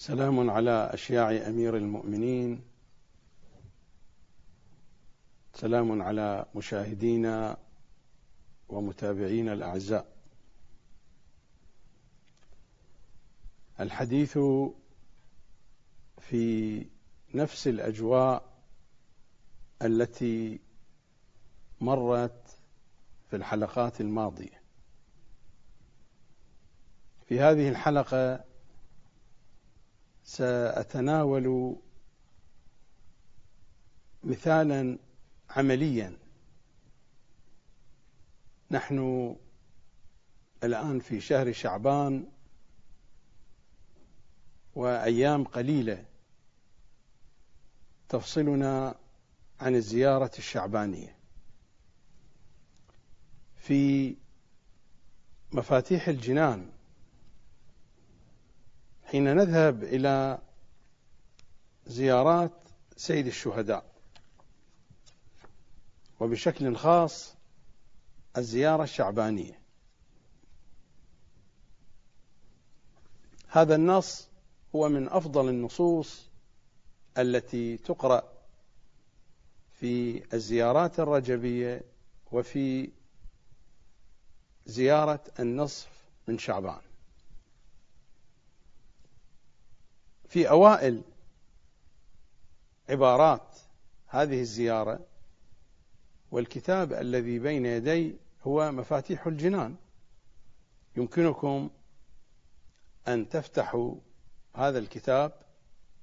سلام على أشياع أمير المؤمنين. سلام على مشاهدينا ومتابعينا الأعزاء. الحديث في نفس الأجواء التي مرت في الحلقات الماضية. في هذه الحلقة سأتناول مثالا عمليا. نحن الآن في شهر شعبان وأيام قليلة تفصلنا عن الزيارة الشعبانية. في مفاتيح الجنان حين نذهب إلى زيارات سيد الشهداء. وبشكل خاص الزيارة الشعبانية. هذا النص هو من أفضل النصوص التي تقرأ في الزيارات الرجبية وفي زيارة النصف من شعبان. في أوائل عبارات هذه الزيارة والكتاب الذي بين يدي هو مفاتيح الجنان. يمكنكم أن تفتحوا هذا الكتاب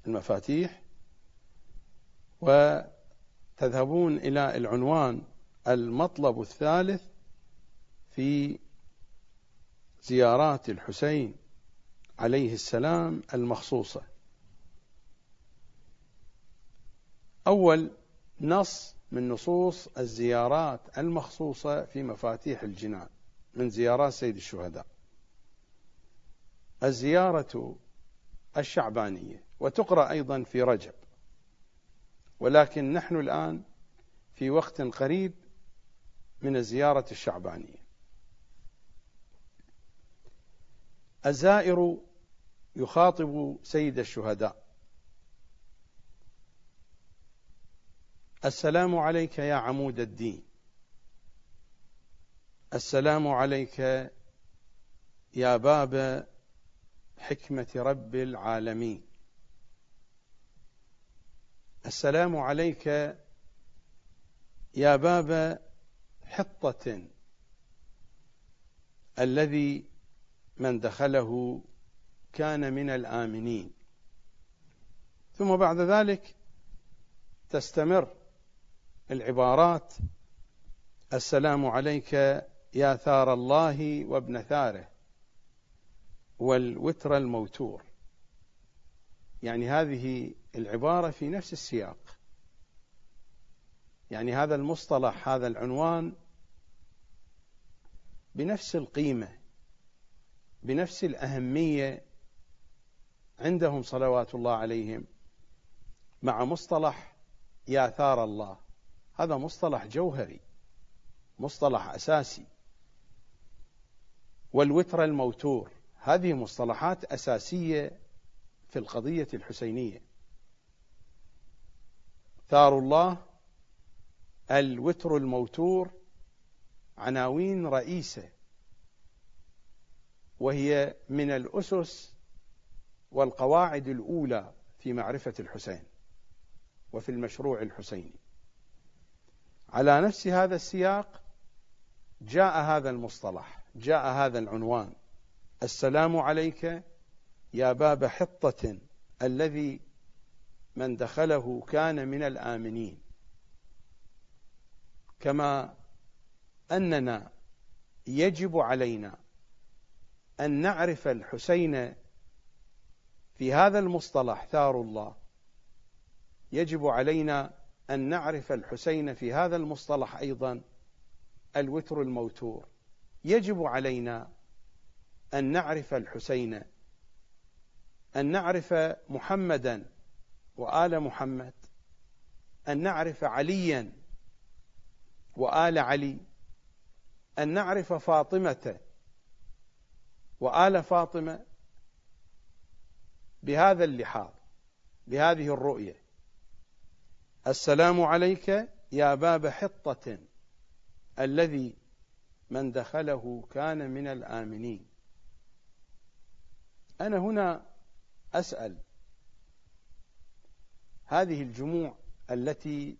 المفاتيح وتذهبون إلى العنوان المطلب الثالث في زيارات الحسين عليه السلام المخصوصة. أول نص من نصوص الزيارات المخصوصة في مفاتيح الجنان من زيارات سيد الشهداء. الزيارة الشعبانية وتقرأ أيضا في رجب. ولكن نحن الآن في وقت قريب من الزيارة الشعبانية. الزائر يخاطب سيد الشهداء. السلام عليك يا عمود الدين. السلام عليك يا باب حكمة رب العالمين. السلام عليك يا باب حطة الذي من دخله كان من الآمنين. ثم بعد ذلك تستمر العبارات السلام عليك يا ثار الله وابن ثاره والوتر الموتور. يعني هذه العبارة في نفس السياق. يعني هذا المصطلح هذا العنوان بنفس القيمة بنفس الأهمية عندهم صلوات الله عليهم مع مصطلح يا ثار الله. هذا مصطلح جوهري مصطلح أساسي. والوتر الموتور هذه مصطلحات أساسية في القضية الحسينية. ثار الله الوتر الموتور عناوين رئيسة وهي من الأسس والقواعد الأولى في معرفة الحسين وفي المشروع الحسيني. على نفس هذا السياق جاء هذا المصطلح جاء هذا العنوان. السلام عليك يا باب حطة الذي من دخله كان من الآمنين. كما أننا يجب علينا أن نعرف الحسين في هذا المصطلح ثار الله. يجب علينا أن نعرف الحسين في هذا المصطلح أيضا الوتر الموتور. يجب علينا أن نعرف الحسين أن نعرف محمدا وآل محمد أن نعرف عليا وآل علي أن نعرف فاطمة وآل فاطمة بهذا اللحاظ بهذه الرؤية. السلام عليك يا باب حطة الذي من دخله كان من الآمنين. أنا هنا أسأل هذه الجموع التي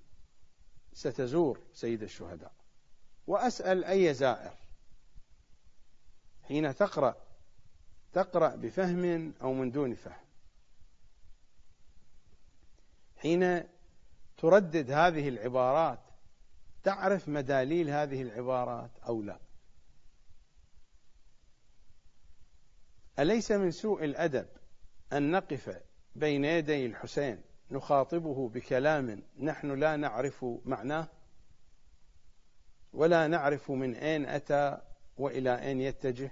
ستزور سيد الشهداء وأسأل أي زائر حين تقرأ تقرأ بفهم أو من دون فهم. حين تردد هذه العبارات تعرف مداليل هذه العبارات أو لا؟ أليس من سوء الأدب أن نقف بين يدي الحسين نخاطبه بكلام نحن لا نعرف معناه؟ ولا نعرف من أين أتى وإلى أين يتجه؟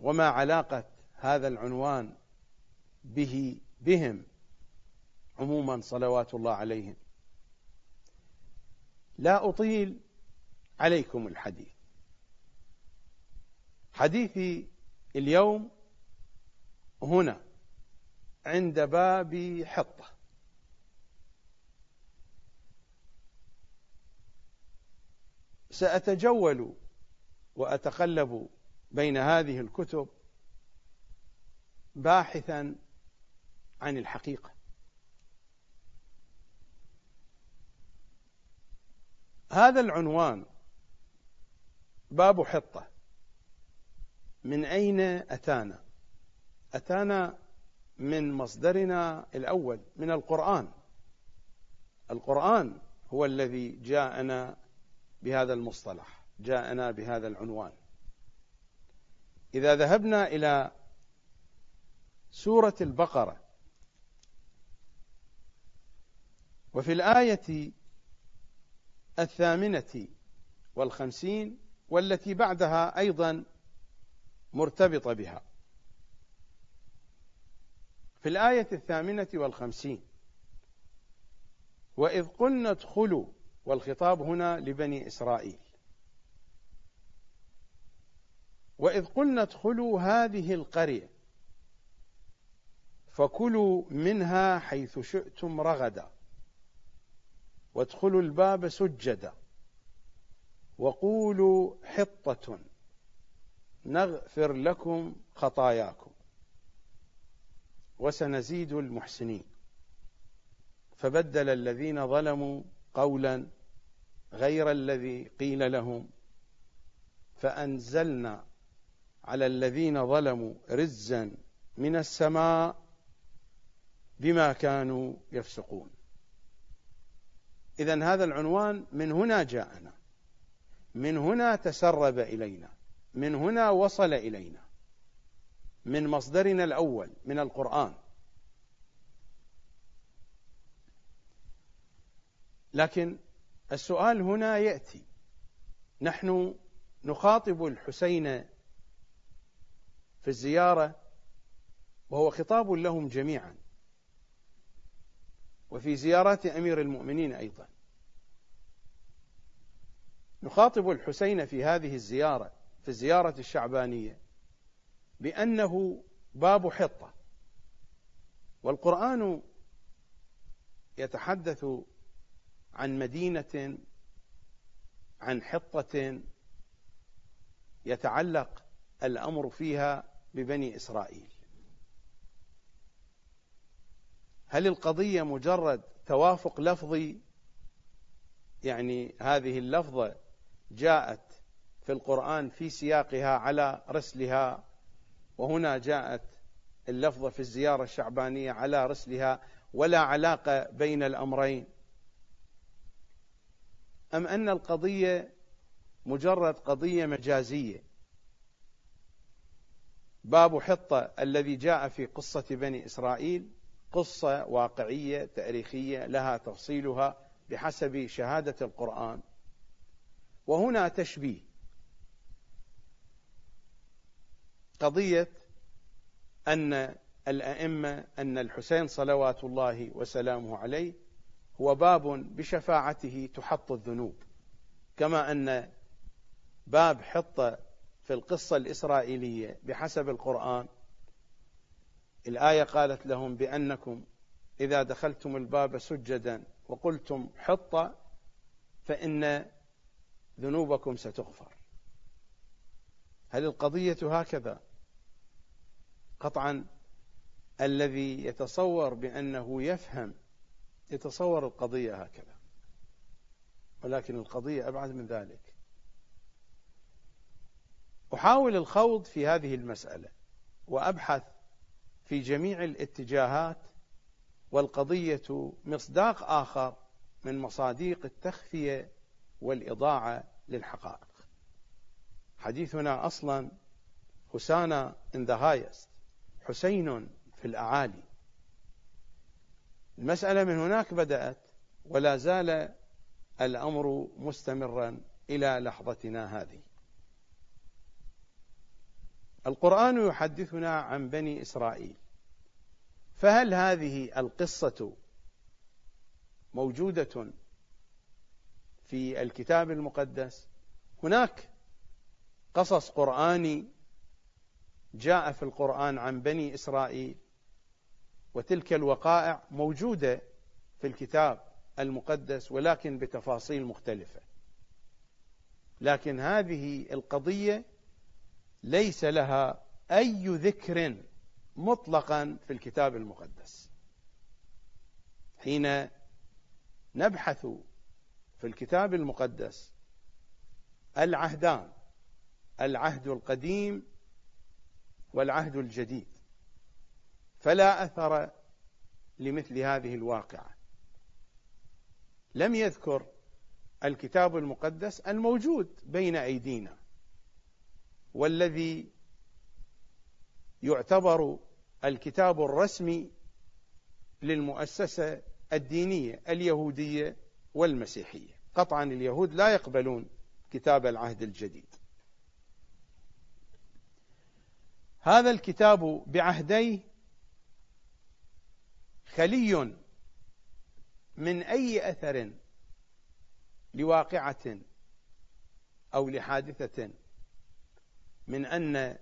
وما علاقة هذا العنوان به بهم عموما صلوات الله عليهم. لا أطيل عليكم الحديث. حديثي اليوم هنا عند باب حطة. سأتجول وأتقلب بين هذه الكتب باحثا عن الحقيقة. هذا العنوان باب حطة. من أين أتانا؟ أتانا من مصدرنا الأول من القرآن. القرآن هو الذي جاءنا بهذا المصطلح جاءنا بهذا العنوان. إذا ذهبنا إلى سورة البقرة وفي الآية الثامنة والخمسين والتي بعدها أيضا مرتبطة بها. في الآية الثامنة والخمسين وإذ قلنا ادخلوا والخطاب هنا لبني إسرائيل وإذ قلنا ادخلوا هذه القرية فكلوا منها حيث شئتم رغدا. وادخلوا الباب سجدا. وقولوا حطة نغفر لكم خطاياكم. وسنزيد المحسنين. فبدل الذين ظلموا قولا غير الذي قيل لهم فأنزلنا على الذين ظلموا رزا من السماء بما كانوا يفسقون. إذا هذا العنوان من هنا جاءنا. من هنا تسرب إلينا. من هنا وصل إلينا. من مصدرنا الأول من القرآن. لكن السؤال هنا يأتي. نحن نخاطب الحسين في الزيارة وهو خطاب لهم جميعا. وفي زيارات أمير المؤمنين أيضا. نخاطب الحسين في هذه الزيارة في الزيارة الشعبانية بأنه باب حطة. والقرآن يتحدث عن مدينة عن حطة يتعلق الأمر فيها ببني إسرائيل. هل القضية مجرد توافق لفظي؟ يعني هذه اللفظة جاءت في القرآن في سياقها على رسلها وهنا جاءت اللفظة في الزيارة الشعبانية على رسلها ولا علاقة بين الأمرين. أم أن القضية مجرد قضية مجازية؟ باب حطة الذي جاء في قصة بني إسرائيل. قصة واقعية تاريخية لها تفصيلها بحسب شهادة القرآن. وهنا تشبيه. قضية أن الأئمة أن الحسين صلوات الله وسلامه عليه هو باب بشفاعته تحط الذنوب. كما أن باب حط في القصة الإسرائيلية بحسب القرآن الآية قالت لهم بأنكم إذا دخلتم الباب سجدا وقلتم حطة فإن ذنوبكم ستغفر. هل القضية هكذا. قطعا الذي يتصور بأنه يفهم يتصور القضية هكذا. ولكن القضية أبعد من ذلك. أحاول الخوض في هذه المسألة وأبحث في جميع الاتجاهات والقضية مصداق آخر من مصاديق التخفية والإضاعة للحقائق. حديثنا أصلا حسانا in the highest حسين في الأعالي. المسألة من هناك بدأت ولا زال الأمر مستمرا إلى لحظتنا هذه. القرآن يحدثنا عن بني إسرائيل. فهل هذه القصة موجودة في الكتاب المقدس؟ هناك قصص قرآني جاء في القرآن عن بني إسرائيل وتلك الوقائع موجودة في الكتاب المقدس ولكن بتفاصيل مختلفة. لكن هذه القضية ليس لها أي ذكر مطلقا في الكتاب المقدس. حين نبحث في الكتاب المقدس العهدان العهد القديم والعهد الجديد فلا أثر لمثل هذه الواقعة. لم يذكر الكتاب المقدس الموجود بين أيدينا والذي يعتبر الكتاب الرسمي للمؤسسة الدينية اليهودية والمسيحية. قطعا اليهود لا يقبلون كتاب العهد الجديد. هذا الكتاب بعهديه خلي من أي أثر لواقعة أو لحادثة من أن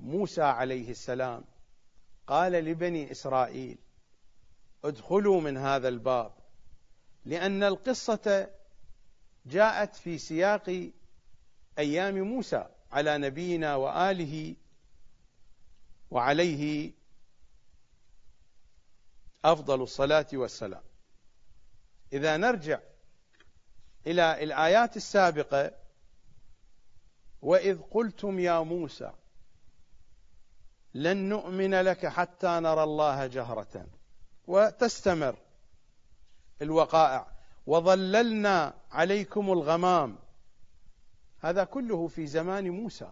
موسى عليه السلام قال لبني إسرائيل ادخلوا من هذا الباب لأن القصة جاءت في سياق أيام موسى على نبينا وآله وعليه أفضل الصلاة والسلام. إذا نرجع إلى الآيات السابقة وإذ قلتم يا موسى لن نؤمن لك حتى نرى الله جهرة. وتستمر الوقائع. وظللنا عليكم الغمام. هذا كله في زمان موسى.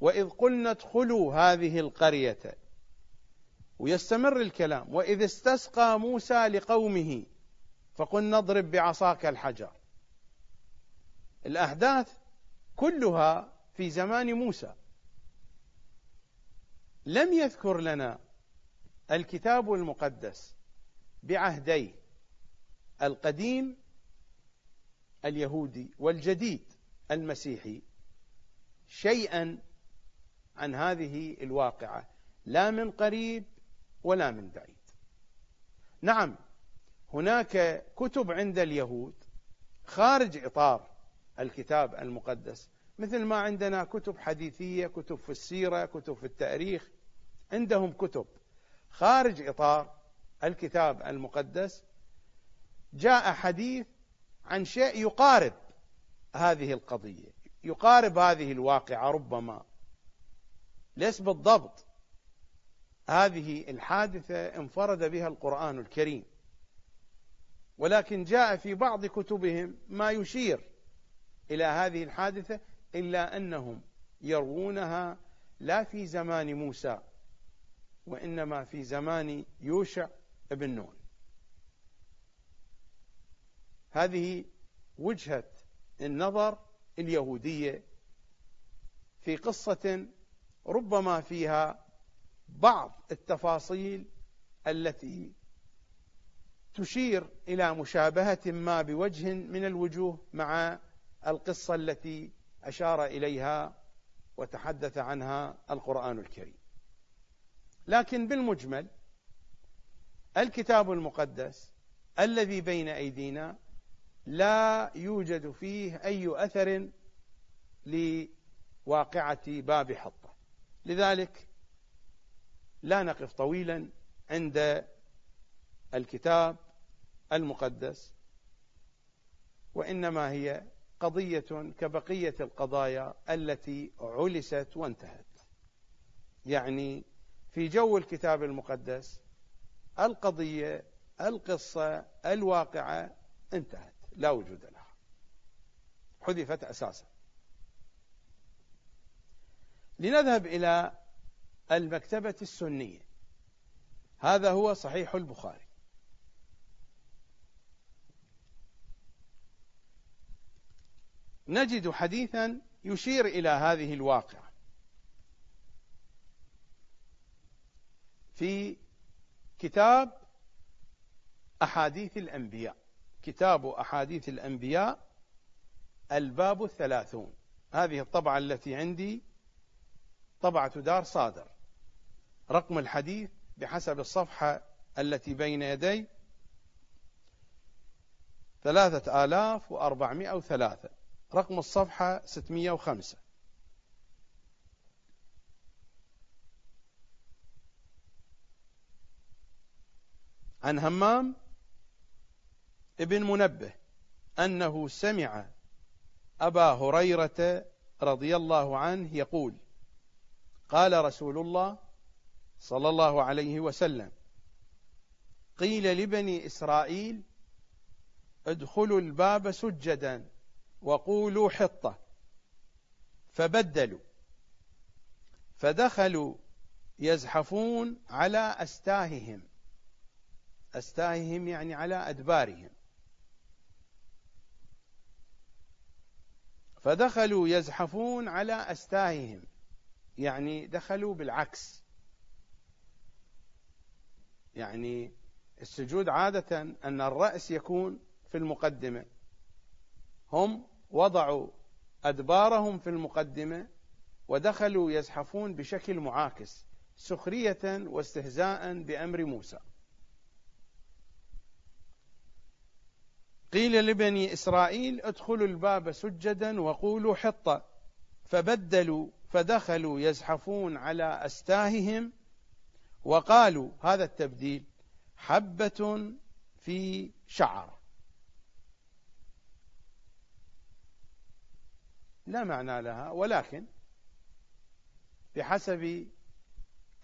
وإذ قلنا ادخلوا هذه القرية. ويستمر الكلام. وإذ استسقى موسى لقومه. فقلنا اضرب بعصاك الحجر. الأحداث كلها في زمان موسى. لم يذكر لنا الكتاب المقدس بعهديه القديم اليهودي والجديد المسيحي شيئا عن هذه الواقعة لا من قريب ولا من بعيد. نعم هناك كتب عند اليهود خارج إطار الكتاب المقدس مثل ما عندنا كتب حديثية كتب في السيرة كتب في التاريخ عندهم كتب. خارج إطار الكتاب المقدس جاء حديث عن شيء يقارب هذه القضية يقارب هذه الواقعة ربما. ليس بالضبط. هذه الحادثة انفرد بها القرآن الكريم. ولكن جاء في بعض كتبهم ما يشير إلى هذه الحادثة إلا أنهم يروونها لا في زمان موسى وإنما في زمان يوشع بن نون. هذه وجهة النظر اليهودية في قصة ربما فيها بعض التفاصيل التي تشير إلى مشابهة ما بوجه من الوجوه مع القصة التي أشار إليها وتحدث عنها القرآن الكريم. لكن بالمجمل الكتاب المقدس الذي بين أيدينا لا يوجد فيه أي أثر لواقعة باب حطة. لذلك لا نقف طويلا عند الكتاب المقدس وإنما هي قضية كبقية القضايا التي علست وانتهت. يعني في جو الكتاب المقدس القضية القصة الواقعة انتهت لا وجود لها. حذفت أساسا. لنذهب إلى المكتبة السنية. هذا هو صحيح البخاري. نجد حديثا يشير إلى هذه الواقعة. في كتاب أحاديث الأنبياء. كتاب أحاديث الأنبياء الباب الثلاثون. هذه الطبعة التي عندي طبعة دار صادر. رقم الحديث بحسب الصفحة التي بين يدي. ثلاثة آلاف وأربعمائة وثلاثة. رقم الصفحة ستمائة وخمسة. عن همام ابن منبه أنه سمع أبا هريرة رضي الله عنه يقول قال رسول الله صلى الله عليه وسلم قيل لبني إسرائيل ادخلوا الباب سجدا وقولوا حطة. فبدلوا. فدخلوا يزحفون على أستاههم. أستاههم يعني على أدبارهم. فدخلوا يزحفون على أستاههم. يعني دخلوا بالعكس. يعني السجود عادة أن الرأس يكون في المقدمة. هم وضعوا أدبارهم في المقدمة ودخلوا يزحفون بشكل معاكس سخرية واستهزاء بأمر موسى. قيل لبني إسرائيل ادخلوا الباب سجدا وقولوا حطة. فبدلوا فدخلوا يزحفون على أستاههم وقالوا هذا التبديل حبة في شعر. لا معنى لها ولكن بحسب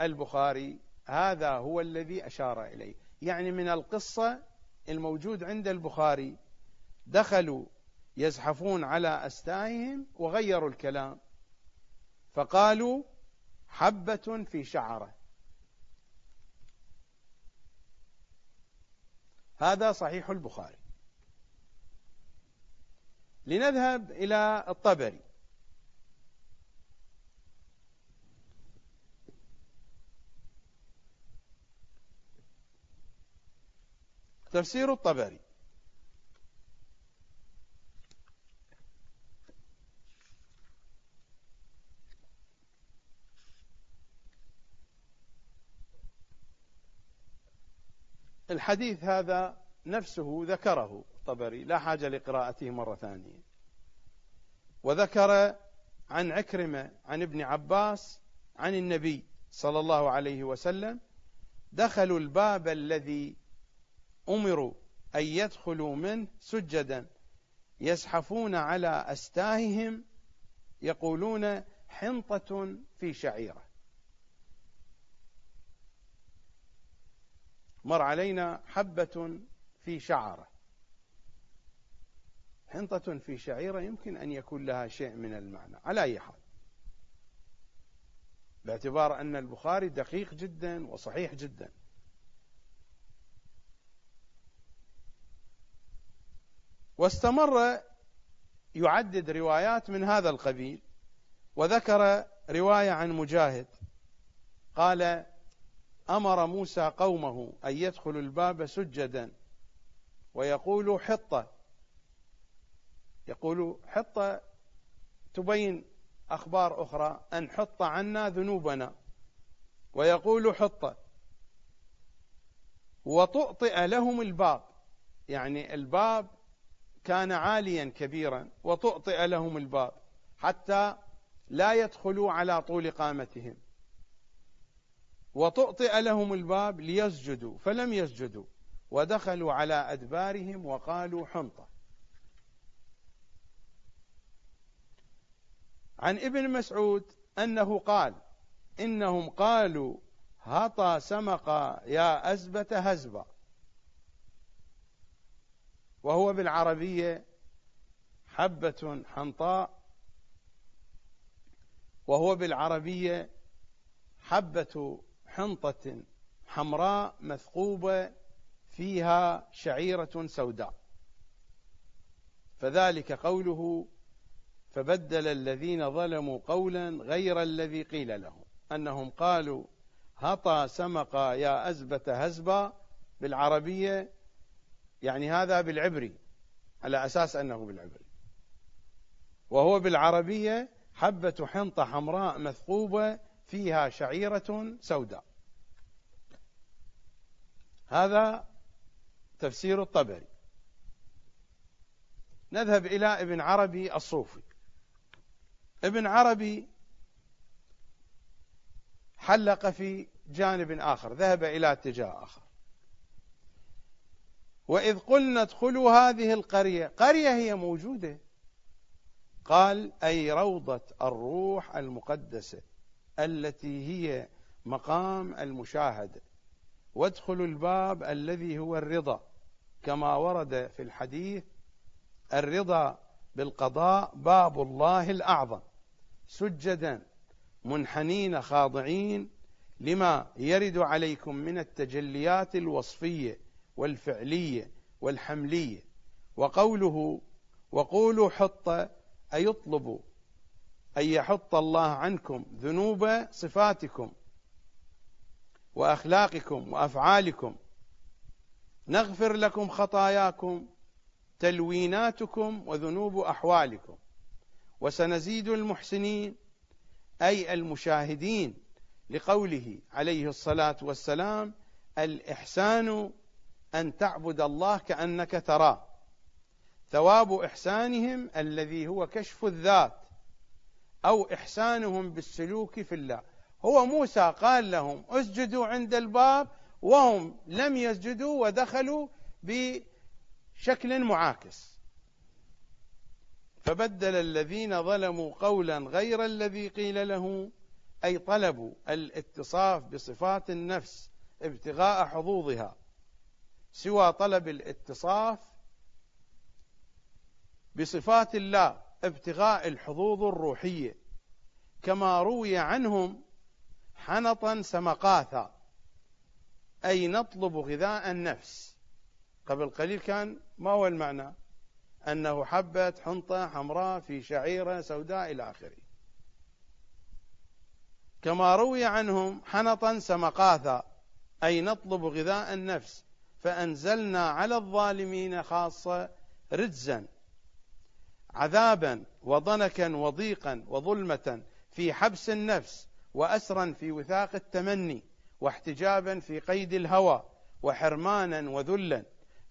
البخاري هذا هو الذي أشار إليه. يعني من القصة الموجود عند البخاري دخلوا يزحفون على أستاههم وغيروا الكلام فقالوا حبة في شعرة. هذا صحيح البخاري. لنذهب إلى الطبري. تفسير الطبري. الحديث هذا نفسه ذكره الطبري لا حاجة لقراءته مرة ثانية. وذكر عن عكرمة عن ابن عباس عن النبي صلى الله عليه وسلم دخلوا الباب الذي أمروا أن يدخلوا منه سجدا. يزحفون على أستاههم يقولون حنطة في شعيرة. مر علينا حبة في شعرة. حنطة في شعيرة يمكن أن يكون لها شيء من المعنى على أي حال. باعتبار أن البخاري دقيق جدا وصحيح جدا. واستمر يعدد روايات من هذا القبيل وذكر رواية عن مجاهد. قال أمر موسى قومه أن يدخلوا الباب سجدا ويقول حطة يقول حطة تبين أخبار أخرى أن حط عنا ذنوبنا. ويقول حط. وتؤطئ لهم الباب. يعني الباب كان عاليا كبيرا وتؤطئ لهم الباب حتى لا يدخلوا على طول قامتهم. وتؤطئ لهم الباب ليسجدوا فلم يسجدوا. ودخلوا على أدبارهم وقالوا حنطة. عن ابن مسعود أنه قال إنهم قالوا هطى سمق يا أزبة هزبا. وهو بالعربية حبة حنطاء وهو بالعربية حبة حنطة حمراء مثقوبة فيها شعيرة سوداء. فذلك قوله فبدل الذين ظلموا قولا غير الذي قيل لهم. أنهم قالوا هطى سمق يا أزبة هزبا بالعربية يعني هذا بالعبري على أساس أنه بالعبري. وهو بالعربية حبة حنطة حمراء مثقوبة فيها شعيرة سوداء. هذا تفسير الطبري. نذهب إلى ابن عربي الصوفي. ابن عربي حلق في جانب آخر ذهب إلى اتجاه آخر. وإذ قلنا ادخلوا هذه القرية. قرية هي موجودة. قال أي روضة الروح المقدسة التي هي مقام المشاهدة. وادخلوا الباب الذي هو الرضا. كما ورد في الحديث الرضا بالقضاء باب الله الأعظم. سجدا منحنين خاضعين لما يرد عليكم من التجليات الوصفية. والفعلية والحملية وقوله وقولوا حط أي اطلبوا أن يحط الله عنكم ذنوب صفاتكم وأخلاقكم وأفعالكم. نغفر لكم خطاياكم تلويناتكم وذنوب أحوالكم. وسنزيد المحسنين أي المشاهدين لقوله عليه الصلاة والسلام الإحسان أن تعبد الله كأنك تراه. ثواب إحسانهم الذي هو كشف الذات أو إحسانهم بالسلوك في الله. هو موسى قال لهم اسجدوا عند الباب. وهم لم يسجدوا ودخلوا بشكل معاكس. فبدل الذين ظلموا قولا غير الذي قيل له أي طلبوا الاتصاف بصفات النفس ابتغاء حظوظها. سوى طلب الاتصاف بصفات الله ابتغاء الحظوظ الروحية. كما روي عنهم حنطا سمقاثا أي نطلب غذاء النفس. قبل قليل كان ما هو المعنى؟ أنه حبة حنطة حمراء في شعيرة سوداء إلى آخره. كما روي عنهم حنطا سمقاثا أي نطلب غذاء النفس. فأنزلنا على الظالمين خاصة رجزا عذابا وضنكا وضيقا وظلمة في حبس النفس وأسرا في وثاق التمني واحتجابا في قيد الهوى وحرمانا وذلا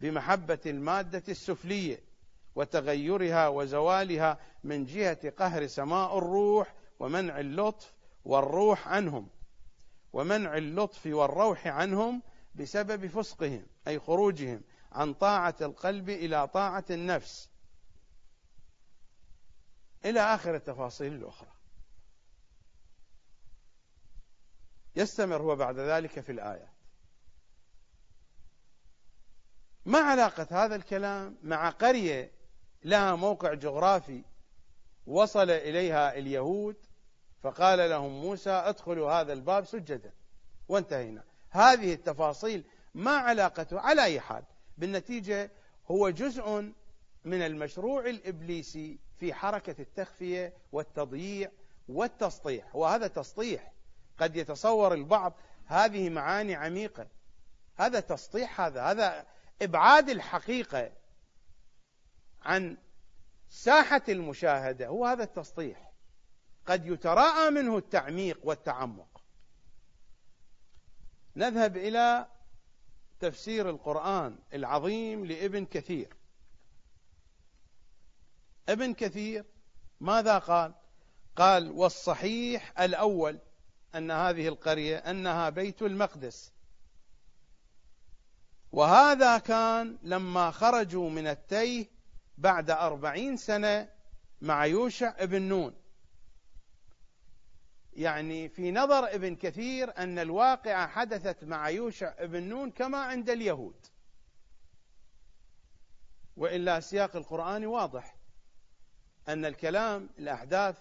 بمحبة المادة السفلية وتغيرها وزوالها من جهة قهر سماء الروح ومنع اللطف والروح عنهم ومنع اللطف والروح عنهم بسبب فسقهم. أي خروجهم عن طاعة القلب إلى طاعة النفس. إلى آخر التفاصيل الأخرى. يستمر هو بعد ذلك في الآيات. ما علاقة هذا الكلام مع قرية لها موقع جغرافي وصل إليها اليهود فقال لهم موسى ادخلوا هذا الباب سجدا. وانتهينا. هذه التفاصيل ما علاقته على أي حال. بالنتيجة هو جزء من المشروع الإبليسي في حركة التخفية والتضييع والتسطيح وهذا تسطيح قد يتصور البعض هذه معاني عميقة. هذا تسطيح هذا هذا إبعاد الحقيقة عن ساحة المشاهدة. هو هذا التسطيح قد يتراءى منه التعميق والتعمق. نذهب إلى تفسير القرآن العظيم لابن كثير. ابن كثير ماذا قال؟ قال والصحيح الأول أن هذه القرية أنها بيت المقدس. وهذا كان لما خرجوا من التيه بعد أربعين سنة مع يوشع ابن نون. يعني في نظر ابن كثير أن الواقعة حدثت مع يوشع ابن نون كما عند اليهود. وإلا سياق القرآن واضح أن الكلام الأحداث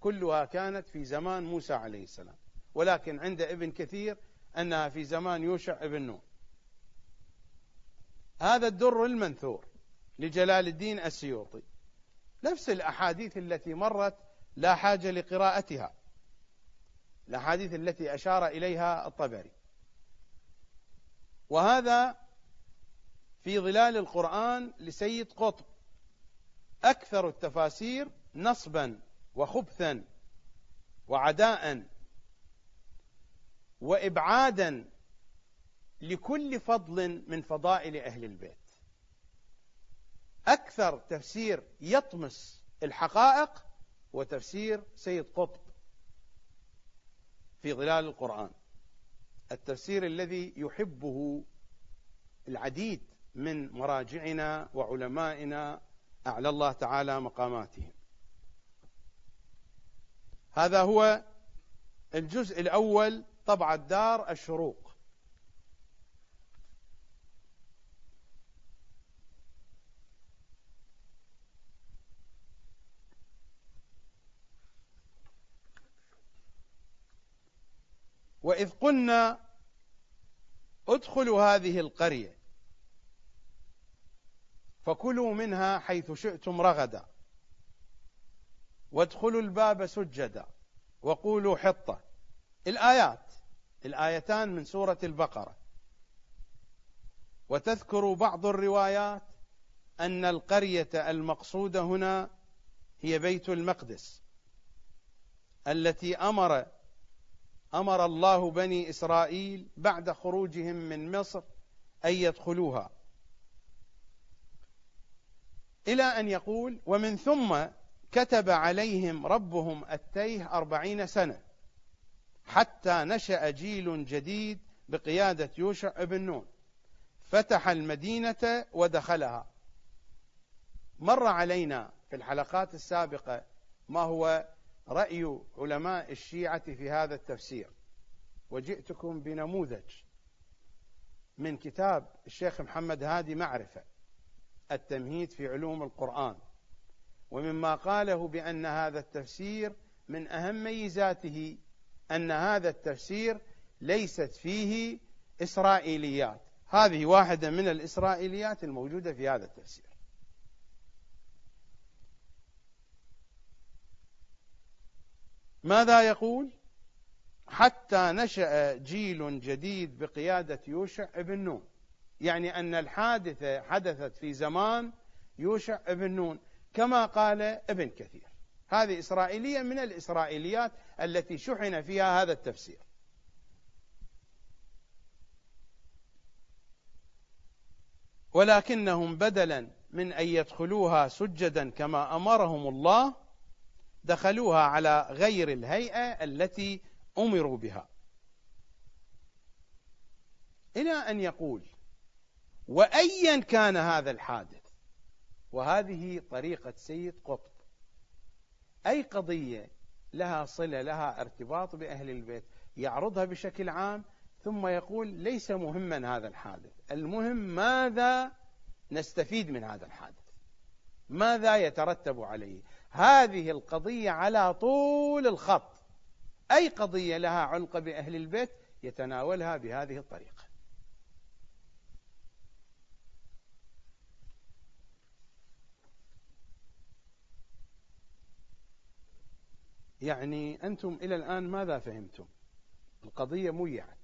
كلها كانت في زمان موسى عليه السلام. ولكن عند ابن كثير أنها في زمان يوشع ابن نون. هذا الدر المنثور لجلال الدين السيوطي. نفس الأحاديث التي مرت لا حاجة لقراءتها. الأحاديث التي أشار إليها الطبري. وهذا في ظلال القرآن لسيد قطب. أكثر التفاسير نصبا وخبثا وعداء وإبعادا لكل فضل من فضائل أهل البيت. أكثر تفسير يطمس الحقائق وتفسير سيد قطب. في ظلال القرآن. التفسير الذي يحبه العديد من مراجعنا وعلمائنا أعلى الله تعالى مقاماتهم. هذا هو الجزء الأول طبع الدار الشروق. وإذ قلنا ادخلوا هذه القرية فكلوا منها حيث شئتم رغدا وادخلوا الباب سجدا وقولوا حطة. الآيات الآيتان من سورة البقرة. وتذكر بعض الروايات أن القرية المقصودة هنا هي بيت المقدس التي أمر أمر الله بني إسرائيل بعد خروجهم من مصر أن يدخلوها. إلى أن يقول ومن ثم كتب عليهم ربهم التيه أربعين سنة حتى نشأ جيل جديد بقيادة يوشع بن نون. فتح المدينة ودخلها. مر علينا في الحلقات السابقة ما هو رأي علماء الشيعة في هذا التفسير وجئتكم بنموذج من كتاب الشيخ محمد هادي معرفة التمهيد في علوم القرآن ومما قاله بأن هذا التفسير من أهم ميزاته أن هذا التفسير ليست فيه إسرائيليات. هذه واحدة من الإسرائيليات الموجودة في هذا التفسير. ماذا يقول؟ حتى نشأ جيل جديد بقيادة يوشع ابن نون. يعني أن الحادثة حدثت في زمان يوشع ابن نون كما قال ابن كثير. هذه إسرائيلية من الإسرائيليات التي شحن فيها هذا التفسير. ولكنهم بدلا من أن يدخلوها سجدا كما أمرهم الله دخلوها على غير الهيئة التي أمروا بها. إلى أن يقول وأيا كان هذا الحادث وهذه طريقة سيد قطب أي قضية لها صلة لها ارتباط بأهل البيت يعرضها بشكل عام ثم يقول ليس مهما هذا الحادث. المهم ماذا نستفيد من هذا الحادث؟ ماذا يترتب عليه؟ هذه القضية على طول الخط. أي قضية لها علقة بأهل البيت يتناولها بهذه الطريقة. يعني أنتم إلى الآن ماذا فهمتم؟ القضية ميعت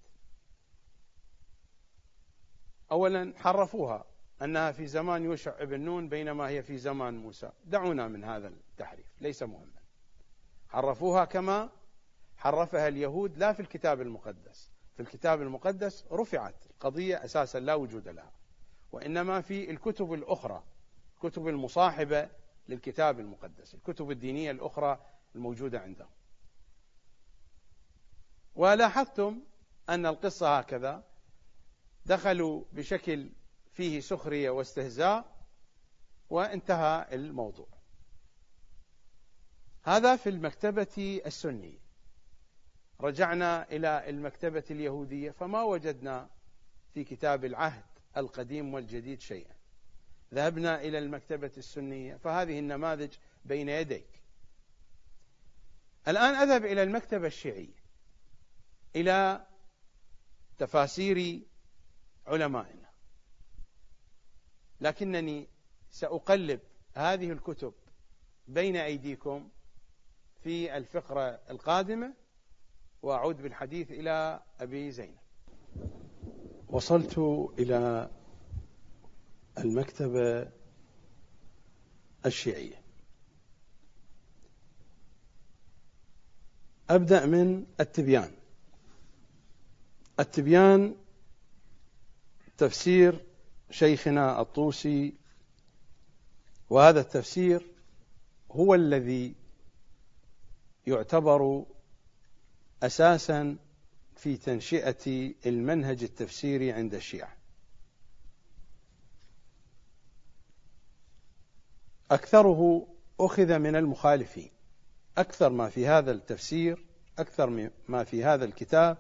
أولا حرفوها. أنها في زمان يوشع بن نون بينما هي في زمان موسى. دعونا من هذا التحريف ليس مهما. حرفوها كما حرفها اليهود لا في الكتاب المقدس. في الكتاب المقدس رفعت القضية أساسا لا وجود لها وإنما في الكتب الأخرى الكتب المصاحبة للكتاب المقدس الكتب الدينية الأخرى الموجودة عندهم. ولاحظتم أن القصة هكذا دخلوا بشكل فيه سخرية واستهزاء وانتهى الموضوع. هذا في المكتبة السنية. رجعنا إلى المكتبة اليهودية فما وجدنا في كتاب العهد القديم والجديد شيئا. ذهبنا إلى المكتبة السنية فهذه النماذج بين يديك. الآن أذهب إلى المكتبة الشيعية إلى تفاسير علمائنا. لكنني سأقلب هذه الكتب بين أيديكم في الفقرة القادمة وأعود بالحديث إلى أبي زينب. وصلت إلى المكتبة الشيعية. أبدأ من التبيان. التبيان تفسير شيخنا الطوسي وهذا التفسير هو الذي يعتبر أساسا في تنشئة المنهج التفسيري عند الشيعة. أكثره أخذ من المخالفين. أكثر ما في هذا التفسير أكثر ما في هذا الكتاب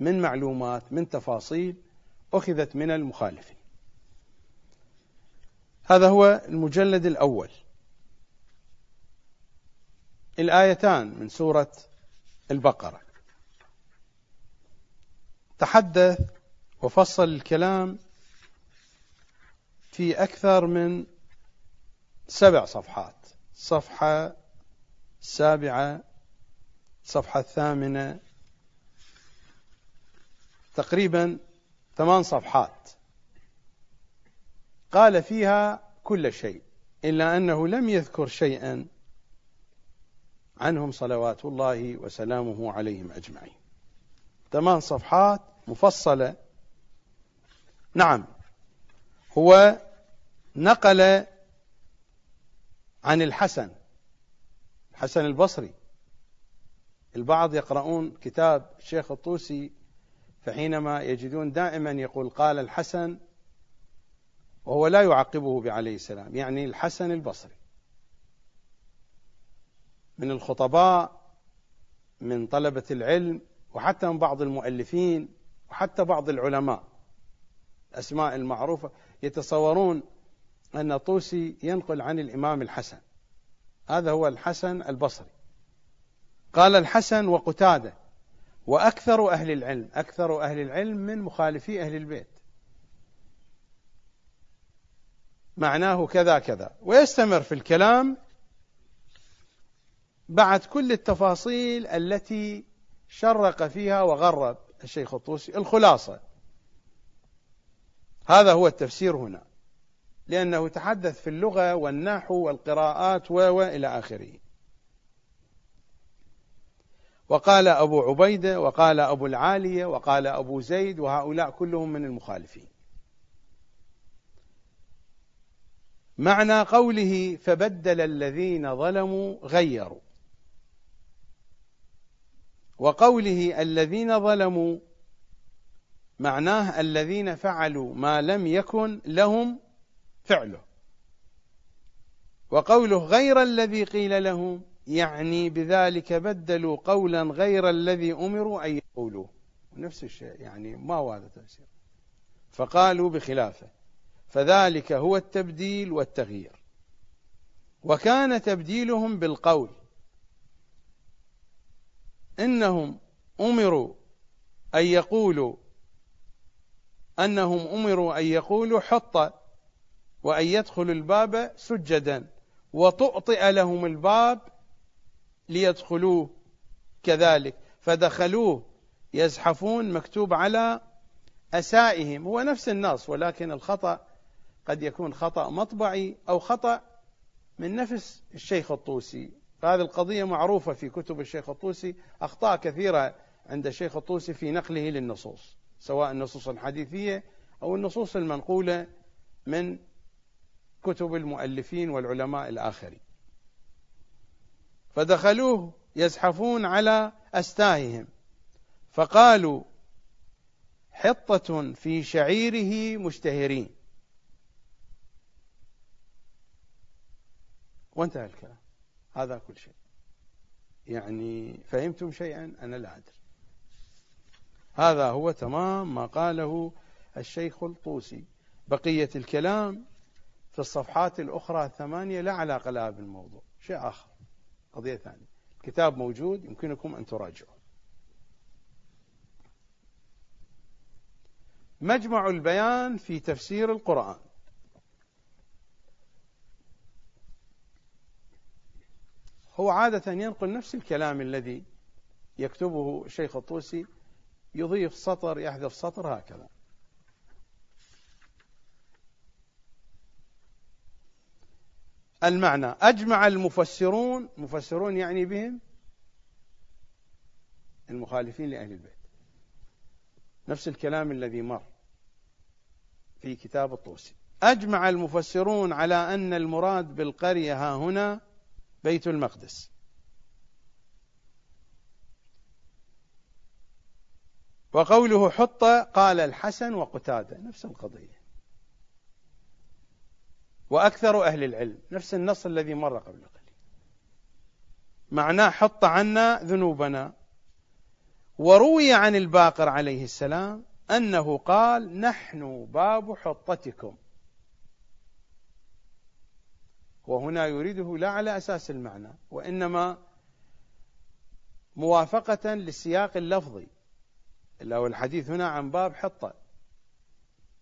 من معلومات من تفاصيل أخذت من المخالفين. هذا هو المجلد الأول. الآيتان من سورة البقرة. تحدث وفصل الكلام في أكثر من سبع صفحات. صفحة السابعة الصفحة الثامنة تقريبا ثمان صفحات. قال فيها كل شيء إلا أنه لم يذكر شيئا عنهم صلوات الله وسلامه عليهم أجمعين. ثمان صفحات مفصلة. نعم هو نقل عن الحسن الحسن البصري. البعض يقرؤون كتاب الشيخ الطوسي فحينما يجدون دائما يقول قال الحسن وهو لا يعقبه بعليه السلام يعني الحسن البصري. من الخطباء من طلبة العلم وحتى من بعض المؤلفين وحتى بعض العلماء. الأسماء المعروفة يتصورون أن طوسي ينقل عن الإمام الحسن. هذا هو الحسن البصري. قال الحسن وقتاده وأكثر أهل العلم أكثر أهل العلم من مخالفي أهل البيت. معناه كذا كذا. ويستمر في الكلام بعد كل التفاصيل التي شرق فيها وغرب الشيخ الطوسي الخلاصة. هذا هو التفسير هنا لأنه تحدث في اللغة والنحو والقراءات وإلى آخره. وقال أبو عبيدة وقال أبو العالية وقال أبو زيد وهؤلاء كلهم من المخالفين. معنى قوله فبدل الذين ظلموا غيروا. وقوله الذين ظلموا معناه الذين فعلوا ما لم يكن لهم فعله. وقوله غير الذي قيل لهم يعني بذلك بدلوا قولا غير الذي أمروا أن يقولوه. نفس الشيء يعني ما هو هذا التفسير فقالوا بخلافه. فذلك هو التبديل والتغيير. وكان تبديلهم بالقول. إنهم أمروا أن يقولوا أنهم أمروا أن يقولوا حط وأن يدخلوا الباب سجدا. وتؤطئ لهم الباب ليدخلوه كذلك. فدخلوه يزحفون مكتوب على أسائهم. هو نفس النص ولكن الخطأ قد يكون خطأ مطبعي أو خطأ من نفس الشيخ الطوسي. فهذه القضية معروفة في كتب الشيخ الطوسي أخطاء كثيرة عند الشيخ الطوسي في نقله للنصوص سواء النصوص الحديثية أو النصوص المنقولة من كتب المؤلفين والعلماء الآخرين. فدخلوه يزحفون على أستاههم فقالوا حطة في شعيره مشتهرين. وانتهى الكلام. هذا كل شيء. يعني فهمتم شيئا؟ أنا لا أدري. هذا هو تمام ما قاله الشيخ الطوسي. بقية الكلام في الصفحات الأخرى الثمانية لا علاقة لها بالموضوع. شيء آخر. قضية ثانية. الكتاب موجود يمكنكم أن تراجعوا مجمع البيان في تفسير القرآن. هو عادة ينقل نفس الكلام الذي يكتبه الشيخ الطوسي يضيف سطر يحذف سطر هكذا. المعنى أجمع المفسرون مفسرون يعني بهم المخالفين لأهل البيت. نفس الكلام الذي مر في كتاب الطوسي. أجمع المفسرون على أن المراد بالقرية ها هنا بيت المقدس. وقوله حط قال الحسن وقتادة نفس القضية. وأكثر أهل العلم نفس النص الذي مر قبل قليل. معناه حط عنا ذنوبنا. وروي عن الباقر عليه السلام أنه قال نحن باب حطتكم. وهنا يريده لا على أساس المعنى وإنما موافقة للسياق اللفظي إلا والحديث هنا عن باب حطة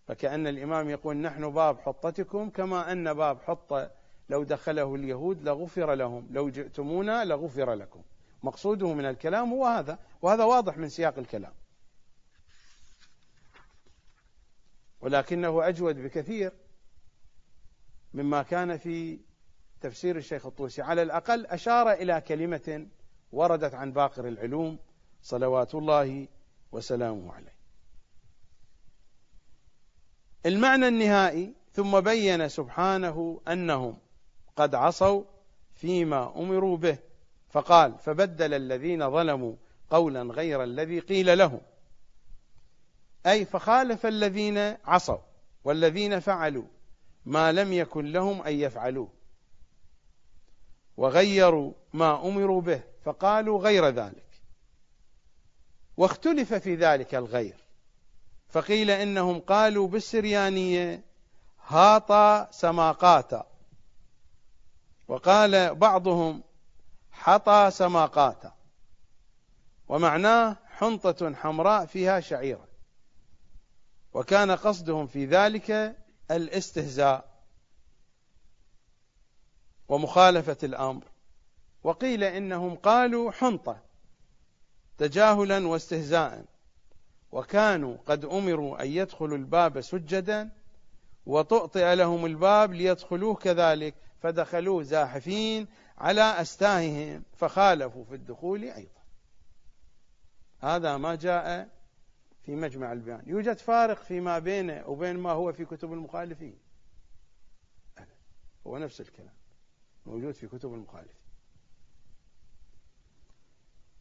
فكأن الإمام يقول نحن باب حطتكم كما أن باب حطة لو دخله اليهود لغفر لهم لو جئتمونا لغفر لكم. مقصوده من الكلام هو هذا وهذا واضح من سياق الكلام. ولكنه أجود بكثير مما كان في تفسير الشيخ الطوسي. على الأقل أشار إلى كلمة وردت عن باقر العلوم صلوات الله وسلامه عليه. المعنى النهائي ثم بين سبحانه أنهم قد عصوا فيما أمروا به فقال فبدل الذين ظلموا قولا غير الذي قيل لهم أي فخالف الذين عصوا والذين فعلوا ما لم يكن لهم أن يفعلوه. وغيروا ما أمروا به فقالوا غير ذلك. واختلف في ذلك الغير. فقيل إنهم قالوا بالسريانية هاطا سماقاتا. وقال بعضهم حطى سماقاتا. ومعناه حنطة حمراء فيها شعيرة. وكان قصدهم في ذلك الاستهزاء. ومخالفة الأمر. وقيل إنهم قالوا حنطة تجاهلا واستهزاء. وكانوا قد أمروا أن يدخلوا الباب سجدا وتؤطئ لهم الباب ليدخلوه كذلك فدخلوه زاحفين على أستاههم فخالفوا في الدخول أيضا. هذا ما جاء في مجمع البيان. يوجد فارق فيما بينه وبين ما هو في كتب المخالفين. هو نفس الكلام. موجود في كتب المخالفين.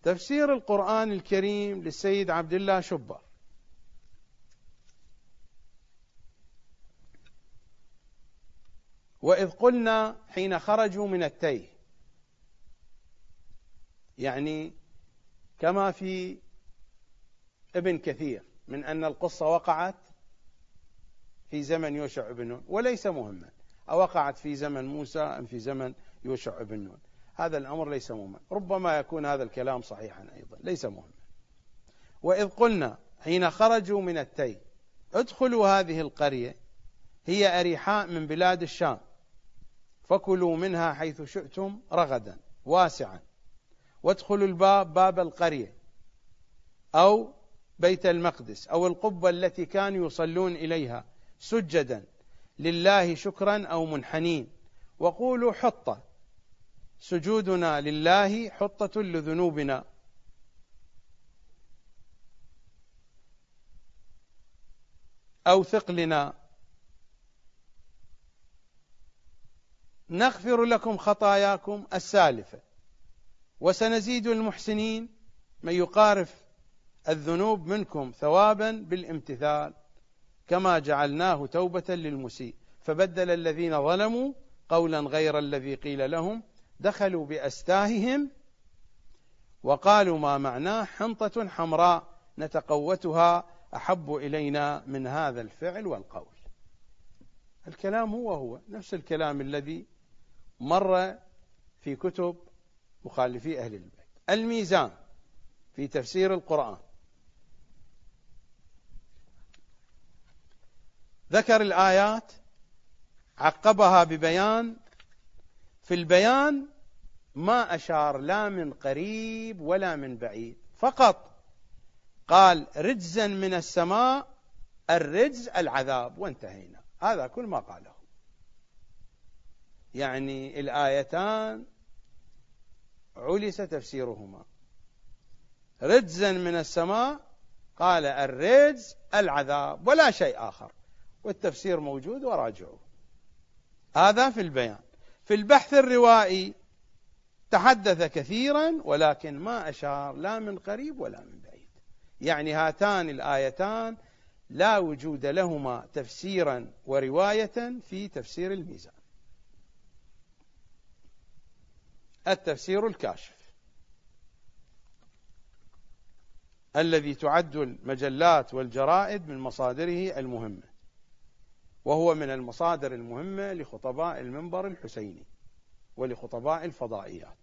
تفسير القرآن الكريم للسيد عبد الله شبر. وإذ قلنا حين خرجوا من التيه يعني كما في ابن كثير من أن القصة وقعت في زمن يوشع بن نون وليس مهما. أوقعت في زمن موسى أم في زمن يوشع بن نون. هذا الأمر ليس مهما. ربما يكون هذا الكلام صحيحا أيضا. ليس مهما. وإذ قلنا حين خرجوا من التي ادخلوا هذه القرية هي أريحاء من بلاد الشام. فكلوا منها حيث شئتم رغدا واسعا. وادخلوا الباب باب القرية أو بيت المقدس أو القبة التي كانوا يصلون إليها سجدا. لله شكرا أو منحنين. وقولوا حطة. سجودنا لله حطة لذنوبنا. أو ثقلنا نغفر لكم خطاياكم السالفة. وسنزيد المحسنين. من يقارف الذنوب منكم ثوابا بالامتثال. كما جعلناه توبة للمسيء. فبدل الذين ظلموا قولا غير الذي قيل لهم دخلوا بأستاههم وقالوا ما معناه حنطة حمراء نتقوتها أحب إلينا من هذا الفعل والقول. الكلام هو هو نفس الكلام الذي مر في كتب مخالفي أهل البيت. الميزان في تفسير القرآن ذكر الآيات عقبها ببيان. في البيان ما أشار لا من قريب ولا من بعيد فقط قال رجزا من السماء الرجز العذاب وانتهينا. هذا كل ما قاله. يعني الآيتان علس تفسيرهما. رجزا من السماء قال الرجز العذاب ولا شيء آخر. والتفسير موجود وراجعوه. هذا في البيان. في البحث الروائي تحدث كثيرا ولكن ما أشار لا من قريب ولا من بعيد. يعني هاتان الآيتان لا وجود لهما تفسيرا ورواية في تفسير الميزان. التفسير الكاشف. الذي تعد المجلات والجرائد من مصادره المهمة. وهو من المصادر المهمة لخطباء المنبر الحسيني ولخطباء الفضائيات.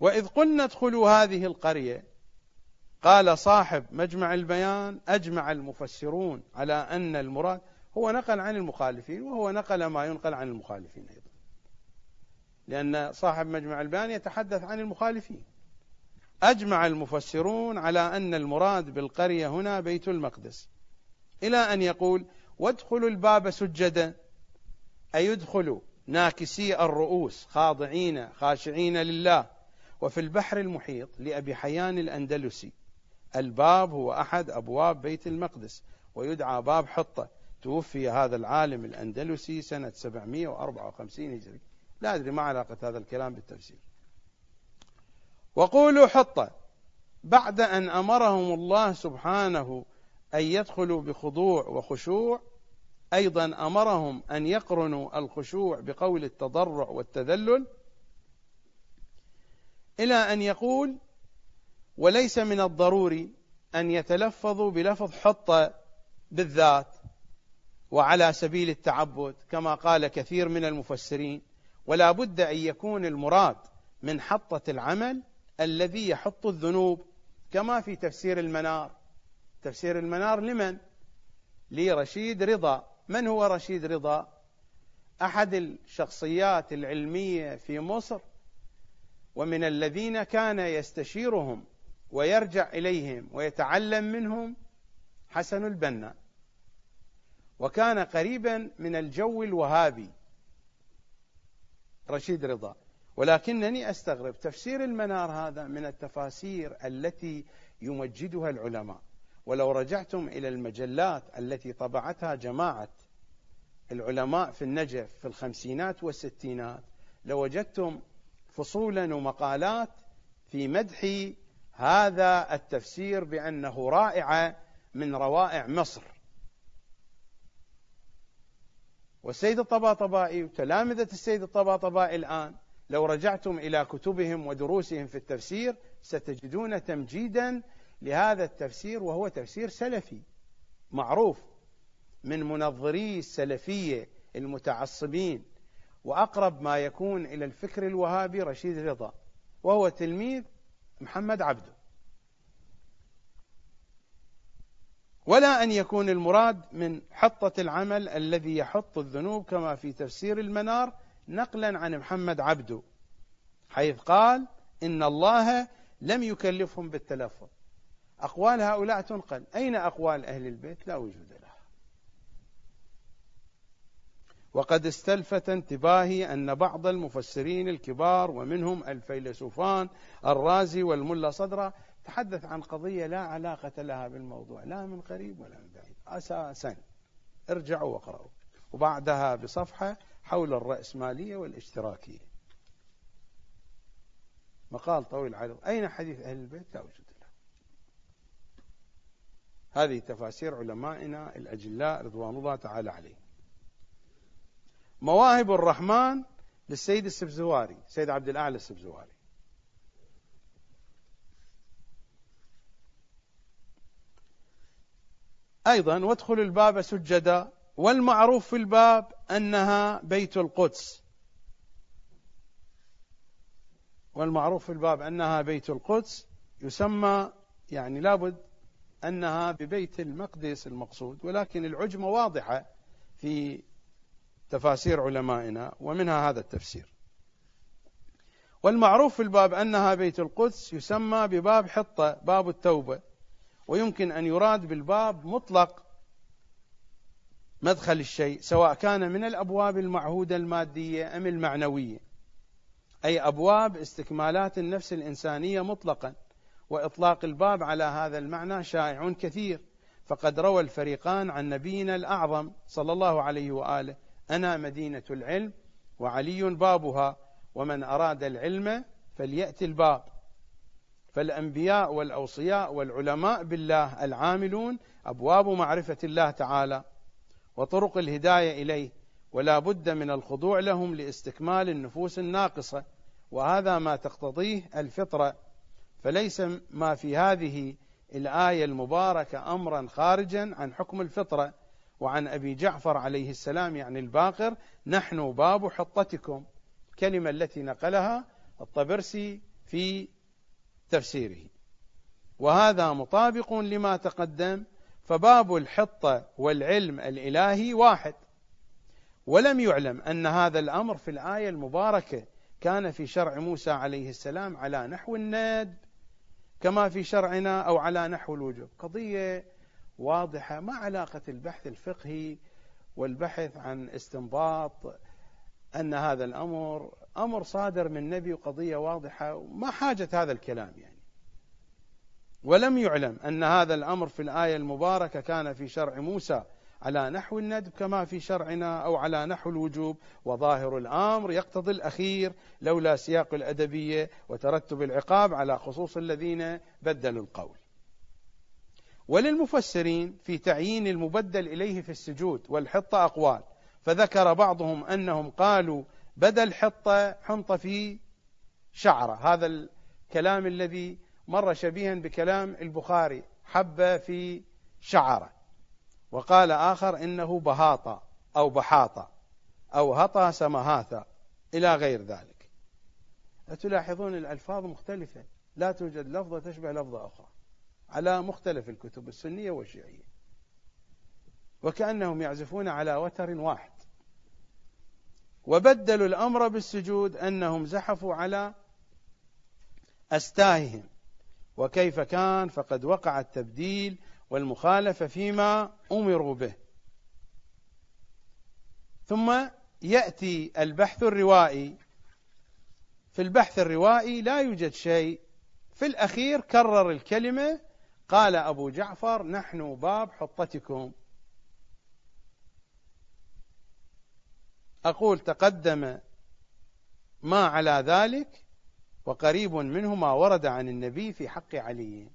وإذ قلنا ادخلوا هذه القرية قال صاحب مجمع البيان أجمع المفسرون على أن المراد هو نقل عن المخالفين وهو نقل ما ينقل عن المخالفين أيضا. لأن صاحب مجمع البيان يتحدث عن المخالفين. أجمع المفسرون على أن المراد بالقرية هنا بيت المقدس. إلى أن يقول وادخلوا الباب سجدا. أي ادخلوا ناكسي الرؤوس خاضعين خاشعين لله. وفي البحر المحيط لأبي حيان الأندلسي. الباب هو أحد أبواب بيت المقدس ويدعى باب حطة. توفي هذا العالم الأندلسي سنة 754 هجري. لا أدري ما علاقة هذا الكلام بالتفسير. وقولوا حطة. بعد أن أمرهم الله سبحانه أن يدخلوا بخضوع وخشوع أيضا أمرهم أن يقرنوا الخشوع بقول التضرع والتذلل إلى أن يقول وليس من الضروري أن يتلفظوا بلفظ حطة بالذات وعلى سبيل التعبد كما قال كثير من المفسرين ولا بد أن يكون المراد من حطة العمل الذي يحط الذنوب كما في تفسير المنار تفسير المنار لمن؟ لرشيد رضا من هو رشيد رضا؟ أحد الشخصيات العلمية في مصر ومن الذين كان يستشيرهم ويرجع إليهم ويتعلم منهم حسن البنا وكان قريبا من الجو الوهابي رشيد رضا ولكنني أستغرب تفسير المنار هذا من التفاسير التي يمجدها العلماء. ولو رجعتم إلى المجلات التي طبعتها جماعة العلماء في النجف في الخمسينات والستينات لوجدتم فصولا ومقالات في مدح هذا التفسير بأنه رائعه من روائع مصر. والسيد الطباطبائي وتلامذة السيد الطباطبائي الآن لو رجعتم إلى كتبهم ودروسهم في التفسير ستجدون تمجيدا لهذا التفسير وهو تفسير سلفي معروف من منظري السلفية المتعصبين وأقرب ما يكون إلى الفكر الوهابي رشيد رضا وهو تلميذ محمد عبده. ولا أن يكون المراد من حطة العمل الذي يحط الذنوب كما في تفسير المنار نقلا عن محمد عبده حيث قال إن الله لم يكلفهم بالتلفظ. أقوال هؤلاء تنقل. أين أقوال أهل البيت؟ لا وجود لها. وقد استلفت انتباهي أن بعض المفسرين الكبار ومنهم الفيلسوفان الرازي والملا صدرة تحدث عن قضية لا علاقة لها بالموضوع لا من قريب ولا من بعيد. أساسا. ارجعوا واقرأوا. وبعدها بصفحة حول الرأسمالية والاشتراكية. مقال طويل عريض أين حديث أهل البيت؟ لا وجود له. هذه تفاسير علمائنا الأجلاء رضوان الله تعالى عليهم. مواهب الرحمن للسيد السبزواري سيد عبد الأعلى السبزواري. أيضا وادخل الباب سجدا. والمعروف في الباب أنها بيت القدس. والمعروف في الباب أنها بيت القدس يسمى يعني لابد أنها ببيت المقدس المقصود ولكن العجمة واضحة في تفاسير علمائنا ومنها هذا التفسير. والمعروف في الباب أنها بيت القدس يسمى بباب حطة باب التوبة ويمكن أن يراد بالباب مطلق مدخل الشيء سواء كان من الأبواب المعهودة المادية أم المعنوية. أي أبواب استكمالات النفس الإنسانية مطلقا وإطلاق الباب على هذا المعنى شائع كثير. فقد روى الفريقان عن نبينا الأعظم صلى الله عليه وآله أنا مدينة العلم وعلي بابها ومن أراد العلم فليأتي الباب. فالأنبياء والأوصياء والعلماء بالله العاملون أبواب معرفة الله تعالى. وطرق الهداية إليه ولا بد من الخضوع لهم لاستكمال النفوس الناقصة وهذا ما تقتضيه الفطرة. فليس ما في هذه الآية المباركة أمرا خارجا عن حكم الفطرة. وعن أبي جعفر عليه السلام يعني الباقر نحن باب حطتكم. الكلمة التي نقلها الطبرسي في تفسيره. وهذا مطابق لما تقدم فباب الحطة والعلم الإلهي واحد. ولم يعلم أن هذا الأمر في الآية المباركة كان في شرع موسى عليه السلام على نحو الند كما في شرعنا أو على نحو الوجوب. قضية واضحة ما علاقة البحث الفقهي والبحث عن استنباط أن هذا الأمر أمر صادر من نبي وقضية واضحة ما حاجة هذا الكلام يعني. ولم يعلم أن هذا الأمر في الآية المباركة كان في شرع موسى على نحو الندب كما في شرعنا أو على نحو الوجوب وظاهر الأمر يقتضي الأخير لولا سياق الأدبية وترتب العقاب على خصوص الذين بدلوا القول. وللمفسرين في تعيين المبدل إليه في السجود والحطة أقوال فذكر بعضهم أنهم قالوا بدل حطة حنط في شعرة. هذا الكلام الذي مر شبيها بكلام البخاري حبة في شعرة وقال آخر إنه بهاطة أو بحاطة أو هطى سمهاثة إلى غير ذلك. تلاحظون الألفاظ مختلفة لا توجد لفظة تشبه لفظة أخرى على مختلف الكتب السنية والشيعية. وكأنهم يعزفون على وتر واحد. وبدلوا الأمر بالسجود أنهم زحفوا على أستاههم. وكيف كان فقد وقع التبديل والمخالفة فيما أمروا به. ثم يأتي البحث الروائي. في البحث الروائي لا يوجد شيء. في الأخير كرر الكلمة قال أبو جعفر نحن باب حطتكم. أقول تقدم ما على ذلك وقريب منه ما ورد عن النبي في حق علي.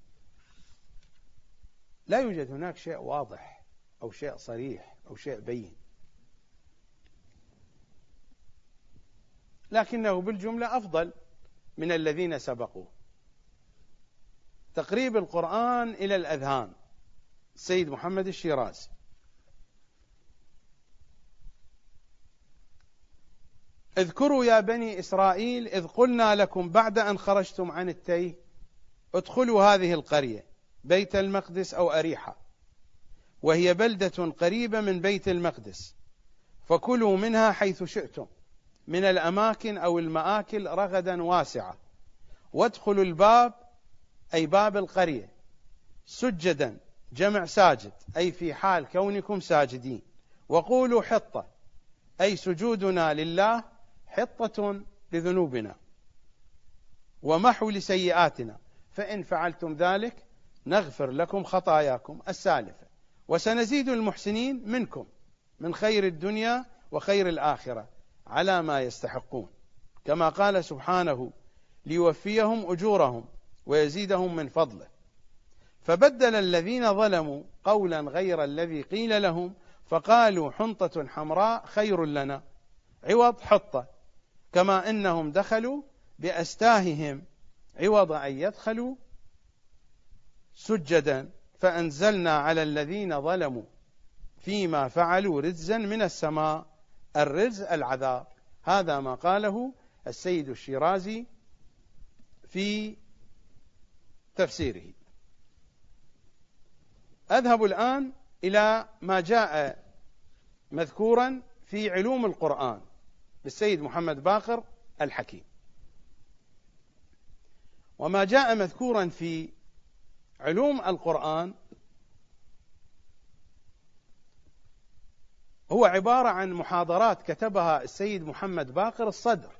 لا يوجد هناك شيء واضح أو شيء صريح أو شيء بين. لكنه بالجملة أفضل من الذين سبقوه. تقريب القرآن إلى الأذهان. السيد محمد الشيرازي. اذكروا يا بني إسرائيل إذ قلنا لكم بعد أن خرجتم عن التيه ادخلوا هذه القرية بيت المقدس أو أريحة. وهي بلدة قريبة من بيت المقدس. فكلوا منها حيث شئتم من الأماكن أو المآكل رغدا واسعة. وادخلوا الباب أي باب القرية سجدا جمع ساجد أي في حال كونكم ساجدين. وقولوا حطة أي سجودنا لله حطة لذنوبنا ومحو لسيئاتنا. فإن فعلتم ذلك نغفر لكم خطاياكم السالفة. وسنزيد المحسنين منكم من خير الدنيا وخير الآخرة على ما يستحقون. كما قال سبحانه ليوفيهم أجورهم ويزيدهم من فضله. فبدل الذين ظلموا قولا غير الذي قيل لهم فقالوا حنطة حمراء خير لنا. عوض حطة. كما إنهم دخلوا بأستاههم عوض أن يدخلوا سجدا فأنزلنا على الذين ظلموا فيما فعلوا رجزا من السماء الرجز العذاب. هذا ما قاله السيد الشيرازي في تفسيره. أذهب الآن إلى ما جاء مذكورا في علوم القرآن. للسيد محمد باقر الحكيم. وما جاء مذكورا في علوم القرآن هو عبارة عن محاضرات كتبها السيد محمد باقر الصدر.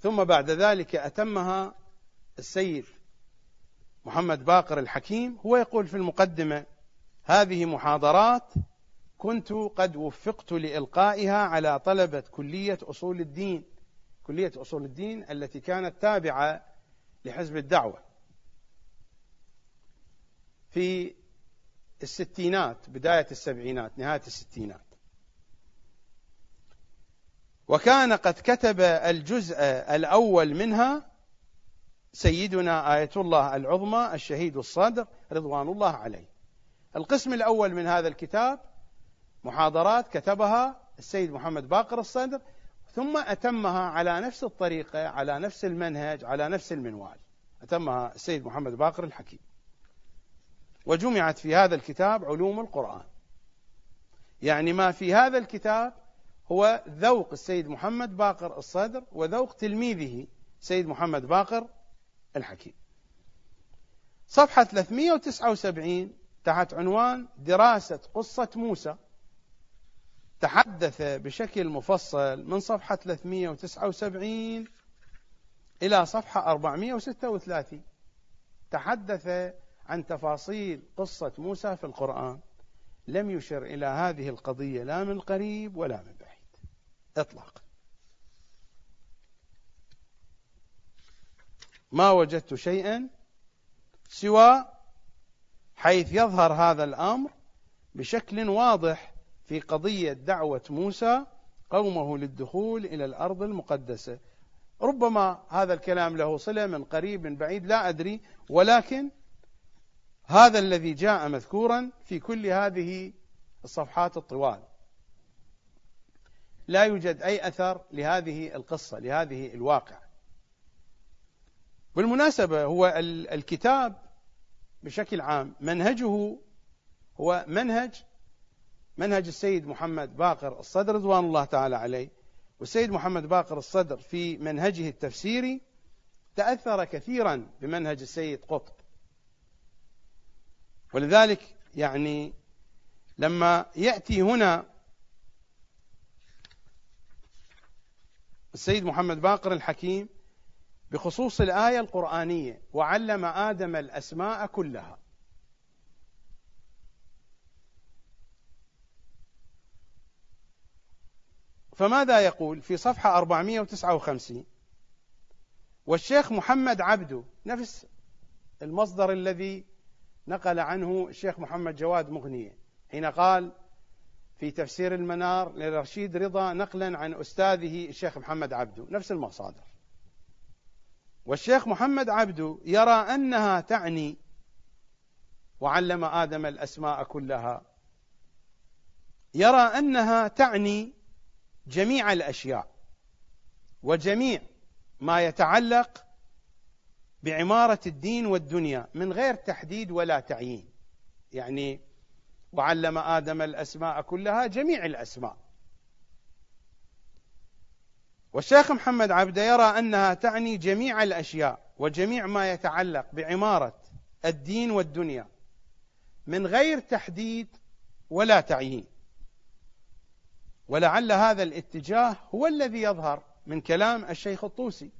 ثم بعد ذلك أتمها السيد محمد باقر الحكيم. هو يقول في المقدمة هذه محاضرات كنت قد وفقت لإلقائها على طلبة كلية أصول الدين كلية أصول الدين التي كانت تابعة لحزب الدعوة. في الستينات بداية السبعينات نهاية الستينات. وكان قد كتب الجزء الأول منها سيدنا آية الله العظمى الشهيد الصادق رضوان الله عليه. القسم الأول من هذا الكتاب محاضرات كتبها السيد محمد باقر الصدر ثم أتمها على نفس الطريقة على نفس المنهج على نفس المنوال. أتمها السيد محمد باقر الحكيم. وجمعت في هذا الكتاب علوم القرآن. يعني ما في هذا الكتاب هو ذوق السيد محمد باقر الصدر وذوق تلميذه سيد محمد باقر الحكيم. صفحة 379 تحت عنوان دراسة قصة موسى. تحدث بشكل مفصل من صفحة 379 إلى صفحة 436 تحدث عن تفاصيل قصة موسى في القرآن. لم يشر إلى هذه القضية لا من قريب ولا من بعيد. إطلاقا ما وجدت شيئا سوى حيث يظهر هذا الأمر بشكل واضح في قضية دعوة موسى قومه للدخول إلى الأرض المقدسة. ربما هذا الكلام له صلة من قريب من بعيد لا أدري. ولكن هذا الذي جاء مذكورا في كل هذه الصفحات الطوال. لا يوجد أي أثر لهذه القصة لهذه الواقع بالمناسبة هو الكتاب بشكل عام منهجه هو منهج منهج السيد محمد باقر الصدر رضوان الله تعالى عليه. والسيد محمد باقر الصدر في منهجه التفسيري تأثر كثيرا بمنهج السيد قطب. ولذلك يعني لما يأتي هنا السيد محمد باقر الحكيم بخصوص الآية القرآنية وعلم آدم الأسماء كلها فماذا يقول في صفحة 459 والشيخ محمد عبده نفس المصدر الذي نقل عنه الشيخ محمد جواد مغنية حين قال في تفسير المنار لرشيد رضا نقلا عن أستاذه الشيخ محمد عبده نفس المصادر. والشيخ محمد عبده يرى أنها تعني وعلم آدم الأسماء كلها يرى أنها تعني جميع الأشياء وجميع ما يتعلق بعمارة الدين والدنيا من غير تحديد ولا تعيين. يعني وعلم آدم الأسماء كلها جميع الأسماء. والشيخ محمد عبده يرى أنها تعني جميع الأشياء وجميع ما يتعلق بعمارة الدين والدنيا من غير تحديد ولا تعيين. ولعل هذا الاتجاه هو الذي يظهر من كلام الشيخ الطوسي.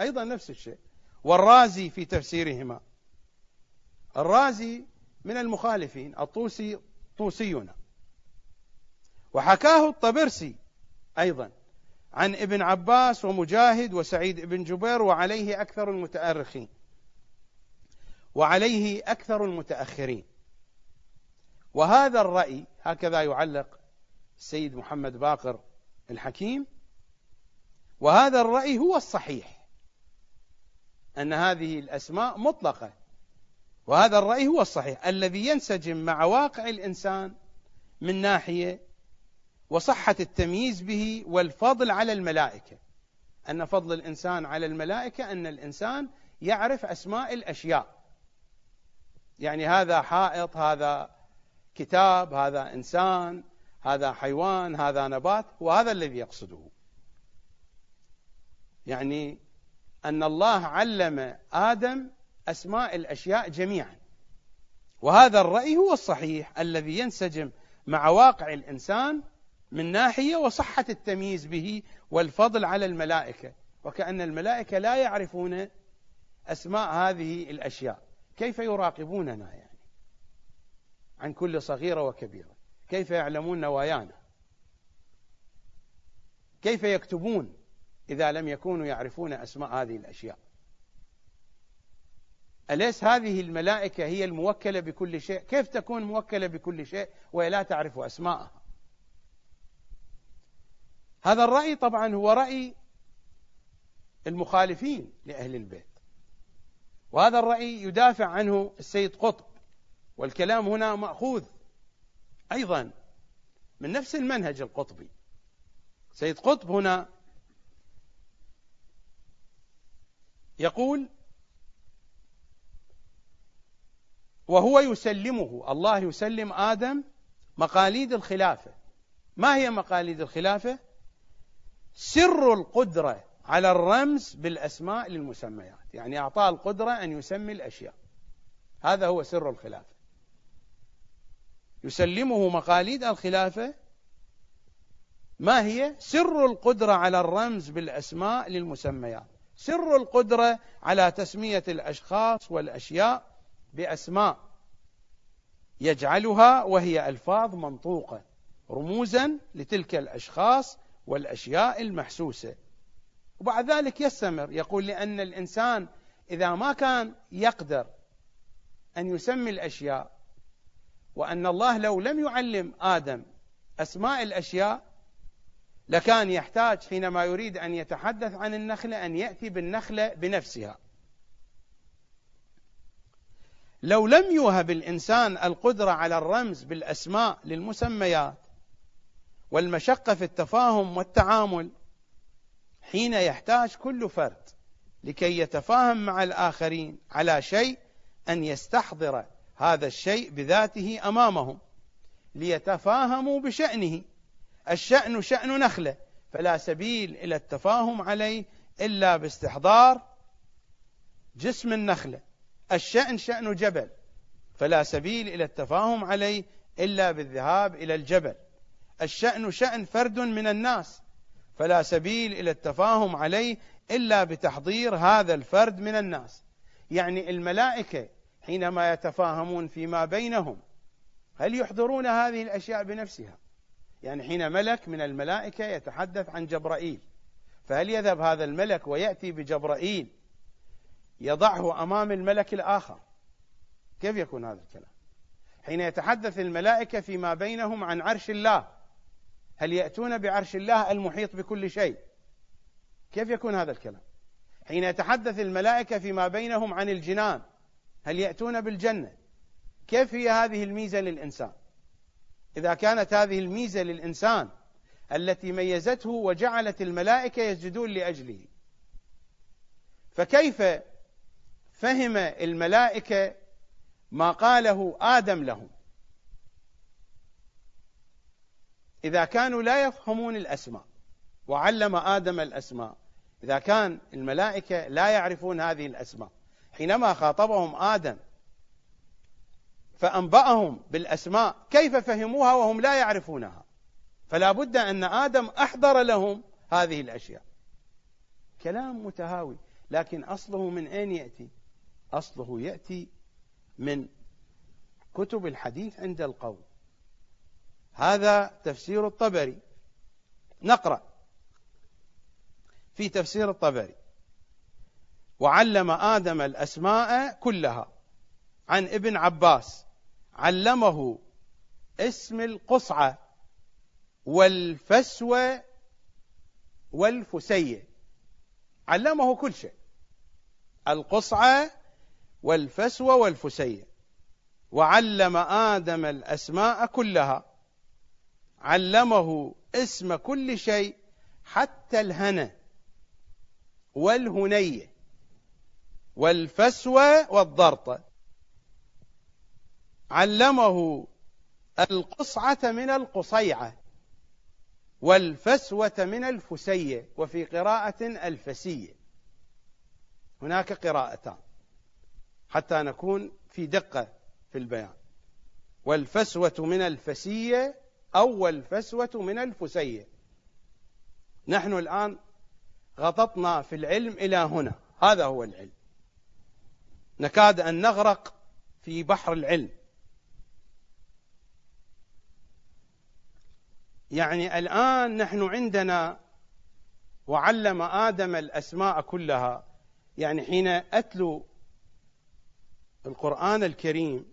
أيضا نفس الشيء. والرازي في تفسيرهما. الرازي من المخالفين الطوسي طوسينا وحكاه الطبرسي أيضا عن ابن عباس ومجاهد وسعيد بن جبير وعليه أكثر المتأرخين. وعليه أكثر المتأخرين. وهذا الرأي هكذا يعلق السيد محمد باقر الحكيم وهذا الرأي هو الصحيح أن هذه الأسماء مطلقة وهذا الرأي هو الصحيح الذي ينسجم مع واقع الإنسان من ناحية وصحة التمييز به والفضل على الملائكة. أن فضل الإنسان على الملائكة أن الإنسان يعرف أسماء الأشياء. يعني هذا حائط هذا كتاب هذا إنسان هذا حيوان هذا نبات وهذا الذي يقصده. يعني أن الله علم آدم أسماء الأشياء جميعا. وهذا الرأي هو الصحيح الذي ينسجم مع واقع الإنسان من ناحية وصحة التمييز به والفضل على الملائكة. وكأن الملائكة لا يعرفون أسماء هذه الأشياء. كيف يراقبوننا يعني؟ عن كل صغيرة وكبيرة. كيف يعلمون نوايانا؟ كيف يكتبون إذا لم يكونوا يعرفون أسماء هذه الأشياء؟ أليس هذه الملائكة هي الموكلة بكل شيء؟ كيف تكون موكلة بكل شيء وهي لا تعرف أسماءها؟ هذا الرأي طبعا هو رأي المخالفين لأهل البيت. وهذا الرأي يدافع عنه السيد قطب والكلام هنا مأخوذ. أيضا من نفس المنهج القطبي. سيد قطب هنا يقول وهو يسلمه الله يسلم آدم مقاليد الخلافة. ما هي مقاليد الخلافة؟ سر القدرة على الرمز بالأسماء للمسميات يعني أعطاه القدرة أن يسمي الأشياء. هذا هو سر الخلافة. يسلمه مقاليد الخلافة. ما هي؟ سر القدرة على الرمز بالأسماء للمسميات. سر القدرة على تسمية الأشخاص والأشياء بأسماء يجعلها وهي ألفاظ منطوقة رموزا لتلك الأشخاص والأشياء المحسوسة. وبعد ذلك يستمر يقول لأن الإنسان إذا ما كان يقدر أن يسمي الأشياء وأن الله لو لم يعلم آدم أسماء الأشياء لكان يحتاج حينما يريد أن يتحدث عن النخلة أن يأتي بالنخلة بنفسها. لو لم يوهب الإنسان القدرة على الرمز بالأسماء للمسميات والمشقة في التفاهم والتعامل حين يحتاج كل فرد لكي يتفاهم مع الآخرين على شيء أن يستحضر هذا الشيء بذاته أمامهم ليتفاهموا بشأنه. الشأن شأن نخلة فلا سبيل إلى التفاهم عليه إلا باستحضار جسم النخلة. الشأن شأن جبل فلا سبيل إلى التفاهم عليه إلا بالذهاب إلى الجبل. الشأن شأن فرد من الناس فلا سبيل إلى التفاهم عليه إلا بتحضير هذا الفرد من الناس. يعني الملائكة حينما يتفاهمون فيما بينهم. هل يحضرون هذه الأشياء بنفسها؟ يعني حين ملك من الملائكة يتحدث عن جبرائيل فهل يذهب هذا الملك ويأتي بجبرائيل يضعه أمام الملك الآخر؟ كيف يكون هذا الكلام؟ حين يتحدث الملائكة فيما بينهم عن عرش الله هل يأتون بعرش الله المحيط بكل شيء؟ كيف يكون هذا الكلام؟ حين يتحدث الملائكة فيما بينهم عن الجنان هل يأتون بالجنة؟ كيف هي هذه الميزة للإنسان؟ إذا كانت هذه الميزة للإنسان التي ميزته وجعلت الملائكة يسجدون لأجله فكيف فهم الملائكة ما قاله آدم لهم؟ إذا كانوا لا يفهمون الأسماء وعلم آدم الأسماء إذا كان الملائكة لا يعرفون هذه الأسماء حينما خاطبهم آدم فأنبأهم بالأسماء كيف فهموها وهم لا يعرفونها؟ فلا بد أن آدم أحضر لهم هذه الأشياء. كلام متهاوي لكن أصله من أين يأتي؟ أصله يأتي من كتب الحديث عند القوم. هذا تفسير الطبري. نقرأ. في تفسير الطبري. وعلم آدم الأسماء كلها. عن ابن عباس. علمه اسم القصعة والفسوة والفسية علمه كل شيء. القصعة والفسوة والفسية وعلم آدم الأسماء كلها. علمه اسم كل شيء حتى الهنا والهنية والفسوة والضرطة علمه القصعة من القصيعة والفسوة من الفسية وفي قراءة الفسية. هناك قراءتان حتى نكون في دقة في البيان. والفسوة من الفسية أو الفسوة من الفسية. نحن الآن غططنا في العلم إلى هنا. هذا هو العلم. نكاد أن نغرق في بحر العلم. يعني الآن نحن عندنا وعلم آدم الأسماء كلها. يعني حين أتلو القرآن الكريم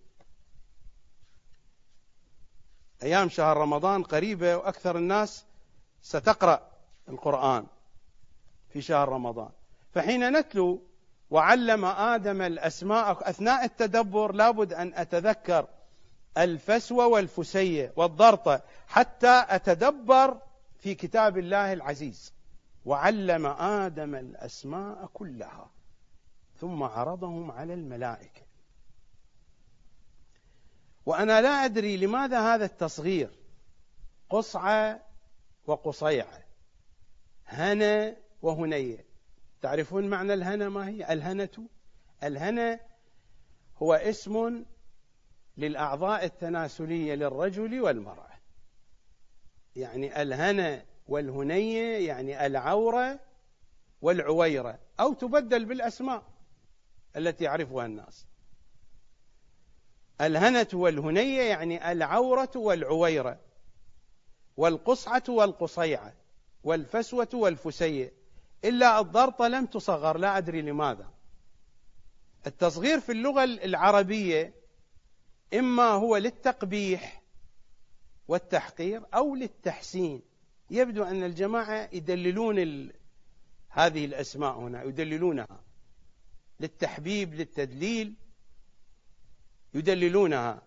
أيام شهر رمضان قريبة وأكثر الناس ستقرأ القرآن في شهر رمضان. فحين نتلو وعلم آدم الأسماء. أثناء التدبر لابد أن أتذكر الفسوة والفسية والضرطة حتى أتدبر في كتاب الله العزيز. وعلم آدم الأسماء كلها. ثم عرضهم على الملائكة. وأنا لا أدري لماذا هذا التصغير. قصعة وقصيعة. هنا وهنية تعرفون معنى الهنا ما هي؟ الهنة. الهنا هو اسم للأعضاء التناسلية للرجل والمرأة. يعني الهنا والهنية يعني العورة والعويرة أو تبدل بالأسماء التي يعرفها الناس. الهنة والهنية يعني العورة والعويرة والقصعة والقصيعة والفسوة والفسية. إلا الضرطة لم تصغر لا أدري لماذا. التصغير في اللغة العربية إما هو للتقبيح والتحقير أو للتحسين. يبدو أن الجماعة يدللون. هذه الأسماء هنا يدللونها للتحبيب للتدليل يدللونها.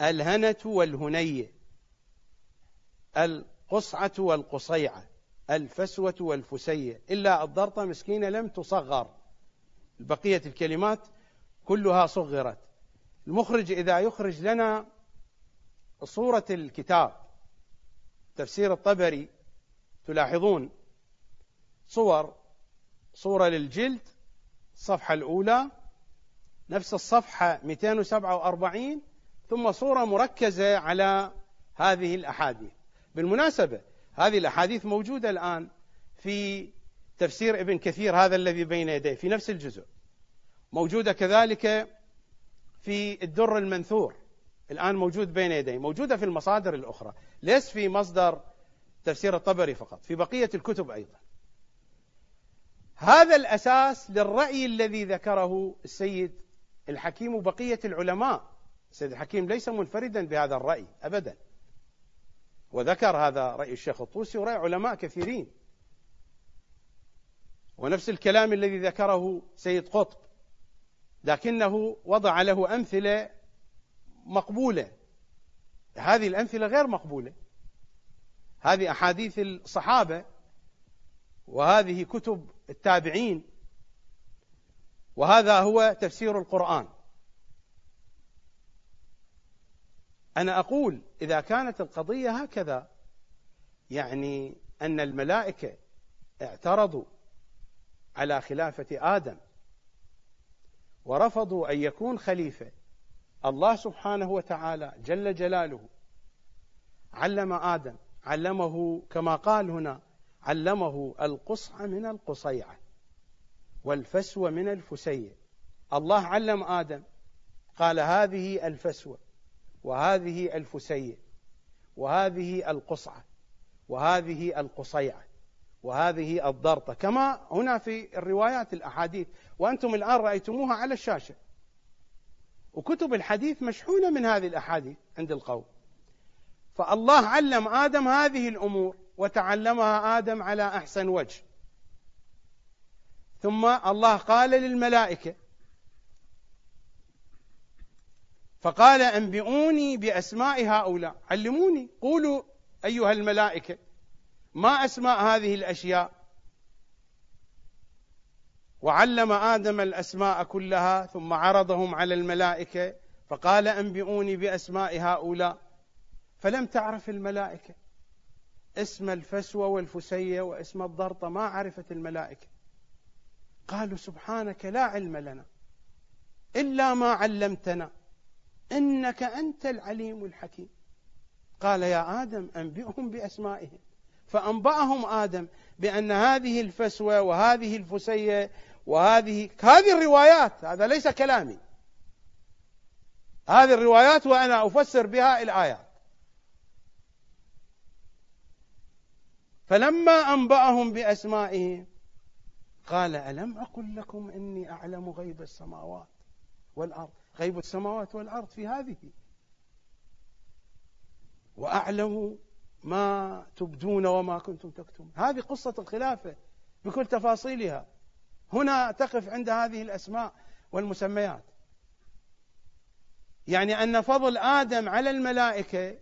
الهنة والهنية القصعة والقصيعة. الفسوة والفسية إلا الضرطة مسكينة لم تصغر. بقية الكلمات كلها صغرت. المخرج إذا يخرج لنا صورة الكتاب تفسير الطبري تلاحظون صور صورة للجلد الصفحة الأولى نفس الصفحة 247 ثم صورة مركزة على هذه الأحاديث. بالمناسبة هذه الأحاديث موجودة الآن في تفسير ابن كثير هذا الذي بين يديه في نفس الجزء. موجودة كذلك في الدر المنثور الآن موجود بين يدي موجودة في المصادر الأخرى. ليس في مصدر تفسير الطبري فقط في بقية الكتب أيضا. هذا الأساس للرأي الذي ذكره السيد الحكيم وبقية العلماء. السيد الحكيم ليس منفردا بهذا الرأي أبدا. وذكر هذا رأي الشيخ الطوسي ورأي علماء كثيرين. ونفس الكلام الذي ذكره سيد قطب لكنه وضع له أمثلة مقبولة. هذه الأمثلة غير مقبولة. هذه أحاديث الصحابة وهذه كتب التابعين وهذا هو تفسير القرآن. أنا أقول إذا كانت القضية هكذا يعني أن الملائكة اعترضوا على خلافة آدم ورفضوا أن يكون خليفة الله سبحانه وتعالى جل جلاله علم آدم علمه كما قال هنا علمه القصع من القصيعة والفسوة من الفسية. الله علم آدم قال هذه الفسوة. وهذه الفسية وهذه القصعة وهذه القصيعة وهذه الضرطة كما هنا في الروايات الأحاديث وأنتم الآن رأيتموها على الشاشة. وكتب الحديث مشحونة من هذه الأحاديث عند القوم. فالله علم آدم هذه الأمور وتعلمها آدم على أحسن وجه. ثم الله قال للملائكة فقال أنبئوني بأسماء هؤلاء. علموني. قولوا أيها الملائكة ما أسماء هذه الأشياء؟ وعلم آدم الأسماء كلها ثم عرضهم على الملائكة. فقال أنبئوني بأسماء هؤلاء. فلم تعرف الملائكة. اسم الفسوة والفسية واسم الضرطة ما عرفت الملائكة. قالوا سبحانك لا علم لنا إلا ما علمتنا. إنك أنت العليم الحكيم. قال يا آدم أنبئهم بأسمائهم. فأنبأهم آدم بأن هذه الفسوة وهذه الفسية وهذه هذه الروايات هذا ليس كلامي. هذه الروايات وأنا أفسر بها الآيات. فلما أنبأهم بأسمائهم قال ألم أقل لكم إني أعلم غيب السماوات والأرض؟ غيب السماوات والأرض في هذه. وأعلم ما تبدون وما كنتم تكتمون. هذه قصة الخلافة بكل تفاصيلها. هنا تقف عند هذه الأسماء والمسميات. يعني أن فضل آدم على الملائكة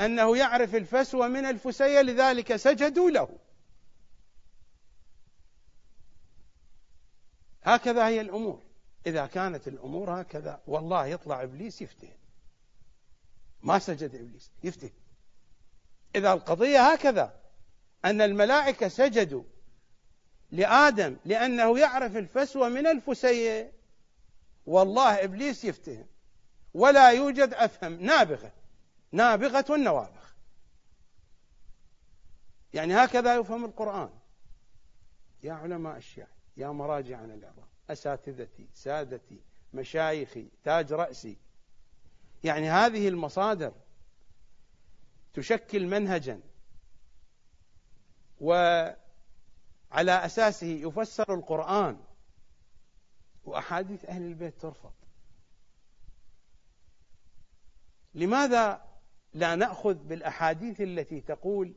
أنه يعرف الفسوة من الفسية لذلك سجدوا له. هكذا هي الأمور. إذا كانت الأمور هكذا والله يطلع إبليس يفتن. ما سجد إبليس يفتن. إذا القضية هكذا أن الملائكة سجدوا لآدم لأنه يعرف الفسوة من الفسية والله إبليس يفتهم ولا يوجد أفهم نابغة. نابغة النوابغ يعني هكذا يفهم القرآن. يا علماء الشيعة يا مراجع عن العظام أساتذتي سادتي مشايخي تاج رأسي. يعني هذه المصادر تشكل منهجا وعلى أساسه يفسر القرآن وأحاديث أهل البيت ترفض. لماذا لا نأخذ بالأحاديث التي تقول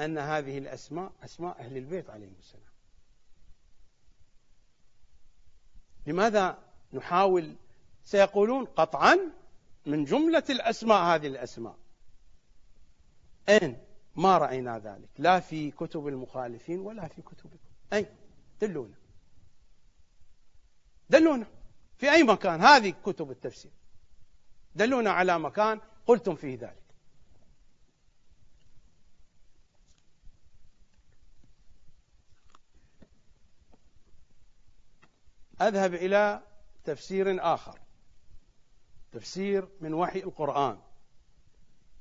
أن هذه الأسماء أسماء أهل البيت عليهم السلام؟ لماذا نحاول؟ سيقولون قطعا من جملة الأسماء هذه الأسماء. أين؟ ما رأينا ذلك. لا في كتب المخالفين ولا في كتبكم. أين؟ دلونا. دلونا. في أي مكان؟ هذه كتب التفسير. دلونا على مكان قلتم فيه ذلك. أذهب إلى تفسير آخر. تفسير من وحي القرآن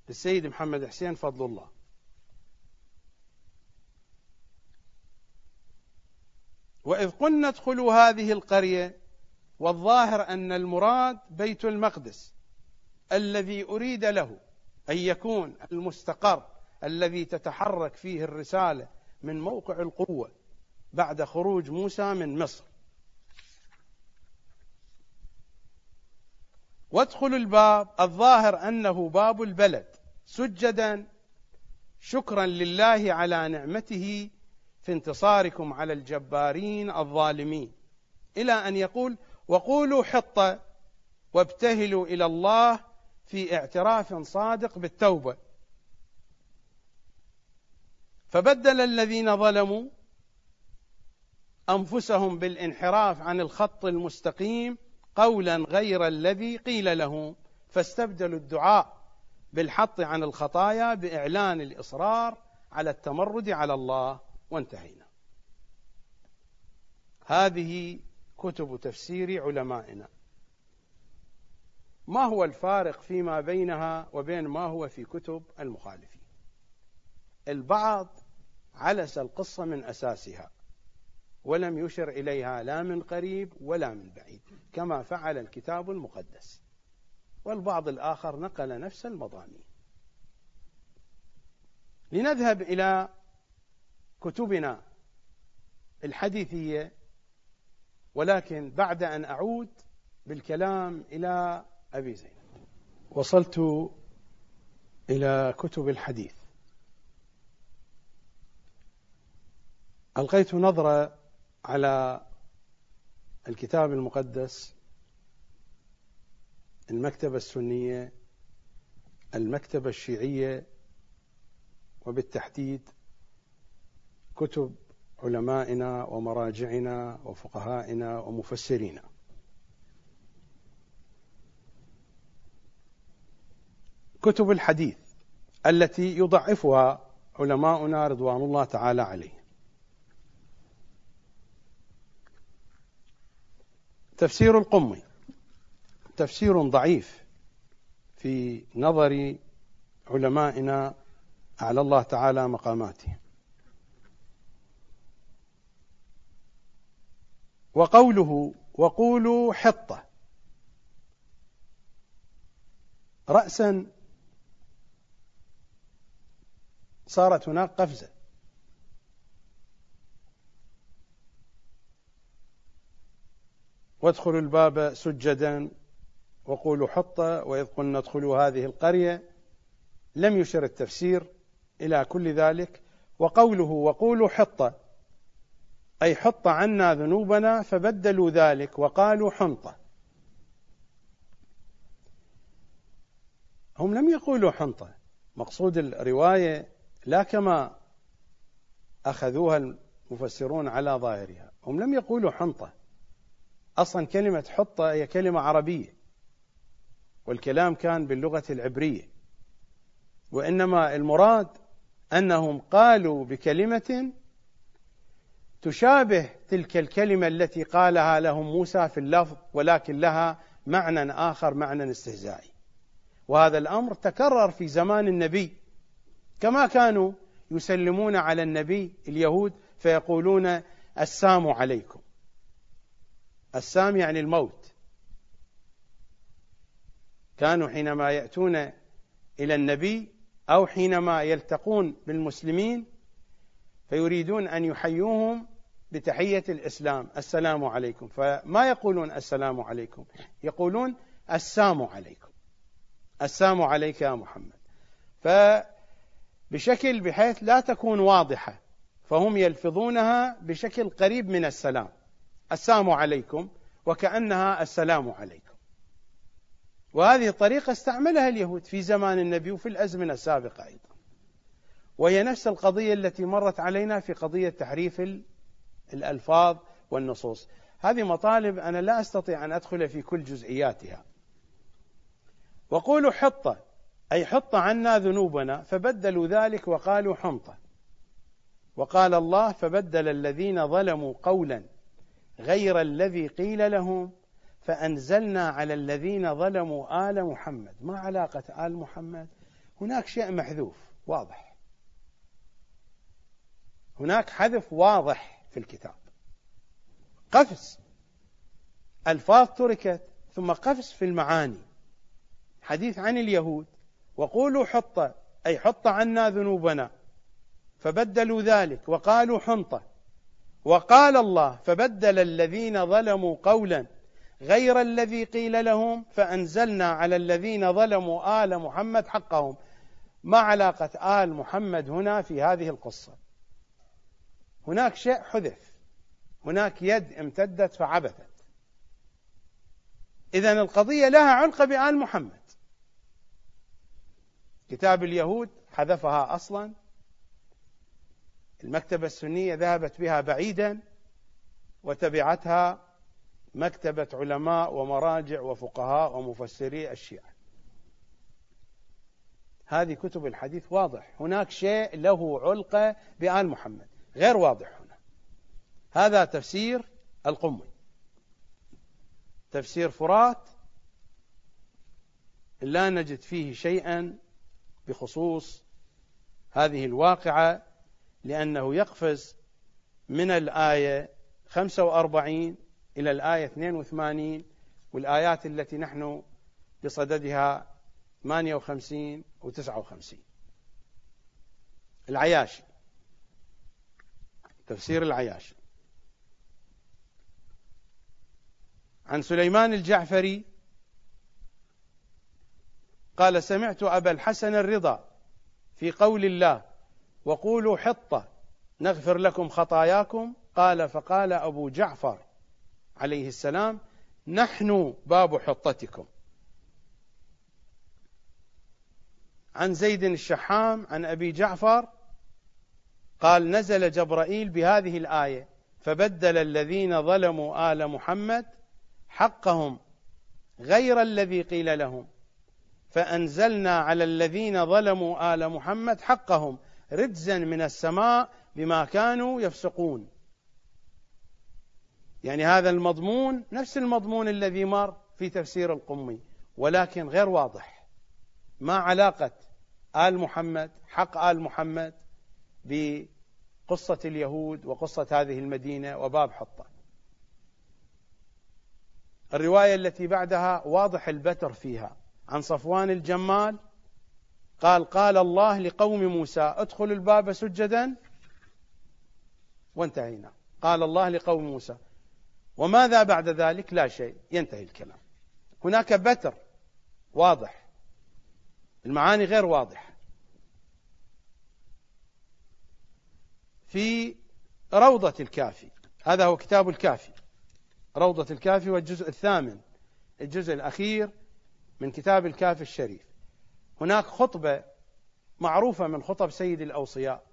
للسيد محمد حسين فضل الله. وإذ قلنا ادخلوا هذه القرية والظاهر أن المراد بيت المقدس الذي أريد له أن يكون المستقر الذي تتحرك فيه الرسالة من موقع القوة بعد خروج موسى من مصر. وادخلوا الباب الظاهر أنه باب البلد. سجدا شكرا لله على نعمته في انتصاركم على الجبارين الظالمين. إلى أن يقول وقولوا حطة وابتهلوا إلى الله في اعتراف صادق بالتوبة. فبدل الذين ظلموا أنفسهم بالانحراف عن الخط المستقيم قولا غير الذي قيل له فاستبدلوا الدعاء بالحط عن الخطايا بإعلان الإصرار على التمرد على الله وانتهينا. هذه كتب تفسير علمائنا. ما هو الفارق فيما بينها وبين ما هو في كتب المخالفين؟ البعض علس القصة من أساسها ولم يشر إليها لا من قريب ولا من بعيد كما فعل الكتاب المقدس. والبعض الآخر نقل نفس المضامين. لنذهب إلى كتبنا الحديثية ولكن بعد أن أعود بالكلام إلى أبي زينب وصلت إلى كتب الحديث. ألقيت نظرة على الكتاب المقدس المكتبة السنية المكتبة الشيعية وبالتحديد كتب علمائنا ومراجعنا وفقهائنا ومفسرينا. كتب الحديث التي يضعفها علماؤنا رضوان الله تعالى عليهم تفسير القمي تفسير ضعيف في نظر علمائنا على الله تعالى مقاماتهم وقوله وقولوا حطة. رأسا صارت هناك قفزة. وادخلوا الباب سجدا وقولوا حطة وإذ قلنا ادخلوا هذه القرية. لم يشر التفسير إلى كل ذلك. وقوله وقولوا حطة أي حط عنا ذنوبنا فبدلوا ذلك وقالوا حنطة هم لم يقولوا حنطة مقصود الرواية لا كما أخذوها المفسرون على ظاهرها. هم لم يقولوا حنطة أصلا كلمة حطة هي كلمة عربية والكلام كان باللغة العبرية. وإنما المراد أنهم قالوا بكلمة تشابه تلك الكلمة التي قالها لهم موسى في اللفظ ولكن لها معنى آخر معنى استهزائي. وهذا الأمر تكرر في زمان النبي. كما كانوا يسلمون على النبي اليهود فيقولون السام عليكم. السام يعني الموت. كانوا حينما يأتون إلى النبي أو حينما يلتقون بالمسلمين فيريدون أن يحيوهم بتحية الإسلام. السلام عليكم. فما يقولون السلام عليكم؟ يقولون السام عليكم. السام عليك يا محمد. فبشكل بحيث لا تكون واضحة فهم يلفظونها بشكل قريب من السلام. السلام عليكم وكأنها السلام عليكم. وهذه الطريقة استعملها اليهود في زمان النبي وفي الأزمنة السابقة أيضا. وهي نفس القضية التي مرت علينا في قضية تحريف الألفاظ والنصوص. هذه مطالب أنا لا أستطيع أن أدخل في كل جزئياتها. وقولوا حطة أي حط عنا ذنوبنا فبدلوا ذلك وقالوا حنطة وقال الله فبدل الذين ظلموا قولا. غير الذي قيل لهم فأنزلنا على الذين ظلموا آل محمد. ما علاقة آل محمد؟ هناك شيء محذوف واضح. هناك حذف واضح في الكتاب. قفز. ألفاظ تركت ثم قفز في المعاني. حديث عن اليهود وقولوا حطة أي حط عنا ذنوبنا فبدلوا ذلك وقالوا حنطة. وقال الله فبدل الذين ظلموا قولا غير الذي قيل لهم فأنزلنا على الذين ظلموا آل محمد حقهم. ما علاقة آل محمد هنا في هذه القصة؟ هناك شيء حذف هناك يد امتدت فعبثت. إذا القضية لها علقة بآل محمد. كتاب اليهود حذفها أصلا المكتبة السنية ذهبت بها بعيدا وتبعتها مكتبة علماء ومراجع وفقهاء ومفسري الشيعة. هذه كتب الحديث واضح. هناك شيء له علقة بآل محمد غير واضح هنا. هذا تفسير القمي. تفسير فرات لا نجد فيه شيئا بخصوص هذه الواقعة لأنه يقفز من الآية 45 إلى الآية 82 والآيات التي نحن بصددها 58 و 59 العياشي. تفسير العياشي. عن سليمان الجعفري قال سمعت أبا الحسن الرضا في قول الله وقولوا حطة نغفر لكم خطاياكم. قال فقال أبو جعفر عليه السلام نحن باب حطتكم. عن زيد الشحام عن أبي جعفر قال نزل جبرائيل بهذه الآية فبدل الذين ظلموا آل محمد حقهم غير الذي قيل لهم فأنزلنا على الذين ظلموا آل محمد حقهم. رجزا من السماء بما كانوا يفسقون. يعني هذا المضمون نفس المضمون الذي مر في تفسير القمي ولكن غير واضح. ما علاقة آل محمد حق آل محمد بقصة اليهود وقصة هذه المدينة وباب حطة. الرواية التي بعدها واضح البتر فيها. عن صفوان الجمال قال قال الله لقوم موسى ادخلوا الباب سجدا وانتهينا. قال الله لقوم موسى وماذا بعد ذلك؟ لا شيء ينتهي الكلام. هناك بتر واضح المعاني غير واضحة. في روضة الكافي هذا هو كتاب الكافي. روضة الكافي والجزء الثامن الجزء الأخير من كتاب الكافي الشريف. هناك خطبة معروفة من خطب سيد الأوصياء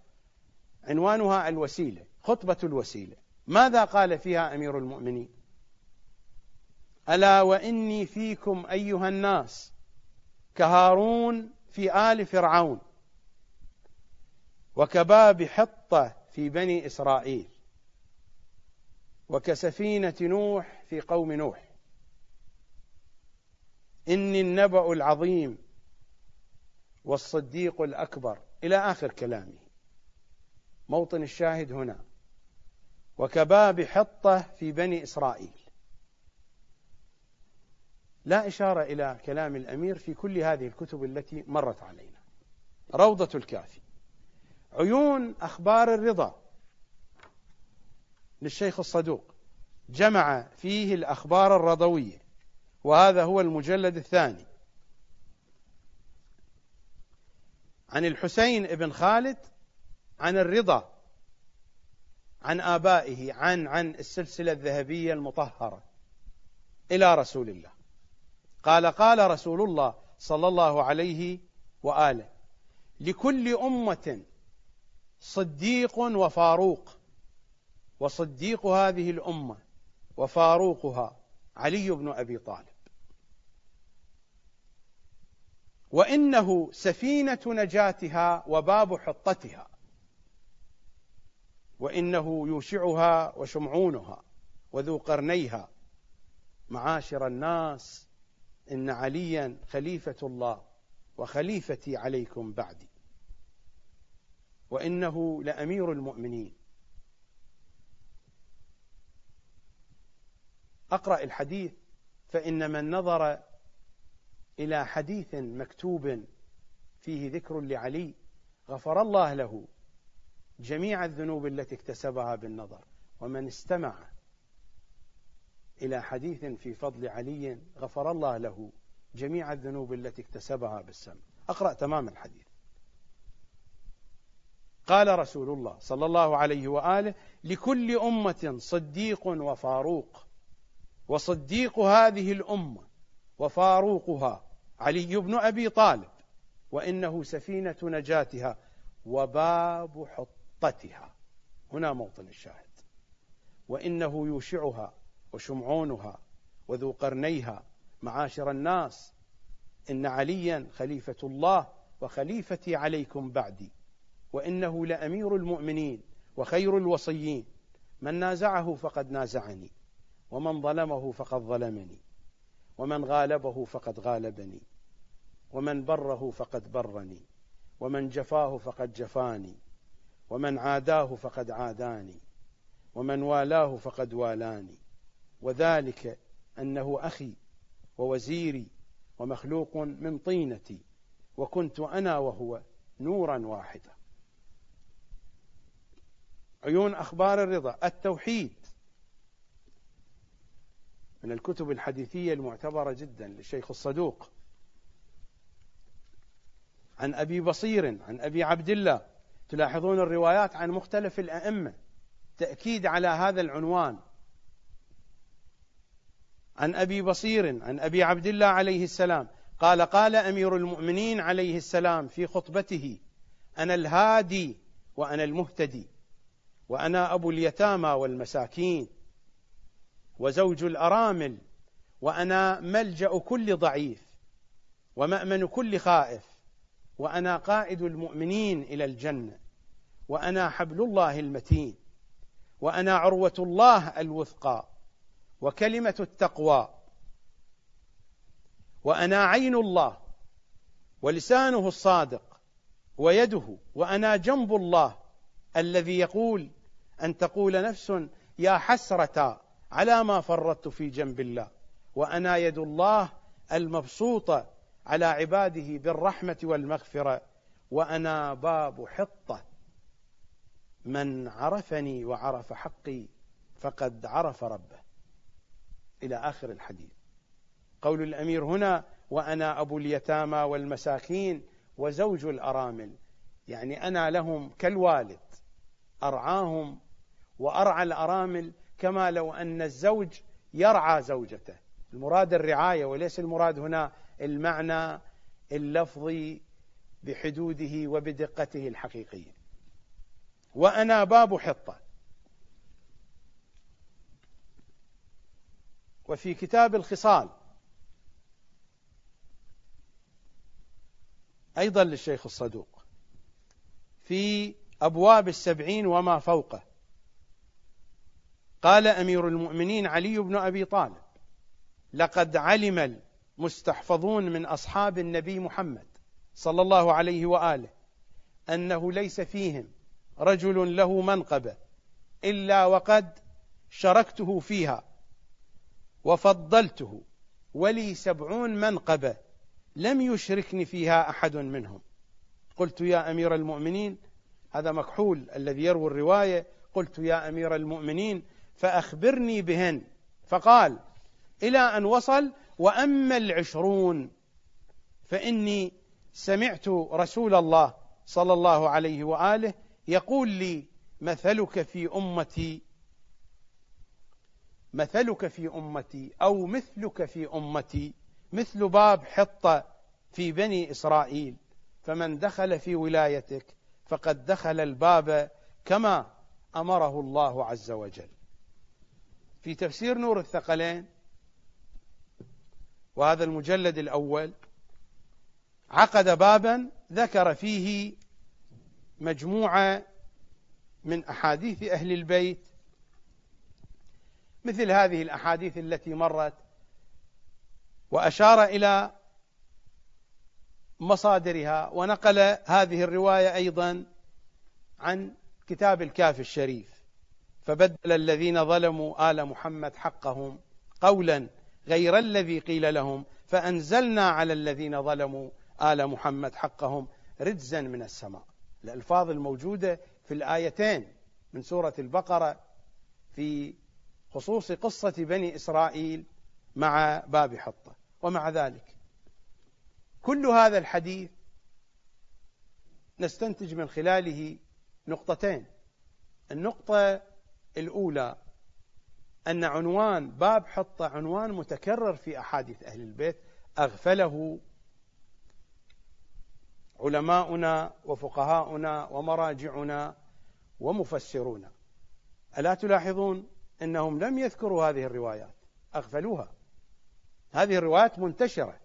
عنوانها الوسيلة خطبة الوسيلة. ماذا قال فيها أمير المؤمنين؟ ألا وإني فيكم أيها الناس كهارون في آل فرعون وكباب حطة في بني إسرائيل وكسفينة نوح في قوم نوح. إني النبأ العظيم والصديق الأكبر. إلى آخر كلامه. موطن الشاهد هنا. وكباب حطة في بني إسرائيل. لا إشارة إلى كلام الأمير في كل هذه الكتب التي مرت علينا. روضة الكافي. عيون أخبار الرضا للشيخ الصدوق. جمع فيه الأخبار الرضوية. وهذا هو المجلد الثاني. عن الحسين بن خالد عن الرضا عن آبائه عن عن السلسلة الذهبية المطهرة إلى رسول الله. قال قال رسول الله صلى الله عليه وآله لكل أمة صديق وفاروق وصديق هذه الأمة وفاروقها علي بن أبي طالب. وإنه سفينة نجاتها وباب حطتها. وإنه يوشعها وشمعونها وذو قرنيها. معاشر الناس إن عليا خليفة الله وخليفتي عليكم بعدي. وإنه لأمير المؤمنين. أقرأ الحديث فإن من نظر إلى حديث مكتوب فيه ذكر لعلي غفر الله له جميع الذنوب التي اكتسبها بالنظر. ومن استمع إلى حديث في فضل علي غفر الله له جميع الذنوب التي اكتسبها بالسمع. أقرأ تمام الحديث. قال رسول الله صلى الله عليه وآله لكل أمة صديق وفاروق وصديق هذه الأمة وفاروقها علي بن أبي طالب وإنه سفينة نجاتها وباب حطتها. هنا موطن الشاهد. وإنه يوشعها وشمعونها وذو قرنيها معاشر الناس. إن عليا خليفة الله وخليفتي عليكم بعدي. وإنه لأمير المؤمنين وخير الوصيين. من نازعه فقد نازعني ومن ظلمه فقد ظلمني ومن غالبه فقد غالبني. ومن بره فقد برني ومن جفاه فقد جفاني ومن عاداه فقد عاداني ومن والاه فقد والاني. وذلك أنه أخي ووزيري ومخلوق من طينتي وكنت أنا وهو نورا واحدا. عيون أخبار الرضا التوحيد. من الكتب الحديثية المعتبرة جدا للشيخ الصدوق. عن أبي بصير عن أبي عبد الله. تلاحظون الروايات عن مختلف الأئمة. تأكيد على هذا العنوان. عن أبي بصير عن أبي عبد الله عليه السلام. قال قال أمير المؤمنين عليه السلام في خطبته أنا الهادي وأنا المهتدي وأنا أبو اليتامى والمساكين وزوج الأرامل وأنا ملجأ كل ضعيف ومأمن كل خائف. وأنا قائد المؤمنين إلى الجنة وأنا حبل الله المتين وأنا عروة الله الوثقى وكلمة التقوى وأنا عين الله ولسانه الصادق ويده وأنا جنب الله الذي يقول أن تقول نفس يا حسرة على ما فرطت في جنب الله وأنا يد الله المبسوطة على عباده بالرحمة والمغفرة وأنا باب حطة. من عرفني وعرف حقي فقد عرف ربه. إلى آخر الحديث. قول الأمير هنا وأنا أبو اليتامى والمساكين وزوج الأرامل. يعني أنا لهم كالوالد. أرعاهم وأرعى الأرامل كما لو أن الزوج يرعى زوجته. المراد الرعاية وليس المراد هنا المعنى اللفظي بحدوده وبدقته الحقيقية. وأنا باب حطة. وفي كتاب الخصال. أيضا للشيخ الصدوق. في أبواب السبعين وما فوقه. قال أمير المؤمنين علي بن أبي طالب لقد علم المستحفظون من أصحاب النبي محمد صلى الله عليه وآله أنه ليس فيهم رجل له منقبة إلا وقد شركته فيها وفضلته ولي سبعون منقبة لم يشركني فيها أحد منهم. قلت يا أمير المؤمنين هذا مكحول الذي يروي الرواية. قلت يا أمير المؤمنين فأخبرني بهن. فقال إلى أن وصل وأما العشرون فإني سمعت رسول الله صلى الله عليه وآله يقول لي مثلك في أمتي مثلك في أمتي أو مثلك في أمتي مثل باب حطة في بني إسرائيل فمن دخل في ولايتك فقد دخل الباب كما أمره الله عز وجل. في تفسير نور الثقلين وهذا المجلد الأول عقد بابا ذكر فيه مجموعة من أحاديث أهل البيت مثل هذه الأحاديث التي مرت وأشار إلى مصادرها ونقل هذه الرواية أيضا عن كتاب الكافي الشريف فبدل الذين ظلموا آل محمد حقهم قولا غير الذي قيل لهم فأنزلنا على الذين ظلموا آل محمد حقهم رجزا من السماء. الألفاظ الموجودة في الآيتين من سورة البقرة في خصوص قصة بني إسرائيل مع باب حطة. ومع ذلك كل هذا الحديث نستنتج من خلاله نقطتين. النقطة الأولى أن عنوان باب حطة عنوان متكرر في أحاديث أهل البيت أغفله علماؤنا وفقهاؤنا ومراجعنا ومفسرونا ألا تلاحظون أنهم لم يذكروا هذه الروايات أغفلوها. هذه الروايات منتشرة.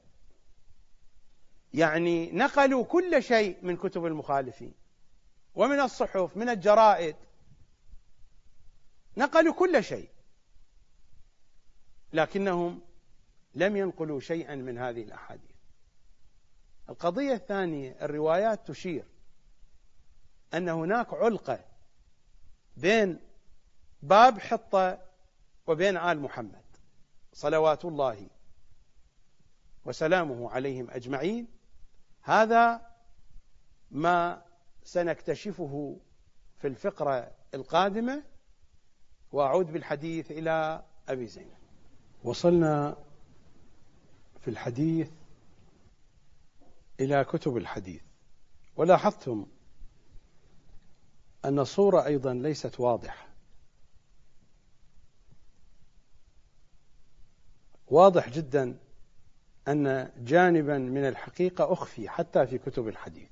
يعني نقلوا كل شيء من كتب المخالفين ومن الصحف من الجرائد. نقلوا كل شيء. لكنهم لم ينقلوا شيئا من هذه الأحاديث. القضية الثانية الروايات تشير أن هناك علقة بين باب حطة وبين آل محمد صلوات الله وسلامه عليهم أجمعين. هذا ما سنكتشفه في الفقرة القادمة. وأعود بالحديث إلى أبي زينب. وصلنا في الحديث إلى كتب الحديث. ولاحظتم أن الصورة أيضا ليست واضحة. واضح جدا أن جانبا من الحقيقة أخفي حتى في كتب الحديث.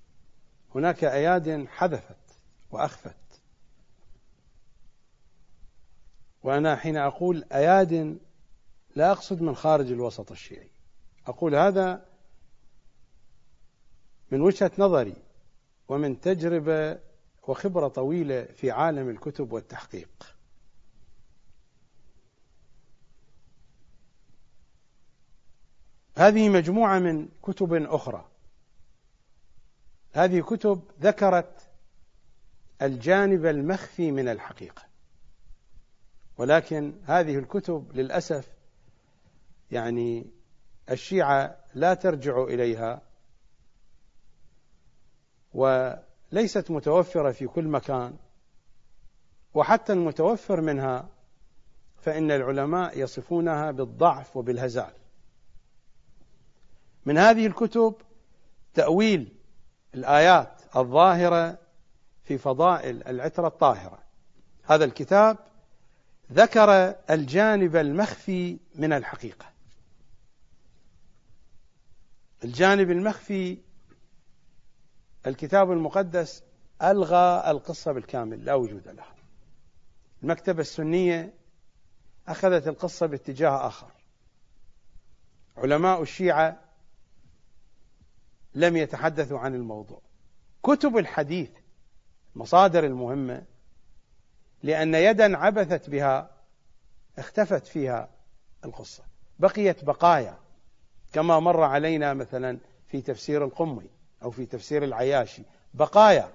هناك أياد حذفت وأخفت. وأنا حين أقول أياد لا أقصد من خارج الوسط الشيعي. أقول هذا من وجهة نظري ومن تجربة وخبرة طويلة في عالم الكتب والتحقيق. هذه مجموعة من كتب أخرى. هذه كتب ذكرت الجانب المخفي من الحقيقة. ولكن هذه الكتب للأسف يعني الشيعة لا ترجع إليها وليست متوفرة في كل مكان وحتى المتوفر منها فإن العلماء يصفونها بالضعف وبالهزال. من هذه الكتب تأويل الآيات الظاهرة في فضائل العترة الطاهرة. هذا الكتاب ذكر الجانب المخفي من الحقيقة. الجانب المخفي الكتاب المقدس ألغى القصة بالكامل لا وجود لها. المكتبة السنية أخذت القصة باتجاه آخر. علماء الشيعة لم يتحدثوا عن الموضوع. كتب الحديث مصادر المهمة لأن يدا عبثت بها اختفت فيها القصة. بقيت بقايا. كما مر علينا مثلا في تفسير القمي أو في تفسير العياشي. بقايا.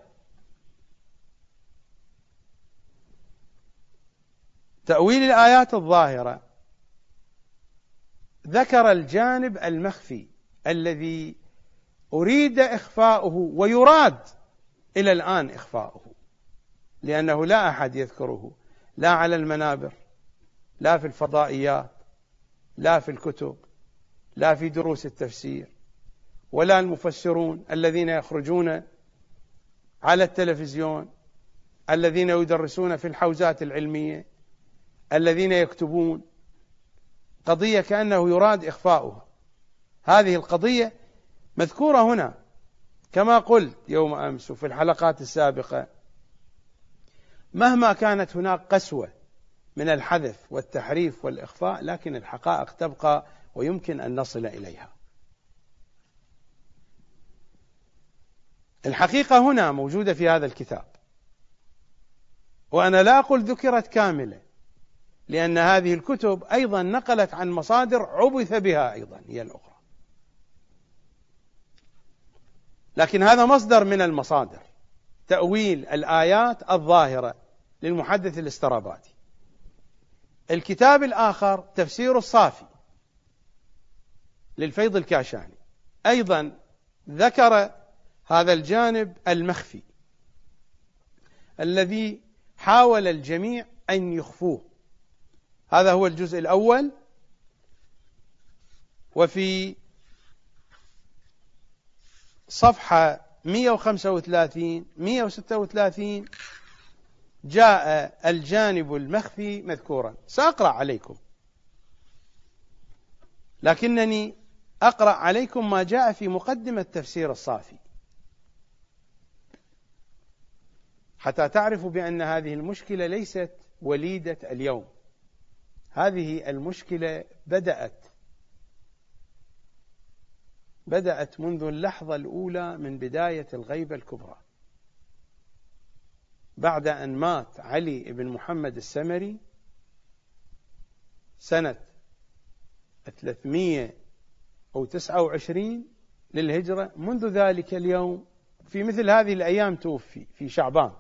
تأويل الآيات الظاهرة. ذكر الجانب المخفي الذي أريد إخفاؤه ويراد إلى الآن إخفاؤه. لأنه لا أحد يذكره. لا على المنابر. لا في الفضائيات. لا في الكتب. لا في دروس التفسير ولا المفسرون الذين يخرجون على التلفزيون الذين يدرسون في الحوزات العلمية الذين يكتبون. قضية كأنه يراد إخفاؤها. هذه القضية مذكورة هنا. كما قلت يوم أمس وفي الحلقات السابقة مهما كانت هناك قسوة من الحذف والتحريف والإخفاء لكن الحقائق تبقى ويمكن أن نصل إليها. الحقيقة هنا موجودة في هذا الكتاب. وأنا لا أقول ذكرت كاملة لأن هذه الكتب أيضا نقلت عن مصادر عبث بها أيضا هي الأخرى. لكن هذا مصدر من المصادر تأويل الآيات الظاهرة للمحدث الاستراباتي. الكتاب الآخر تفسير الصافي. للفيض الكاشاني. أيضا ذكر هذا الجانب المخفي الذي حاول الجميع أن يخفوه. هذا هو الجزء الأول. وفي صفحة 135 136 جاء الجانب المخفي مذكورا. سأقرأ عليكم. لكنني أقرأ عليكم ما جاء في مقدمة تفسير الصافي. حتى تعرفوا بأن هذه المشكلة ليست وليدة اليوم. هذه المشكلة بدأت بدأت منذ اللحظة الأولى من بداية الغيبة الكبرى. بعد أن مات علي بن محمد السمري سنة 329 للهجرة منذ ذلك اليوم في مثل هذه الأيام توفي في شعبان.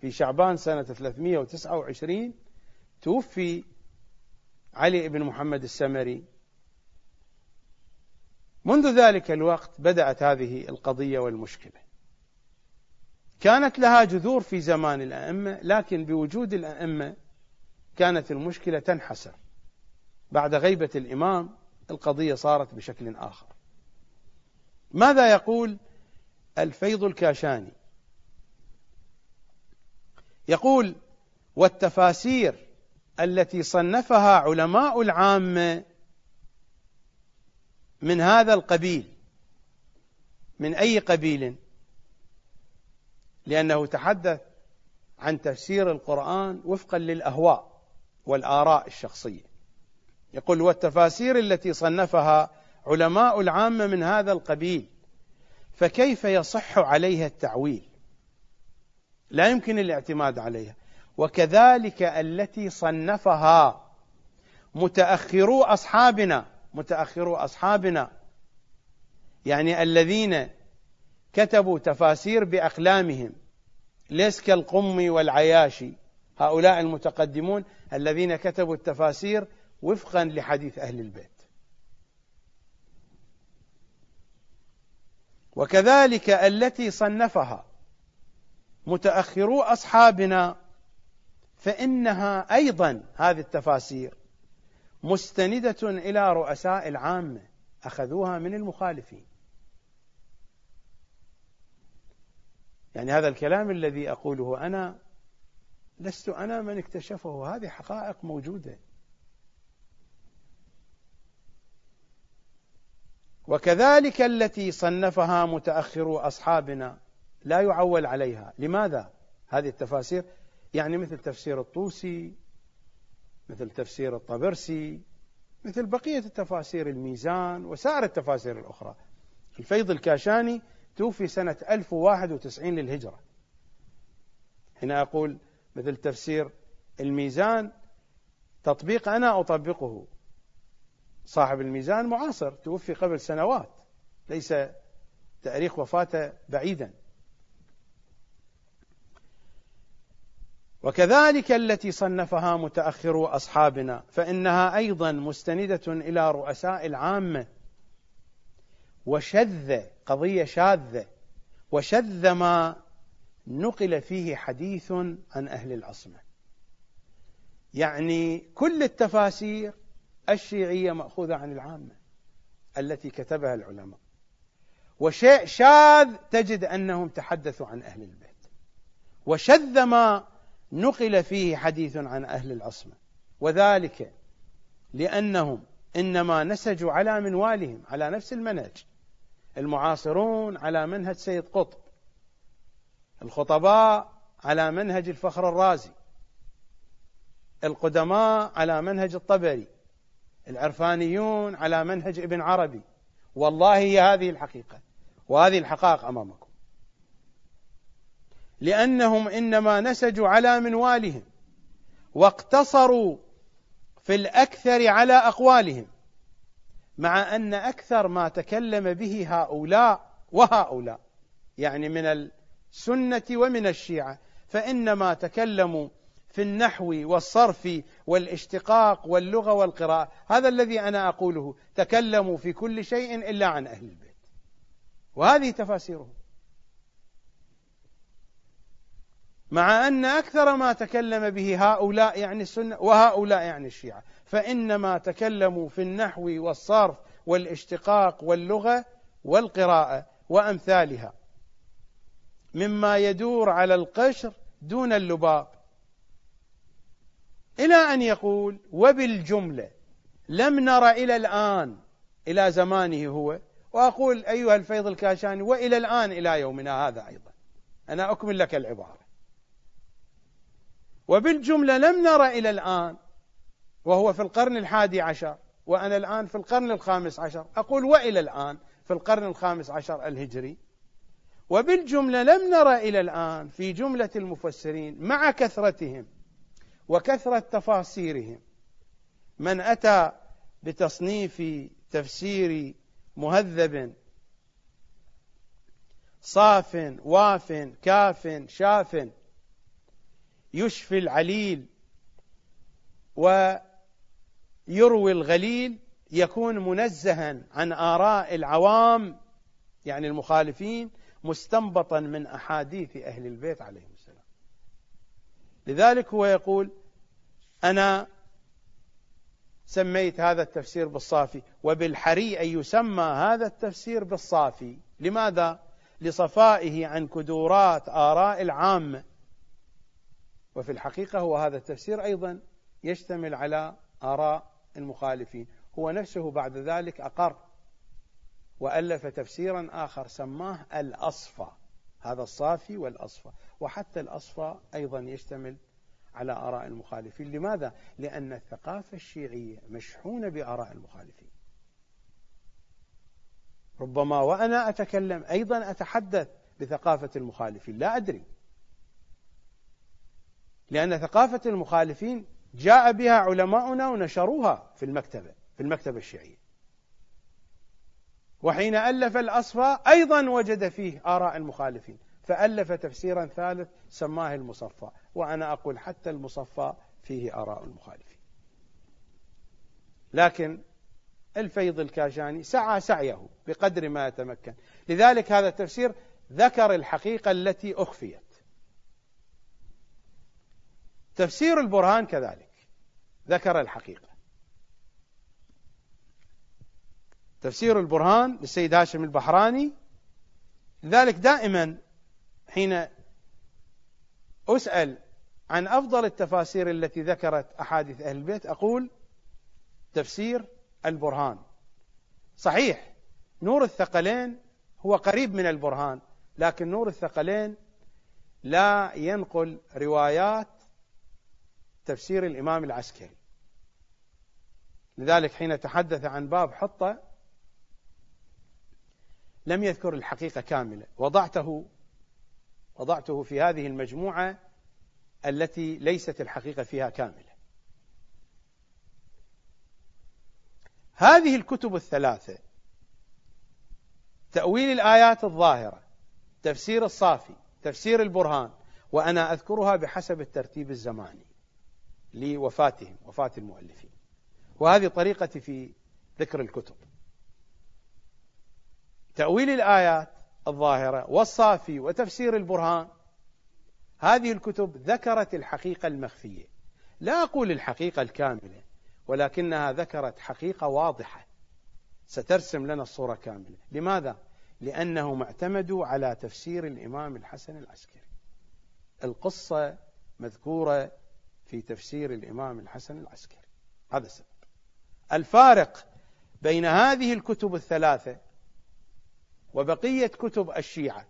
في شعبان سنة 329 توفي علي بن محمد السمري. منذ ذلك الوقت بدأت هذه القضية والمشكلة. كانت لها جذور في زمان الأئمة لكن بوجود الأئمة كانت المشكلة تنحسر. بعد غيبة الإمام القضية صارت بشكل آخر. ماذا يقول الفيض الكاشاني؟ يقول والتفاسير التي صنفها علماء العامه من هذا القبيل من أي قبيل؟ لأنه تحدث عن تفسير القرآن وفقا للأهواء والآراء الشخصية. يقول والتفاسير التي صنفها علماء العامة من هذا القبيل فكيف يصح عليها التعويل؟ لا يمكن الاعتماد عليها. وكذلك التي صنفها متأخرو أصحابنا متأخرو أصحابنا يعني الذين كتبوا تفاسير بأقلامهم ليس كالقمي والعياشي هؤلاء المتقدمون الذين كتبوا التفاسير وفقا لحديث أهل البيت. وكذلك التي صنفها متأخرو أصحابنا فإنها أيضا هذه التفاسير مستندة إلى رؤساء العامة أخذوها من المخالفين. يعني هذا الكلام الذي أقوله أنا لست أنا من اكتشفه هذه حقائق موجودة. وكذلك التي صنفها متاخرو أصحابنا لا يعول عليها. لماذا هذه التفاسير؟ يعني مثل تفسير الطوسي مثل تفسير الطبرسي مثل بقية التفاسير الميزان وسائر التفاسير الأخرى. الفيض الكاشاني توفي سنة 1091 للهجرة. هنا أقول مثل تفسير الميزان تطبيق أنا أطبقه. صاحب الميزان معاصر توفي قبل سنوات ليس تاريخ وفاته بعيدا. وكذلك التي صنفها متاخرو أصحابنا فإنها أيضا مستندة إلى رؤساء العامة. وشذ قضية شاذة وشذ ما نقل فيه حديث عن أهل العصمة. يعني كل التفاسير الشيعية مأخوذة عن العامة التي كتبها العلماء. وشيء شاذ تجد أنهم تحدثوا عن أهل البيت. وشذ ما نقل فيه حديث عن أهل العصمة. وذلك لأنهم إنما نسجوا على منوالهم على نفس المنهج. المعاصرون على منهج سيد قطب. الخطباء على منهج الفخر الرازي. القدماء على منهج الطبري. العرفانيون على منهج ابن عربي. والله هي هذه الحقيقة. وهذه الحقائق أمامكم. لأنهم إنما نسجوا على منوالهم. واقتصروا في الأكثر على أقوالهم. مع أن أكثر ما تكلم به هؤلاء وهؤلاء يعني من السنة ومن الشيعة فإنما تكلموا في النحو والصرف والاشتقاق واللغة والقراءة. هذا الذي أنا أقوله. تكلموا في كل شيء إلا عن أهل البيت. وهذه تفاسيرهم مع أن أكثر ما تكلم به هؤلاء يعني السنة وهؤلاء يعني الشيعة فإنما تكلموا في النحو والصرف والاشتقاق واللغة والقراءة وأمثالها. مما يدور على القشر دون اللباب إلى أن يقول وبالجملة لم نر إلى الآن إلى زمانه هو وأقول أيها الفيض الكاشاني وإلى الآن إلى يومنا هذا أيضا. أنا أكمل لك العبارة. وبالجملة لم نرى إلى الآن وهو في القرن الحادي عشر وأنا الآن في القرن الخامس عشر. أقول وإلى الآن في القرن الخامس عشر الهجري. وبالجملة لم نرى إلى الآن في جملة المفسرين مع كثرتهم. وكثرة تفاسيرهم. من أتى بتصنيف تفسير مهذب صاف واف كاف شاف يشفي العليل ويروي الغليل يكون منزها عن آراء العوام يعني المخالفين مستنبطا من أحاديث أهل البيت عليهم السلام. لذلك هو يقول أنا سميت هذا التفسير بالصافي وبالحري أن يسمى هذا التفسير بالصافي. لماذا؟ لصفائه عن كدورات آراء العامة وفي الحقيقة هو هذا التفسير أيضا يشتمل على آراء المخالفين. هو نفسه بعد ذلك أقر وألف تفسيرا آخر سماه الأصفى هذا الصافي والأصفى. وحتى الأصفى أيضا يشتمل على آراء المخالفين. لماذا؟ لأن الثقافة الشيعية مشحونة بآراء المخالفين. ربما وأنا أتكلم أيضا أتحدث بثقافة المخالفين. لا أدري. لأن ثقافة المخالفين جاء بها علماؤنا ونشروها في المكتبة في المكتبة الشيعية. وحين ألف الأصفى أيضا وجد فيه آراء المخالفين. فألف تفسيرا ثالث سماه المصفى. وأنا أقول حتى المصفى فيه آراء المخالفين. لكن الفيض الكاشاني سعى سعيه بقدر ما يتمكن. لذلك هذا التفسير ذكر الحقيقة التي أخفيت. تفسير البرهان كذلك ذكر الحقيقة. تفسير البرهان للسيد هاشم البحراني لذلك دائما حين أسأل عن أفضل التفاسير التي ذكرت أحاديث أهل البيت. أقول تفسير البرهان. صحيح نور الثقلين هو قريب من البرهان لكن نور الثقلين لا ينقل روايات تفسير الإمام العسكري. لذلك حين تحدث عن باب حطة لم يذكر الحقيقة كاملة. وضعته وضعته في هذه المجموعة التي ليست الحقيقة فيها كاملة. هذه الكتب الثلاثة تأويل الآيات الظاهرة تفسير الصافي تفسير البرهان وأنا أذكرها بحسب الترتيب الزماني لوفاتهم وفاة المؤلفين. وهذه طريقتي في ذكر الكتب. تأويل الآيات الظاهرة والصافي وتفسير البرهان. هذه الكتب ذكرت الحقيقة المخفية. لا أقول الحقيقة الكاملة ولكنها ذكرت حقيقة واضحة. سترسم لنا الصورة كاملة. لماذا؟ لأنهم اعتمدوا على تفسير الإمام الحسن العسكري. القصة مذكورة في تفسير الإمام الحسن العسكري. هذا السبب. الفارق بين هذه الكتب الثلاثة وبقية كتب الشيعة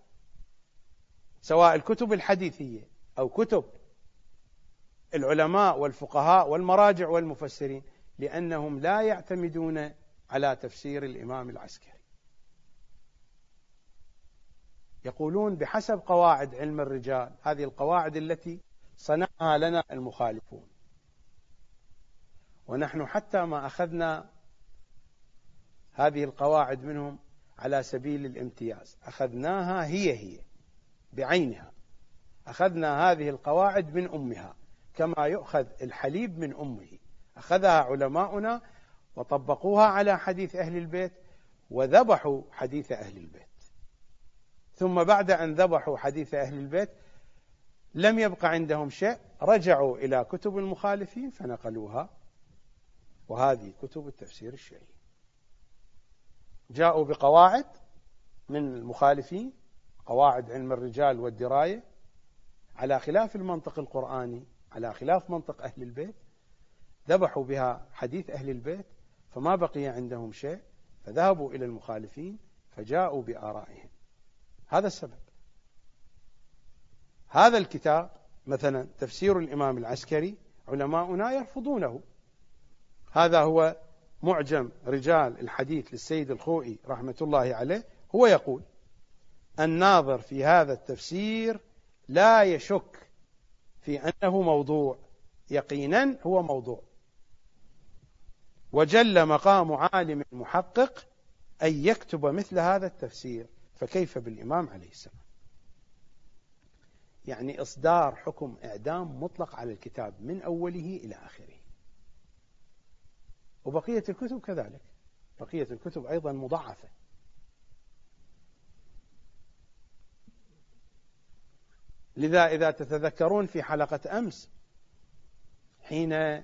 سواء الكتب الحديثية أو كتب العلماء والفقهاء والمراجع والمفسرين لأنهم لا يعتمدون على تفسير الإمام العسكري. يقولون بحسب قواعد علم الرجال هذه القواعد التي صنعها لنا المخالفون. ونحن حتى ما أخذنا هذه القواعد منهم على سبيل الامتياز. أخذناها هي هي بعينها. أخذنا هذه القواعد من أمها كما يؤخذ الحليب من أمه. أخذها علماؤنا وطبقوها على حديث أهل البيت وذبحوا حديث أهل البيت. ثم بعد أن ذبحوا حديث أهل البيت لم يبق عندهم شيء رجعوا إلى كتب المخالفين فنقلوها. وهذه كتب التفسير الشيعي جاءوا بقواعد من المخالفين قواعد علم الرجال والدراية على خلاف المنطق القرآني على خلاف منطق أهل البيت ذبحوا بها حديث أهل البيت فما بقي عندهم شيء فذهبوا إلى المخالفين فجاءوا بآرائهم. هذا السبب. هذا الكتاب مثلا تفسير الإمام العسكري علماؤنا يرفضونه. هذا هو معجم رجال الحديث للسيد الخوئي رحمة الله عليه هو يقول الناظر في هذا التفسير لا يشك في أنه موضوع يقينا هو موضوع. وجل مقام عالم محقق أن يكتب مثل هذا التفسير فكيف بالإمام عليه السلام؟ يعني إصدار حكم إعدام مطلق على الكتاب من أوله إلى آخره. وبقية الكتب كذلك. بقية الكتب أيضا مضاعفة. لذا إذا تتذكرون في حلقة أمس حين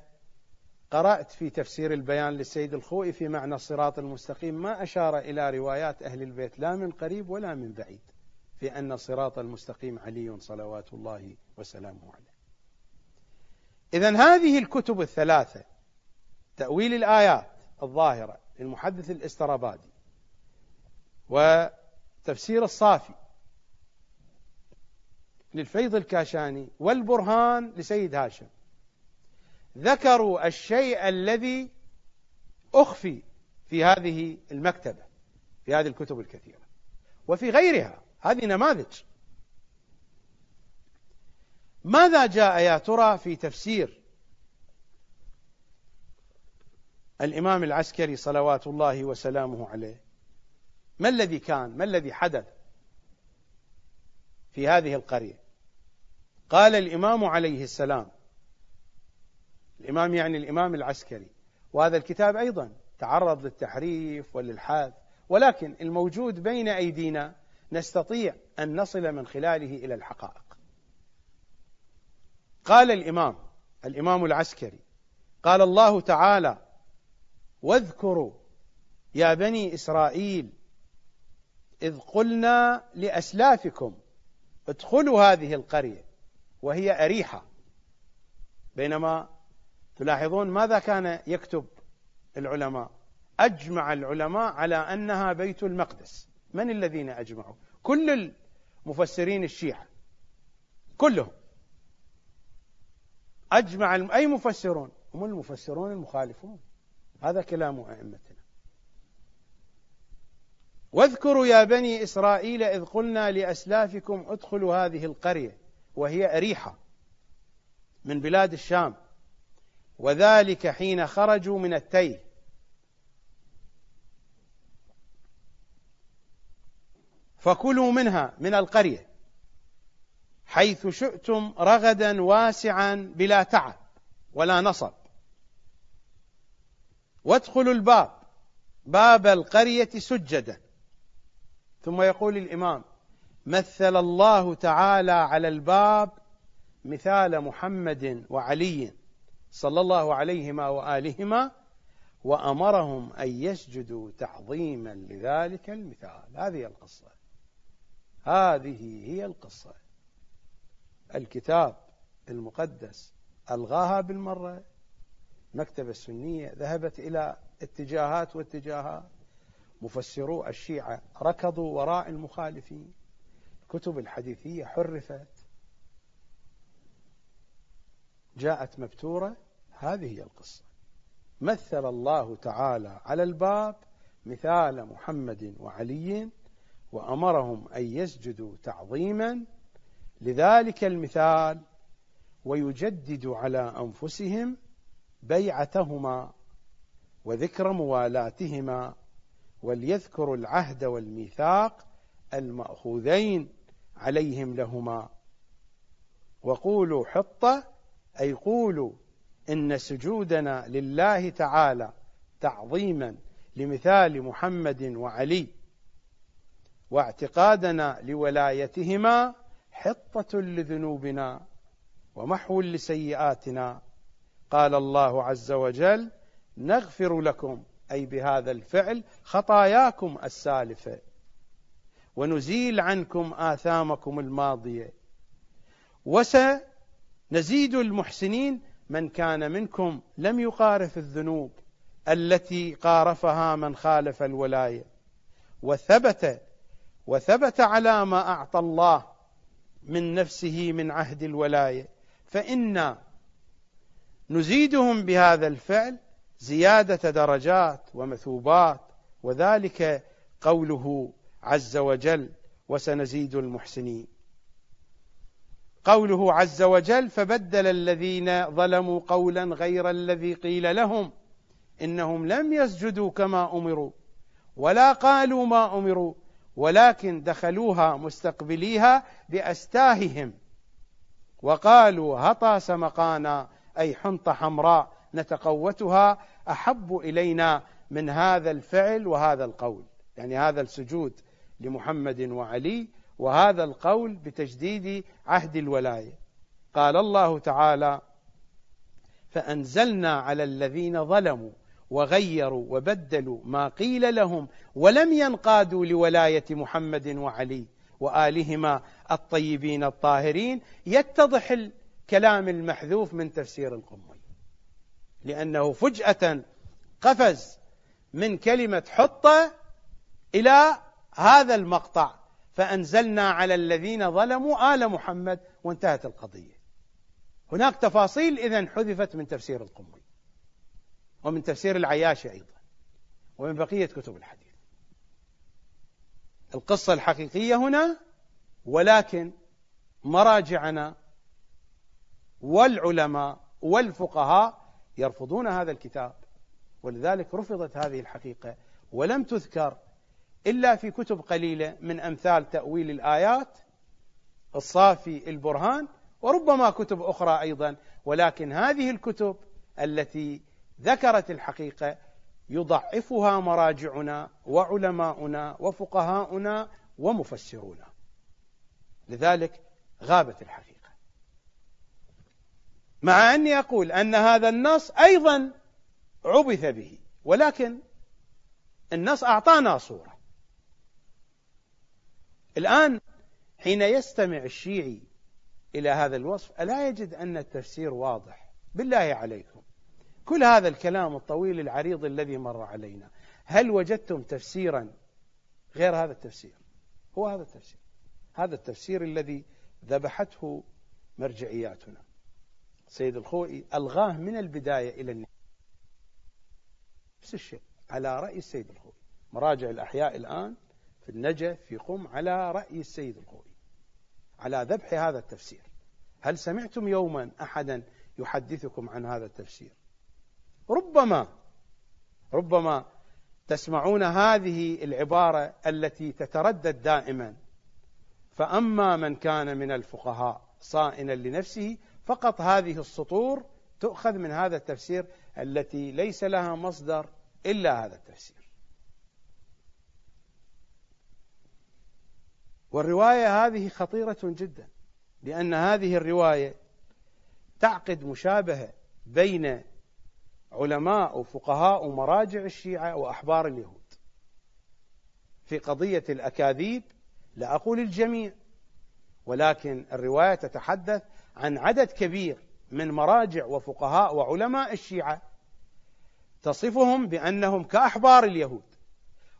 قرأت في تفسير البيان للسيد الخوئي في معنى الصراط المستقيم ما أشار إلى روايات أهل البيت لا من قريب ولا من بعيد في أن الصراط المستقيم علي صلوات الله وسلامه عليه. إذا هذه الكتب الثلاثة تأويل الآيات الظاهرة للمحدث الإسترابادي وتفسير الصافي للفيض الكاشاني والبرهان لسيد هاشم. ذكروا الشيء الذي أخفي في هذه المكتبة في هذه الكتب الكثيرة وفي غيرها. هذه نماذج. ماذا جاء يا ترى في تفسير الإمام العسكري صلوات الله وسلامه عليه. ما الذي كان؟ ما الذي حدث في هذه القرية؟ قال الإمام عليه السلام الإمام يعني الإمام العسكري وهذا الكتاب أيضا تعرض للتحريف وللحاذ ولكن الموجود بين أيدينا نستطيع أن نصل من خلاله إلى الحقائق. قال الإمام الإمام العسكري قال الله تعالى واذكروا يا بني إسرائيل إذ قلنا لأسلافكم ادخلوا هذه القرية وهي أريحة. بينما تلاحظون ماذا كان يكتب العلماء؟ أجمع العلماء على أنها بيت المقدس. من الذين أجمعوا؟ كل المفسرين الشيعة. كلهم. أجمع أي مفسرون؟ هم المفسرون المخالفون. هذا كلام أئمتنا. واذكروا يا بني إسرائيل إذ قلنا لأسلافكم ادخلوا هذه القرية وهي أريحة من بلاد الشام وذلك حين خرجوا من التيه. فكلوا منها من القرية حيث شئتم رغدا واسعا بلا تعب ولا نصب. وادخلوا الباب باب القرية سجدا. ثم يقول الإمام مثل الله تعالى على الباب مثال محمد وعلي صلى الله عليهما وآلهما وأمرهم أن يسجدوا تعظيما لذلك المثال. هذه القصة. هذه هي القصة. الكتاب المقدس ألغاها بالمرة. المكتبة السنية ذهبت إلى اتجاهات واتجاهات مفسرو الشيعة ركضوا وراء المخالفين. الكتب الحديثية حرفت. جاءت مبتورة. هذه هي القصة. مثل الله تعالى على الباب مثال محمد وعلي وأمرهم أن يسجدوا تعظيما لذلك المثال ويجدد على أنفسهم بيعتهما وذكر موالاتهما وليذكروا العهد والميثاق المأخوذين عليهم لهما. وقولوا حطة أي قولوا إن سجودنا لله تعالى تعظيما لمثال محمد وعلي واعتقادنا لولايتهما حطة لذنوبنا ومحو لسيئاتنا. قال الله عز وجل نغفر لكم أي بهذا الفعل خطاياكم السالفة. ونزيل عنكم آثامكم الماضية. وسنزيد المحسنين من كان منكم لم يقارف الذنوب التي قارفها من خالف الولاية. وثبت وثبت على ما أعطى الله من نفسه من عهد الولاية. فإنا نزيدهم بهذا الفعل زيادة درجات ومثوبات وذلك قوله عز وجل وسنزيد المحسنين قوله عز وجل فبدل الذين ظلموا قولا غير الذي قيل لهم إنهم لم يسجدوا كما أمروا ولا قالوا ما أمروا ولكن دخلوها مستقبليها بأستاههم وقالوا هطى سمقانا أي حنطه حمراء نتقوتها أحب إلينا من هذا الفعل وهذا القول. يعني هذا السجود لمحمد وعلي وهذا القول بتجديد عهد الولاية. قال الله تعالى فأنزلنا على الذين ظلموا وغيروا وبدلوا ما قيل لهم ولم ينقادوا لولاية محمد وعلي وآلهما الطيبين الطاهرين يتضح الكلام المحذوف من تفسير القمي. لأنه فجأة قفز من كلمة حطه إلى هذا المقطع فأنزلنا على الذين ظلموا آل محمد وانتهت القضية. هناك تفاصيل اذا حذفت من تفسير القمي ومن تفسير العياشي أيضا ومن بقية كتب الحديث. القصة الحقيقية هنا ولكن مراجعنا والعلماء والفقهاء يرفضون هذا الكتاب. ولذلك رفضت هذه الحقيقة. ولم تذكر إلا في كتب قليلة من أمثال تأويل الآيات الصافي البرهان وربما كتب أخرى أيضا. ولكن هذه الكتب التي ذكرت الحقيقة يضعفها مراجعنا وعلماؤنا وفقهاؤنا ومفسرونا لذلك غابت الحقيقة. مع أني أقول أن هذا النص أيضا عبث به ولكن النص أعطانا صورة. الآن حين يستمع الشيعي إلى هذا الوصف ألا يجد أن التفسير واضح؟ بالله عليكم. كل هذا الكلام الطويل العريض الذي مر علينا هل وجدتم تفسيرا غير هذا التفسير؟ هو هذا التفسير. هذا التفسير الذي ذبحته مرجعياتنا. سيد الخوئي ألغاه من البداية إلى النهاية. نفس الشيء على رأي السيد الخوئي. مراجع الأحياء الآن في النجف في قم على رأي السيد الخوئي. على ذبح هذا التفسير. هل سمعتم يوما أحدا يحدثكم عن هذا التفسير؟ ربما ربما تسمعون هذه العبارة التي تتردد دائما. فأما من كان من الفقهاء صائنا لنفسه فقط هذه السطور تؤخذ من هذا التفسير التي ليس لها مصدر إلا هذا التفسير. والرواية هذه خطيرة جدا لأن هذه الرواية تعقد مشابهة بين علماء وفقهاء ومراجع الشيعة وأحبار اليهود. في قضية الأكاذيب لا أقول الجميع ولكن الرواية تتحدث عن عدد كبير من مراجع وفقهاء وعلماء الشيعة تصفهم بأنهم كأحبار اليهود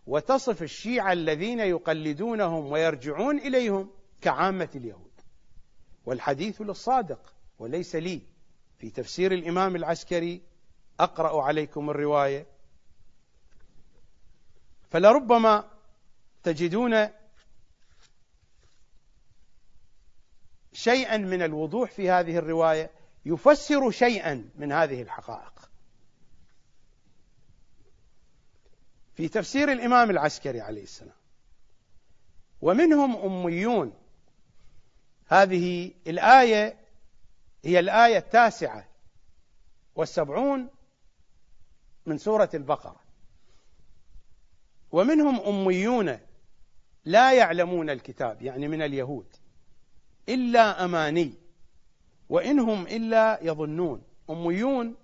وتصف الشيعة الذين يقلدونهم ويرجعون إليهم كعامة اليهود. والحديث للصادق وليس لي في تفسير الإمام العسكري أقرأ عليكم الرواية. فلربما تجدون شيئا من الوضوح في هذه الرواية يفسر شيئا من هذه الحقائق. في تفسير الإمام العسكري عليه السلام ومنهم أميون. هذه الآية هي الآية التاسعة والسبعون من سورة البقرة. ومنهم أميون لا يعلمون الكتاب يعني من اليهود. إلا أماني وإنهم إلا يظنون. أميون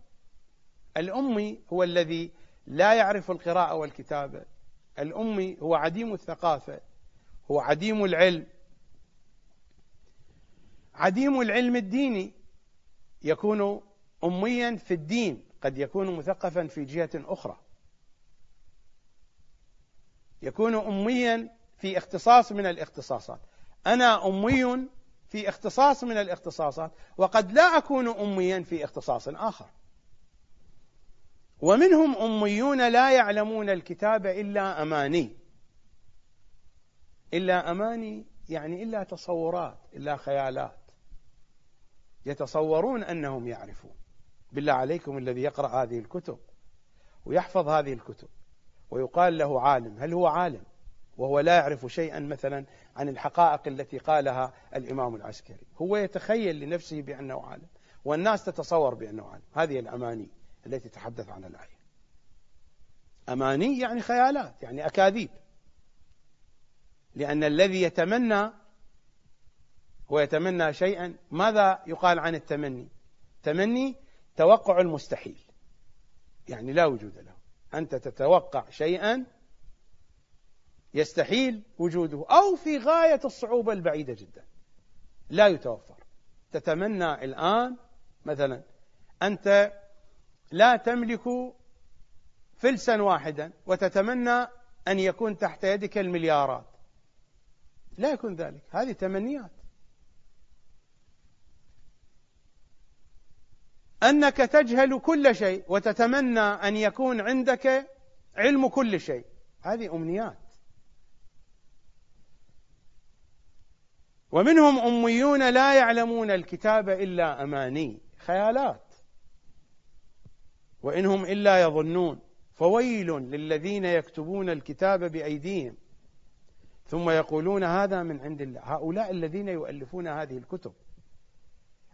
الأمي هو الذي لا يعرف القراءة والكتابة. الأمي هو عديم الثقافة هو عديم العلم. عديم العلم الديني يكون أميا في الدين قد يكون مثقفا في جهة أخرى. يكون أميا في اختصاص من الاختصاصات. أنا أمي في اختصاص من الاختصاصات وقد لا أكون أميا في اختصاص آخر. ومنهم أميون لا يعلمون الكتاب إلا أماني. إلا أماني يعني إلا تصورات إلا خيالات. يتصورون أنهم يعرفون. بالله عليكم الذي يقرأ هذه الكتب ويحفظ هذه الكتب ويقال له عالم. هل هو عالم؟ وهو لا يعرف شيئا مثلا عن الحقائق التي قالها الإمام العسكري. هو يتخيل لنفسه بأنه عالم والناس تتصور بأنه عالم. هذه الأماني التي تحدث عنها الآية أماني يعني خيالات يعني أكاذيب. لأن الذي يتمنى هو يتمنى شيئا. ماذا يقال عن التمني؟ تمني توقع المستحيل. يعني لا وجود له. أنت تتوقع شيئا يستحيل وجوده أو في غاية الصعوبة البعيدة جدا. لا يتوفر. تتمنى الآن مثلا أنت لا تملك فلسا واحدا وتتمنى أن يكون تحت يدك المليارات. لا يكون ذلك. هذه تمنيات. أنك تجهل كل شيء وتتمنى أن يكون عندك علم كل شيء. هذه أمنيات. ومنهم أميون لا يعلمون الكتاب إلا أماني خيالات. وإنهم إلا يظنون فويل للذين يكتبون الكتاب بأيديهم. ثم يقولون هذا من عند الله. هؤلاء الذين يؤلفون هذه الكتب.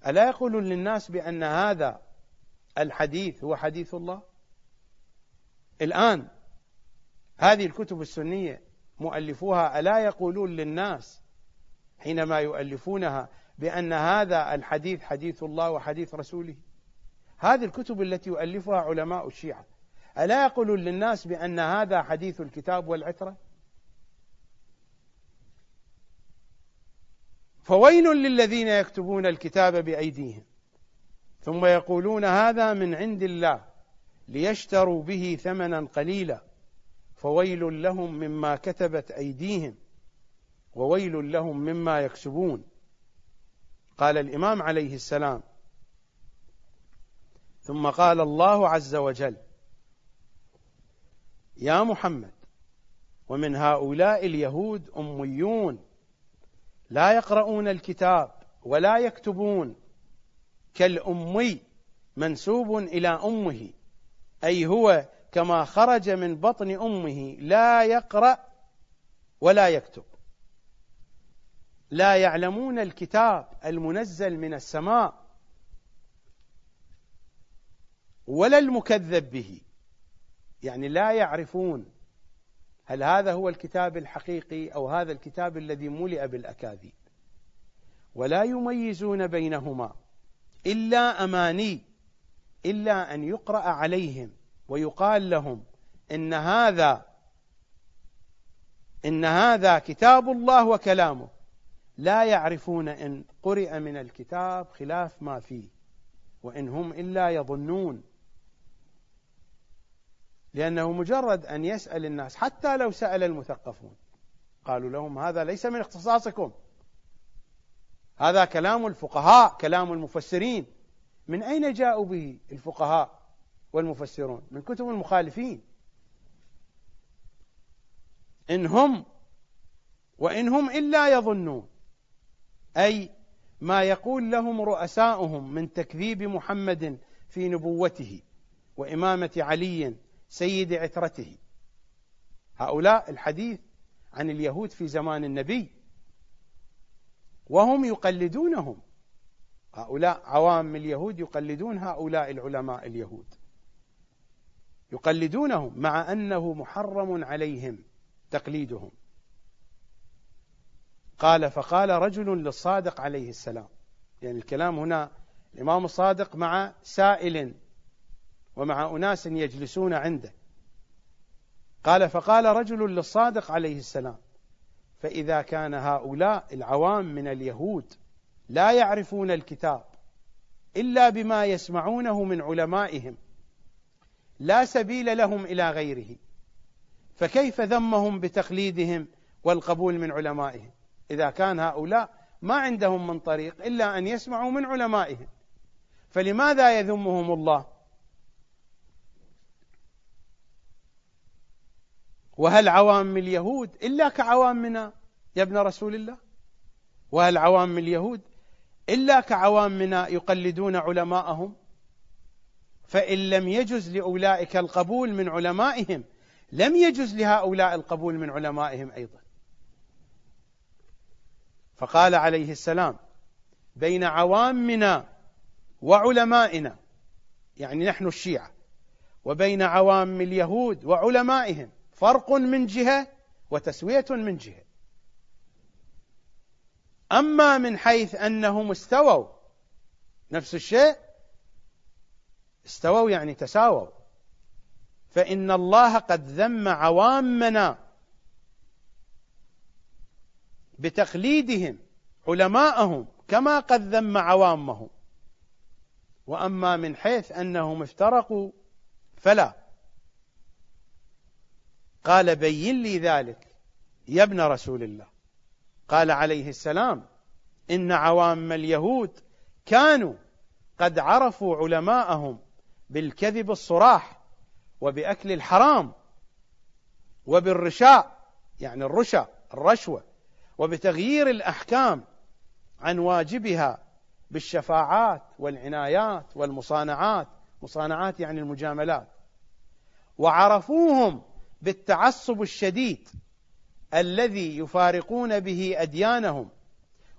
ألا يقولون للناس بأن هذا الحديث هو حديث الله؟ الآن هذه الكتب السنية مؤلفوها ألا يقولون للناس حينما يؤلفونها بأن هذا الحديث حديث الله وحديث رسوله. هذه الكتب التي يؤلفها علماء الشيعة. ألا يقولون للناس بأن هذا حديث الكتاب والعترة؟ فويل للذين يكتبون الكتاب بأيديهم. ثم يقولون هذا من عند الله ليشتروا به ثمنا قليلا. فويل لهم مما كتبت أيديهم. وويل لهم مما يكسبون. قال الإمام عليه السلام. ثم قال الله عز وجل يا محمد ومن هؤلاء اليهود أميون لا يقرؤون الكتاب ولا يكتبون كالأمي منسوب إلى أمه أي هو كما خرج من بطن أمه لا يقرأ ولا يكتب. لا يعلمون الكتاب المنزل من السماء ولا المكذب به. يعني لا يعرفون هل هذا هو الكتاب الحقيقي أو هذا الكتاب الذي ملئ بالأكاذيب. ولا يميزون بينهما. إلا أماني. إلا أن يقرأ عليهم ويقال لهم إن هذا إن هذا كتاب الله وكلامه. لا يعرفون إن قرئ من الكتاب خلاف ما فيه وإن هم إلا يظنون. لأنه مجرد أن يسأل الناس حتى لو سأل المثقفون قالوا لهم هذا ليس من اختصاصكم. هذا كلام الفقهاء كلام المفسرين. من أين جاءوا به الفقهاء والمفسرون؟ من كتب المخالفين. إن هم وإن هم إلا يظنون. أي ما يقول لهم رؤساؤهم من تكذيب محمد في نبوته وإمامة علي سيد عترته. هؤلاء الحديث عن اليهود في زمان النبي. وهم يقلدونهم. هؤلاء عوام اليهود يقلدون هؤلاء العلماء اليهود. يقلدونهم مع أنه محرم عليهم تقليدهم. قال فقال رجل للصادق عليه السلام. يعني الكلام هنا الإمام الصادق مع سائل ومع أناس يجلسون عنده. قال فقال رجل للصادق عليه السلام فإذا كان هؤلاء العوام من اليهود لا يعرفون الكتاب إلا بما يسمعونه من علمائهم لا سبيل لهم إلى غيره فكيف ذمهم بتقليدهم والقبول من علمائهم؟ إذا كان هؤلاء ما عندهم من طريق إلا أن يسمعوا من علمائهم. فلماذا يذمهم الله؟ وهل عوام اليهود إلا كعوامنا يا ابن رسول الله؟ وهل عوام اليهود إلا كعوامنا يقلدون علماءهم؟ فإن لم يجز لأولئك القبول من علمائهم لم يجز لهؤلاء القبول من علمائهم أيضا. فقال عليه السلام بين عوامنا وعلمائنا يعني نحن الشيعة وبين عوام اليهود وعلمائهم فرق من جهة وتسوية من جهة. أما من حيث أنهم استووا نفس الشيء استووا يعني تساووا فإن الله قد ذم عوامنا بتقليدهم علماءهم كما قد ذم عوامهم. وأما من حيث أنهم افترقوا فلا. قال بين لي ذلك يا ابن رسول الله. قال عليه السلام إن عوام اليهود كانوا قد عرفوا علماءهم بالكذب الصراح وبأكل الحرام وبالرشاء يعني الرشا الرشوة. وبتغيير الأحكام عن واجبها بالشفاعات والعنايات والمصانعات. مصانعات يعني المجاملات. وعرفوهم بالتعصب الشديد الذي يفارقون به أديانهم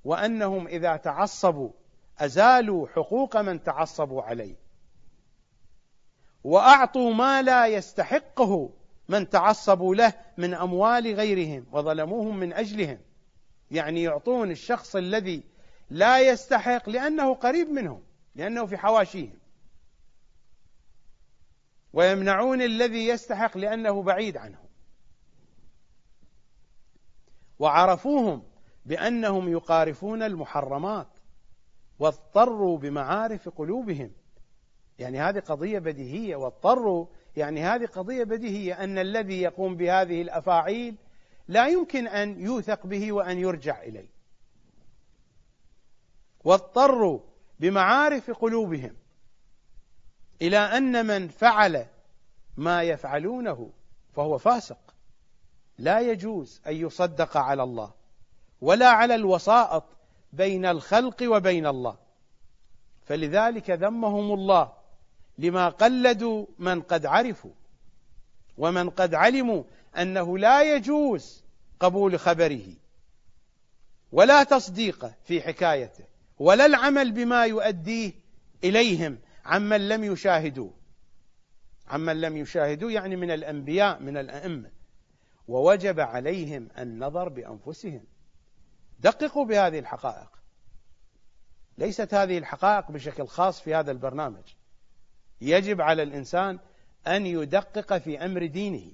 وأنهم إذا تعصبوا أزالوا حقوق من تعصبوا عليه. وأعطوا ما لا يستحقه من تعصبوا له من أموال غيرهم وظلموهم من أجلهم. يعني يعطون الشخص الذي لا يستحق لأنه قريب منهم لأنه في حواشيهم. ويمنعون الذي يستحق لأنه بعيد عنهم. وعرفوهم بأنهم يقارفون المحرمات واضطروا بمعارف قلوبهم. يعني هذه قضية بديهية واضطروا يعني هذه قضية بديهية أن الذي يقوم بهذه الأفاعيل لا يمكن أن يوثق به وأن يرجع إليه. واضطروا بمعارف قلوبهم إلى أن من فعل ما يفعلونه فهو فاسق. لا يجوز أن يصدق على الله ولا على الوسائط بين الخلق وبين الله. فلذلك ذمهم الله لما قلدوا من قد عرفوا ومن قد علموا أنه لا يجوز قبول خبره ولا تصديقه في حكايته ولا العمل بما يؤديه إليهم عمن لم يشاهدوه. عمن لم يشاهدوه يعني من الأنبياء من الأئمة. ووجب عليهم النظر بأنفسهم. دققوا بهذه الحقائق. ليست هذه الحقائق بشكل خاص في هذا البرنامج. يجب على الإنسان أن يدقق في أمر دينه.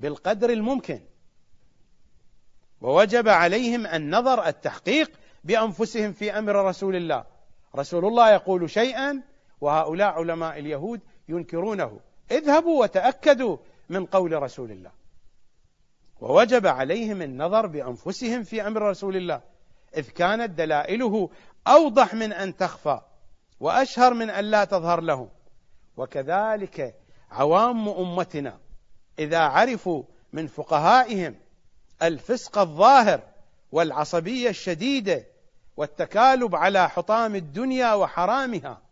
بالقدر الممكن. ووجب عليهم النظر التحقيق بأنفسهم في أمر رسول الله. رسول الله يقول شيئا وهؤلاء علماء اليهود ينكرونه. اذهبوا وتأكدوا من قول رسول الله. ووجب عليهم النظر بأنفسهم في أمر رسول الله. إذ كانت دلائله أوضح من أن تخفى وأشهر من أن لا تظهر لهم. وكذلك عوام أمتنا إذا عرفوا من فقهائهم الفسق الظاهر والعصبية الشديدة والتكالب على حطام الدنيا وحرامها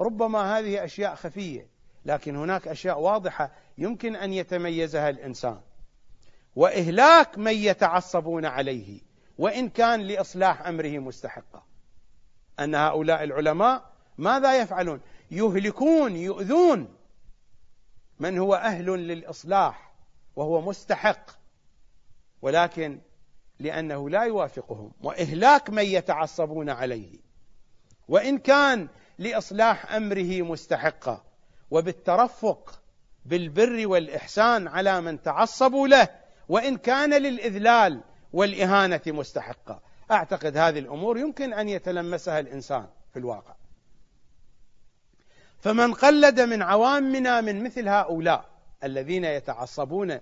ربما هذه أشياء خفية لكن هناك أشياء واضحة يمكن أن يتميزها الإنسان. وإهلاك من يتعصبون عليه وإن كان لإصلاح أمره مستحقا أن هؤلاء العلماء ماذا يفعلون؟ يهلكون يؤذون من هو أهل للإصلاح وهو مستحق ولكن لأنه لا يوافقهم وإهلاك من يتعصبون عليه وإن كان لإصلاح أمره مستحقا وبالترفق بالبر والإحسان على من تعصبوا له وإن كان للإذلال والإهانة مستحقا أعتقد هذه الأمور يمكن أن يتلمسها الإنسان في الواقع. فمن قلد من عوامنا من مثل هؤلاء الذين يتعصبون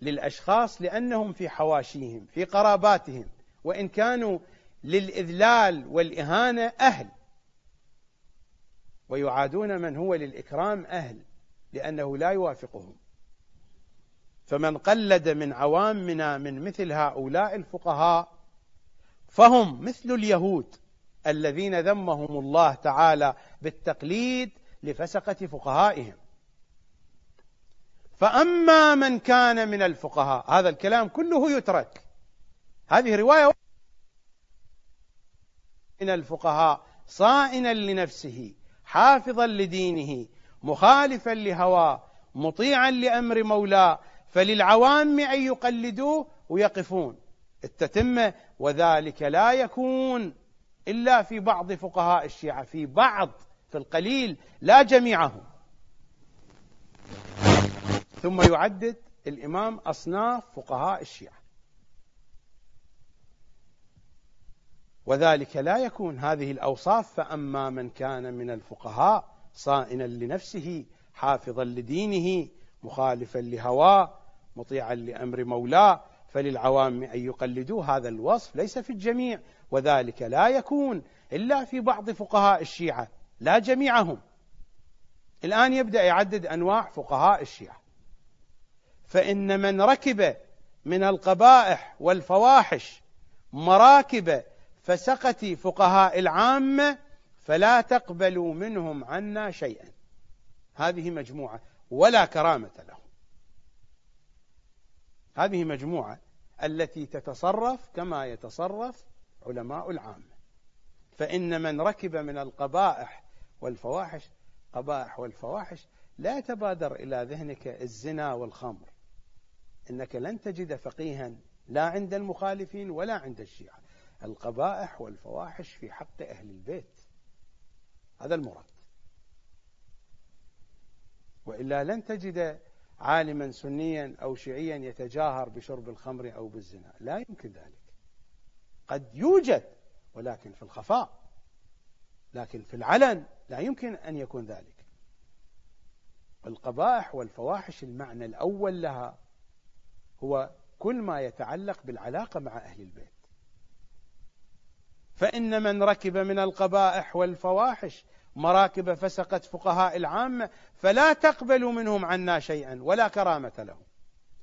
للأشخاص لأنهم في حواشيهم في قراباتهم وإن كانوا للإذلال والإهانة أهل. ويعادون من هو للإكرام أهل لأنه لا يوافقهم. فمن قلد من عوامنا من مثل هؤلاء الفقهاء فهم مثل اليهود الذين ذمهم الله تعالى بالتقليد لفسقة فقهائهم. فأما من كان من الفقهاء هذا الكلام كله يترك. هذه رواية من الفقهاء صائنا لنفسه حافظا لدينه مخالفا لهواه مطيعا لأمر مولاه فللعوام أن يقلدوه ويقفون. التتمه وذلك لا يكون إلا في بعض فقهاء الشيعة في بعض في القليل لا جميعهم ثم يعدد الإمام أصناف فقهاء الشيعة. وذلك لا يكون هذه الأوصاف فأما من كان من الفقهاء صائنا لنفسه حافظا لدينه مخالفا لهواه مطيعا لأمر مولاه فللعوام أن يقلدوا هذا الوصف ليس في الجميع. وذلك لا يكون إلا في بعض فقهاء الشيعة. لا جميعهم. الآن يبدأ يعدد أنواع فقهاء الشيعة. فإن من ركب من القبائح والفواحش مراكب فسقة فقهاء العامة فلا تقبلوا منهم عنا شيئا. هذه مجموعة ولا كرامة لهم. هذه مجموعة التي تتصرف كما يتصرف علماء العامة فإن من ركب من القبائح والفواحش قبائح والفواحش لا يتبادر إلى ذهنك الزنا والخمر. إنك لن تجد فقيها لا عند المخالفين ولا عند الشيعة. القبائح والفواحش في حق أهل البيت. هذا المراد. وإلا لن تجد عالما سنيا أو شيعيا يتجاهر بشرب الخمر أو بالزنا. لا يمكن ذلك. قد يوجد ولكن في الخفاء لكن في العلن لا يمكن أن يكون ذلك. القبائح والفواحش المعنى الأول لها هو كل ما يتعلق بالعلاقة مع أهل البيت. فإن من ركب من القبائح والفواحش مراكب فسقت فقهاء العامة فلا تقبلوا منهم عنا شيئا ولا كرامة لهم.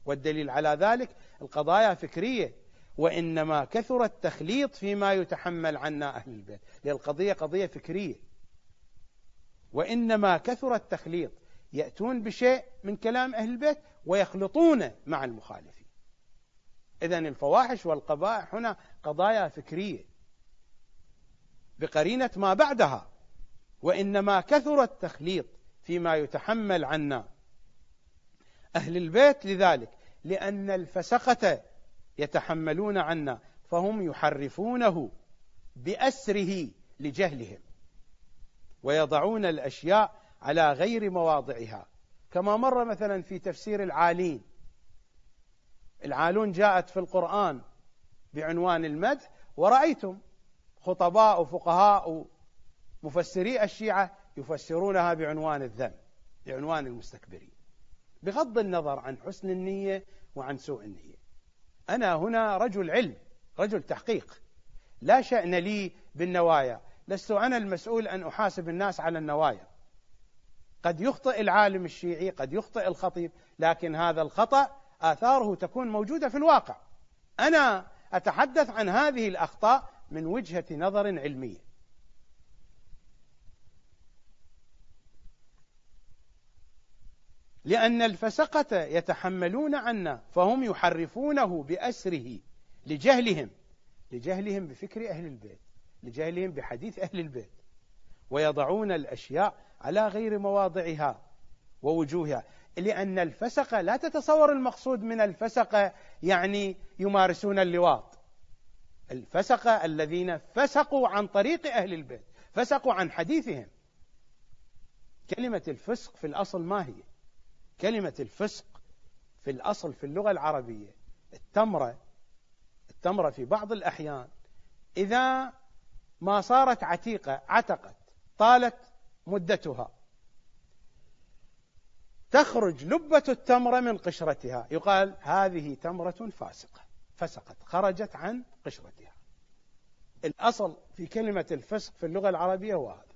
والدليل على ذلك القضايا فكرية وإنما كثر التخليط فيما يتحمل عنا أهل البيت. لأن القضية قضية فكرية. وإنما كثر التخليط. يأتون بشيء من كلام أهل البيت ويخلطونه مع المخالفين. إذا الفواحش والقبائح هنا قضايا فكرية. بقرينة ما بعدها. وإنما كثر التخليط فيما يتحمل عنا أهل البيت لذلك. لأن الفسقة يتحملون عنا فهم يحرفونه بأسره لجهلهم. ويضعون الأشياء على غير مواضعها. كما مر مثلا في تفسير العالين. العالون جاءت في القرآن بعنوان المدح ورأيتم خطباء وفقهاء مفسري الشيعة يفسرونها بعنوان الذم بعنوان المستكبرين بغض النظر عن حسن النية وعن سوء النية. أنا هنا رجل علم رجل تحقيق. لا شأن لي بالنوايا. لست أنا المسؤول أن أحاسب الناس على النوايا. قد يخطئ العالم الشيعي قد يخطئ الخطيب لكن هذا الخطأ آثاره تكون موجودة في الواقع. أنا أتحدث عن هذه الأخطاء من وجهة نظر علمية. لأن الفسقة يتحملون عنا فهم يحرفونه بأسره لجهلهم لجهلهم بفكر أهل البيت. لجهلهم بحديث أهل البيت ويضعون الأشياء على غير مواضعها ووجوهها لأن الفسقة لا تتصور المقصود من الفسقة يعني يمارسون اللواط. الفسقة الذين فسقوا عن طريق أهل البيت فسقوا عن حديثهم. كلمة الفسق في الأصل ما هي؟ كلمة الفسق في الأصل في اللغة العربية التمرة التمرة في بعض الأحيان إذا ما صارت عتيقة عتقت طالت مدتها. تخرج لبة التمرة من قشرتها. يقال هذه تمرة فاسقة فسقت خرجت عن قشرتها. الأصل في كلمة الفسق في اللغة العربية هو هذا.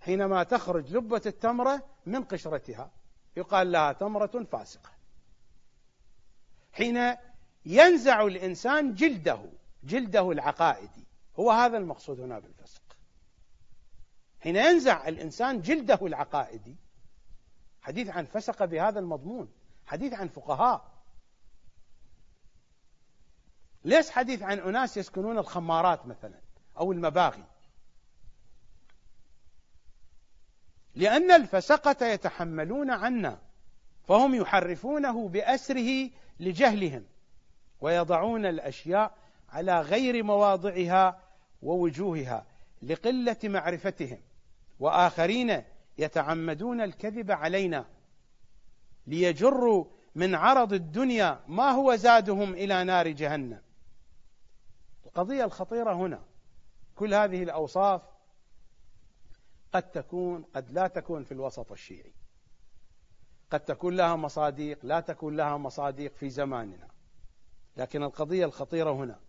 حينما تخرج لبة التمرة من قشرتها يقال لها تمرة فاسقة. حين ينزع الإنسان جلده جلده العقائدي. هو هذا المقصود هنا بالفسق. حين ينزع الإنسان جلده العقائدي حديث عن فسقة بهذا المضمون حديث عن فقهاء. ليس حديث عن أناس يسكنون الخمارات مثلا أو المباغي. لأن الفسقة يتحملون عنا فهم يحرفونه بأسره لجهلهم ويضعون الأشياء على غير مواضعها ووجوهها لقلة معرفتهم وآخرين يتعمدون الكذب علينا ليجروا من عرض الدنيا ما هو زادهم إلى نار جهنم. القضية الخطيرة هنا كل هذه الأوصاف قد تكون قد لا تكون في الوسط الشيعي. قد تكون لها مصاديق لا تكون لها مصاديق في زماننا. لكن القضية الخطيرة هنا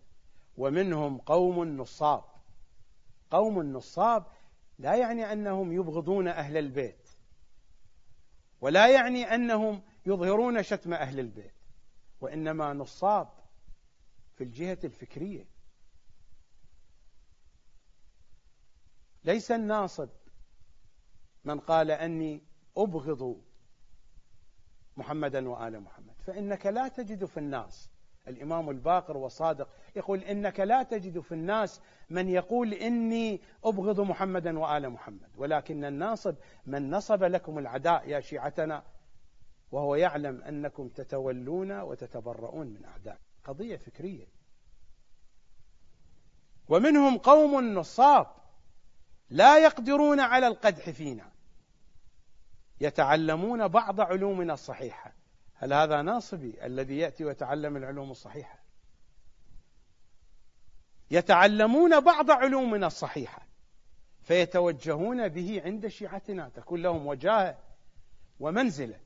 ومنهم قوم نصاب. قوم نصاب لا يعني أنهم يبغضون أهل البيت ولا يعني أنهم يظهرون شتم أهل البيت وإنما نصاب في الجهة الفكرية. ليس الناصب من قال أني أبغض محمدا وآل محمد فإنك لا تجد في الناس الإمام الباقر والصادق يقول إنك لا تجد في الناس من يقول إني أبغض محمدا وآل محمد ولكن الناصب من نصب لكم العداء يا شيعتنا وهو يعلم أنكم تتولون وتتبرؤون من أعداء. قضية فكرية. ومنهم قوم نصاب لا يقدرون على القدح فينا يتعلمون بعض علومنا الصحيحة. هل هذا ناصبي الذي يأتي ويتعلم العلوم الصحيحة؟ يتعلمون بعض علومنا الصحيحة فيتوجهون به عند شيعتنا تكون لهم وجاهة ومنزلة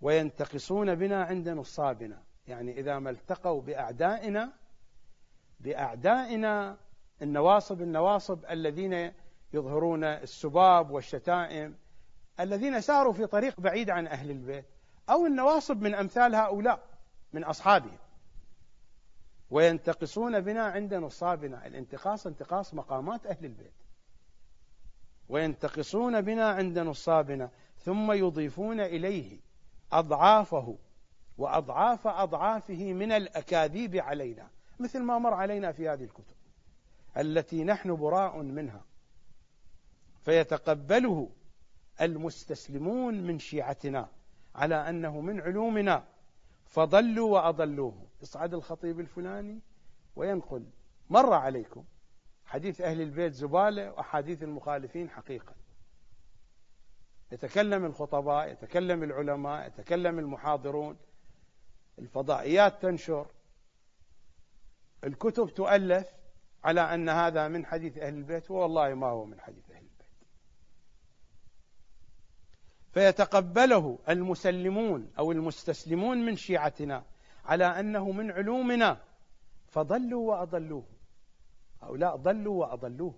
وينتقصون بنا عند نصابنا. يعني إذا ما التقوا بأعدائنا بأعدائنا النواصب النواصب الذين يظهرون السباب والشتائم الذين ساروا في طريق بعيد عن أهل البيت أو النواصب من أمثال هؤلاء من أصحابهم. وينتقصون بنا عند نصابنا. الانتقاص انتقاص مقامات أهل البيت. وينتقصون بنا عند نصابنا ثم يضيفون إليه أضعافه وأضعاف أضعافه من الأكاذيب علينا مثل ما مر علينا في هذه الكتب التي نحن براء منها. فيتقبله المستسلمون من شيعتنا على أنه من علومنا. فضلوا وأضلوه. يصعد الخطيب الفلاني وينقل. مر عليكم حديث أهل البيت زبالة واحاديث المخالفين حقيقة. يتكلم الخطباء يتكلم العلماء يتكلم المحاضرون. الفضائيات تنشر. الكتب تؤلف على أن هذا من حديث أهل البيت. والله ما هو من حديث أهل البيت فيتقبله المسلمون أو المستسلمون من شيعتنا على أنه من علومنا. فضلوا وأضلوه. هؤلاء ضلوا وأضلوه.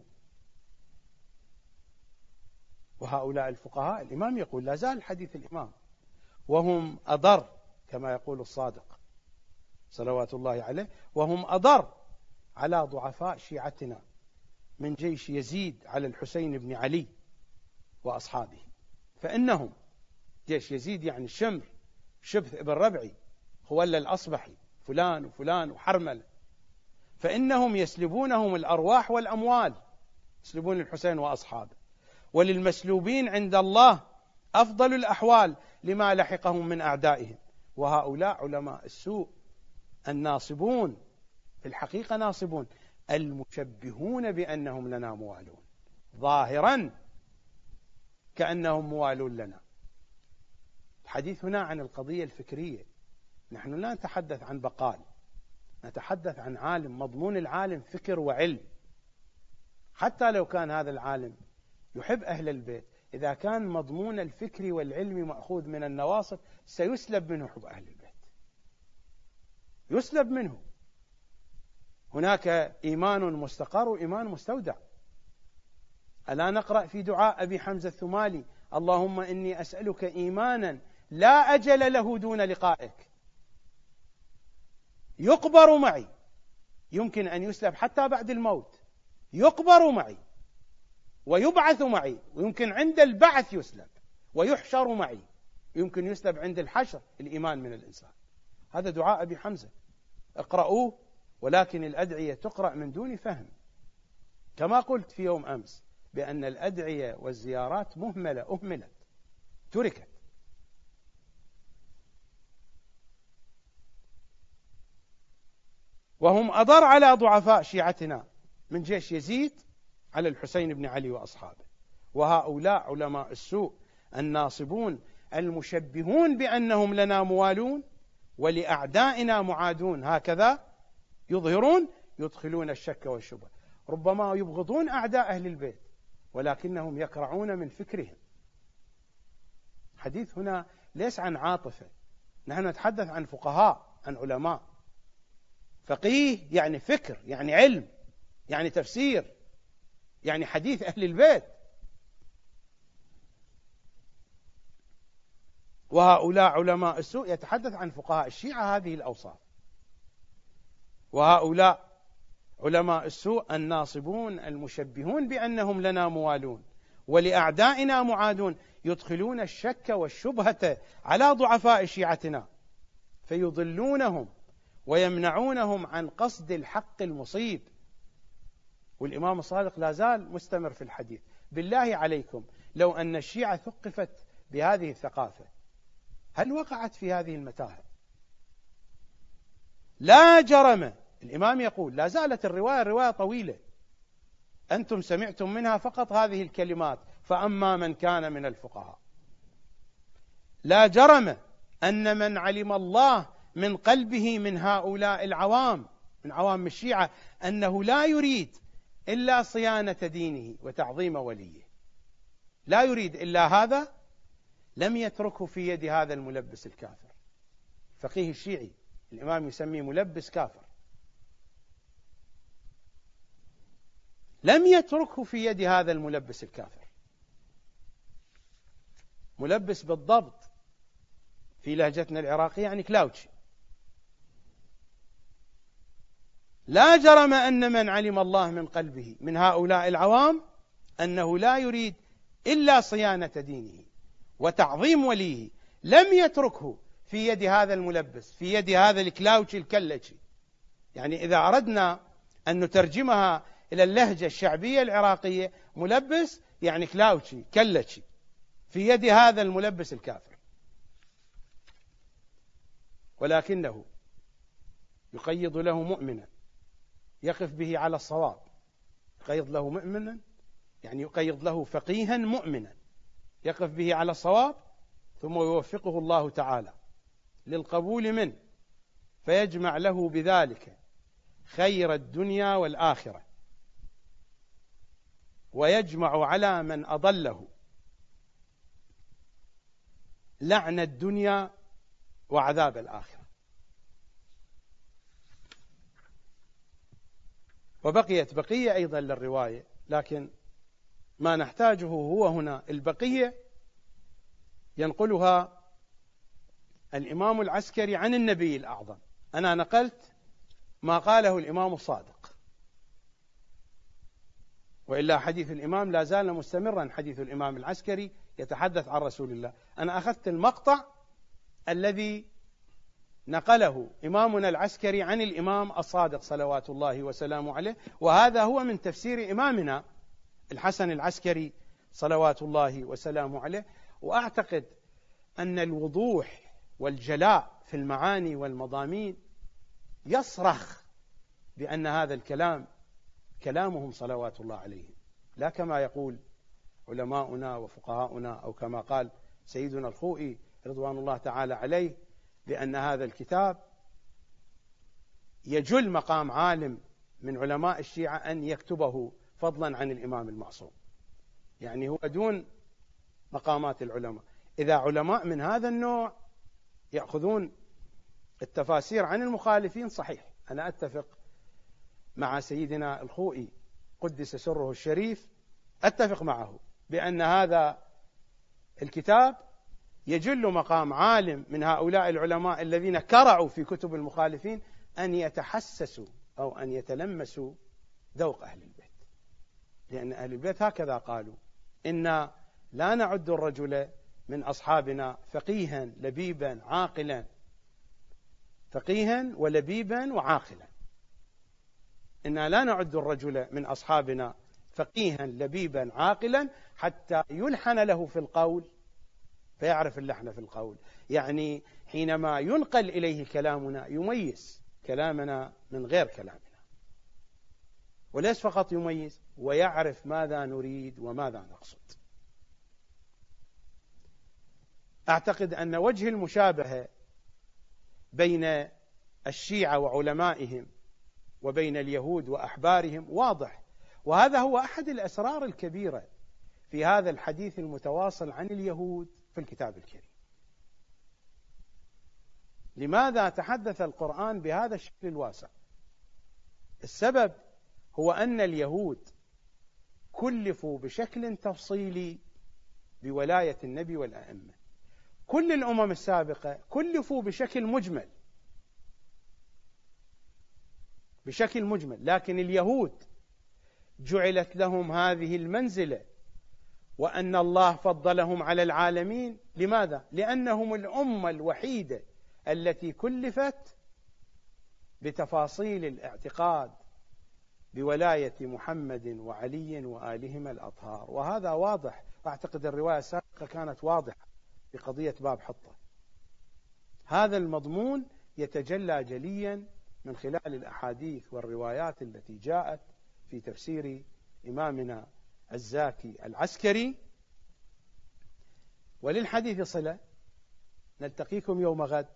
وهؤلاء الفقهاء الإمام يقول لا زال حديث الإمام. وهم أضر كما يقول الصادق صلوات الله عليه. وهم أضر على ضعفاء شيعتنا من جيش يزيد على الحسين بن علي وأصحابه. فإنهم جيش يزيد يعني الشمر شبث ابن ربعي خولة الأصبحي فلان وفلان وحرمله فإنهم يسلبونهم الأرواح والأموال يسلبون الحسين وأصحابه. وللمسلوبين عند الله أفضل الأحوال لما لحقهم من أعدائهم. وهؤلاء علماء السوء الناصبون في الحقيقة ناصبون المشبهون بأنهم لنا موالون. ظاهرا كأنهم موالون لنا. الحديث هنا عن القضية الفكرية. نحن لا نتحدث عن بقال. نتحدث عن عالم مضمون العالم فكر وعلم. حتى لو كان هذا العالم يحب أهل البيت إذا كان مضمون الفكر والعلم مأخوذ من النواصب سيسلب منه حب أهل البيت. يسلب منه. هناك إيمان مستقر وإيمان مستودع. ألا نقرأ في دعاء أبي حمزة الثمالي اللهم إني أسألك إيمانا لا أجل له دون لقائك. يقبر معي يمكن أن يسلب حتى بعد الموت يقبر معي ويبعث معي ويمكن عند البعث يسلب ويحشر معي يمكن يسلب عند الحشر الإيمان من الإنسان. هذا دعاء أبي حمزة. اقرأوه ولكن الأدعية تقرأ من دون فهم. كما قلت في يوم أمس بأن الأدعية والزيارات مهملة أهملت تركت. وهم أضر على ضعفاء شيعتنا من جيش يزيد على الحسين بن علي وأصحابه. وهؤلاء علماء السوء الناصبون المشبهون بأنهم لنا موالون ولأعدائنا معادون. هكذا يظهرون يدخلون الشك والشبهة ربما يبغضون أعداء أهل البيت. ولكنهم يكرعون من فكرهم. حديث هنا ليس عن عاطفة. نحن نتحدث عن فقهاء عن علماء. فقيه يعني فكر يعني علم يعني تفسير يعني حديث أهل البيت. وهؤلاء علماء السوء يتحدث عن فقهاء الشيعة هذه الأوصاف. وهؤلاء علماء السوء الناصبون المشبهون بأنهم لنا موالون ولأعدائنا معادون يدخلون الشك والشبهة على ضعفاء شيعتنا فيضلونهم ويمنعونهم عن قصد الحق المصيب. والإمام الصادق لا زال مستمر في الحديث. بالله عليكم لو أن الشيعة ثقفت بهذه الثقافة هل وقعت في هذه المتاهة؟ لا جرم الإمام يقول لا زالت الرواية الرواية طويلة. أنتم سمعتم منها فقط هذه الكلمات. فأما من كان من الفقهاء. لا جرم أن من علم الله من قلبه من هؤلاء العوام من عوام الشيعة أنه لا يريد إلا صيانة دينه وتعظيم وليه. لا يريد إلا هذا لم يتركه في يد هذا الملبس الكافر. فقيه الشيعي الإمام يسميه ملبس كافر. لم يتركه في يد هذا الملبس الكافر. ملبس بالضبط في لهجتنا العراقية يعني كلاوتشي. لا جرم أن من علم الله من قلبه من هؤلاء العوام أنه لا يريد إلا صيانة دينه وتعظيم وليه. لم يتركه في يد هذا الملبس في يد هذا الكلاوتشي الكلتشي. يعني إذا أردنا أن نترجمها إلى اللهجة الشعبية العراقية ملبس يعني كلاوتشي كلتشي في يد هذا الملبس الكافر. ولكنه يقيض له مؤمنا يقف به على الصواب. يقيض له مؤمنا يعني يقيض له فقيها مؤمنا يقف به على الصواب ثم يوفقه الله تعالى للقبول منه فيجمع له بذلك خير الدنيا والآخرة. ويجمع على من أضله. لعن الدنيا وعذاب الآخرة. وبقيت بقية أيضا للرواية لكن ما نحتاجه هو هنا. البقية ينقلها الإمام العسكري عن النبي الأعظم. أنا نقلت ما قاله الإمام الصادق. وإلا حديث الإمام لا زال مستمرا حديث الإمام العسكري يتحدث عن رسول الله. أنا أخذت المقطع الذي نقله إمامنا العسكري عن الإمام الصادق صلوات الله وسلامه عليه وهذا هو من تفسير إمامنا الحسن العسكري صلوات الله وسلامه عليه. وأعتقد أن الوضوح والجلاء في المعاني والمضامين يصرخ بأن هذا الكلام كلامهم صلوات الله عليهم. لا كما يقول علماؤنا وفقهاؤنا أو كما قال سيدنا الخوئي رضوان الله تعالى عليه بأن هذا الكتاب يجل مقام عالم من علماء الشيعة أن يكتبه فضلا عن الإمام المعصوم. يعني هو دون مقامات العلماء. إذا علماء من هذا النوع يأخذون التفاسير عن المخالفين صحيح. أنا أتفق مع سيدنا الخوئي قدس سره الشريف أتفق معه بأن هذا الكتاب يجل مقام عالم من هؤلاء العلماء الذين كرعوا في كتب المخالفين أن يتحسسوا أو أن يتلمسوا ذوق أهل البيت. لأن أهل البيت هكذا قالوا إنا لا نعد الرجل من أصحابنا فقيها لبيبا عاقلا. فقيها ولبيبا وعاقلا. إنا لا نعد الرجل من أصحابنا فقيها لبيبا عاقلا حتى يلحن له في القول. فيعرف اللحن في القول. يعني حينما ينقل إليه كلامنا يميز كلامنا من غير كلامنا. وليس فقط يميز ويعرف ماذا نريد وماذا نقصد. أعتقد أن وجه المشابهة بين الشيعة وعلمائهم وبين اليهود وأحبارهم واضح. وهذا هو أحد الأسرار الكبيرة في هذا الحديث المتواصل عن اليهود في الكتاب الكريم. لماذا تحدث القرآن بهذا الشكل الواسع؟ السبب هو أن اليهود كلفوا بشكل تفصيلي بولاية النبي والأئمة. كل الأمم السابقة كلفوا بشكل مجمل. بشكل مجمل لكن اليهود جعلت لهم هذه المنزلة وأن الله فضلهم على العالمين. لماذا؟ لأنهم الأمة الوحيدة التي كلفت بتفاصيل الاعتقاد بولاية محمد وعلي وآلهما الأطهار. وهذا واضح. واعتقد الرواية السابقة كانت واضحة في قضية باب حطة. هذا المضمون يتجلى جليا من خلال الأحاديث والروايات التي جاءت في تفسير إمامنا الزاكي العسكري. وللحديث صلة نلتقيكم يوم غد.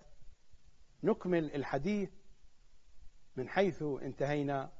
نكمل الحديث من حيث انتهينا.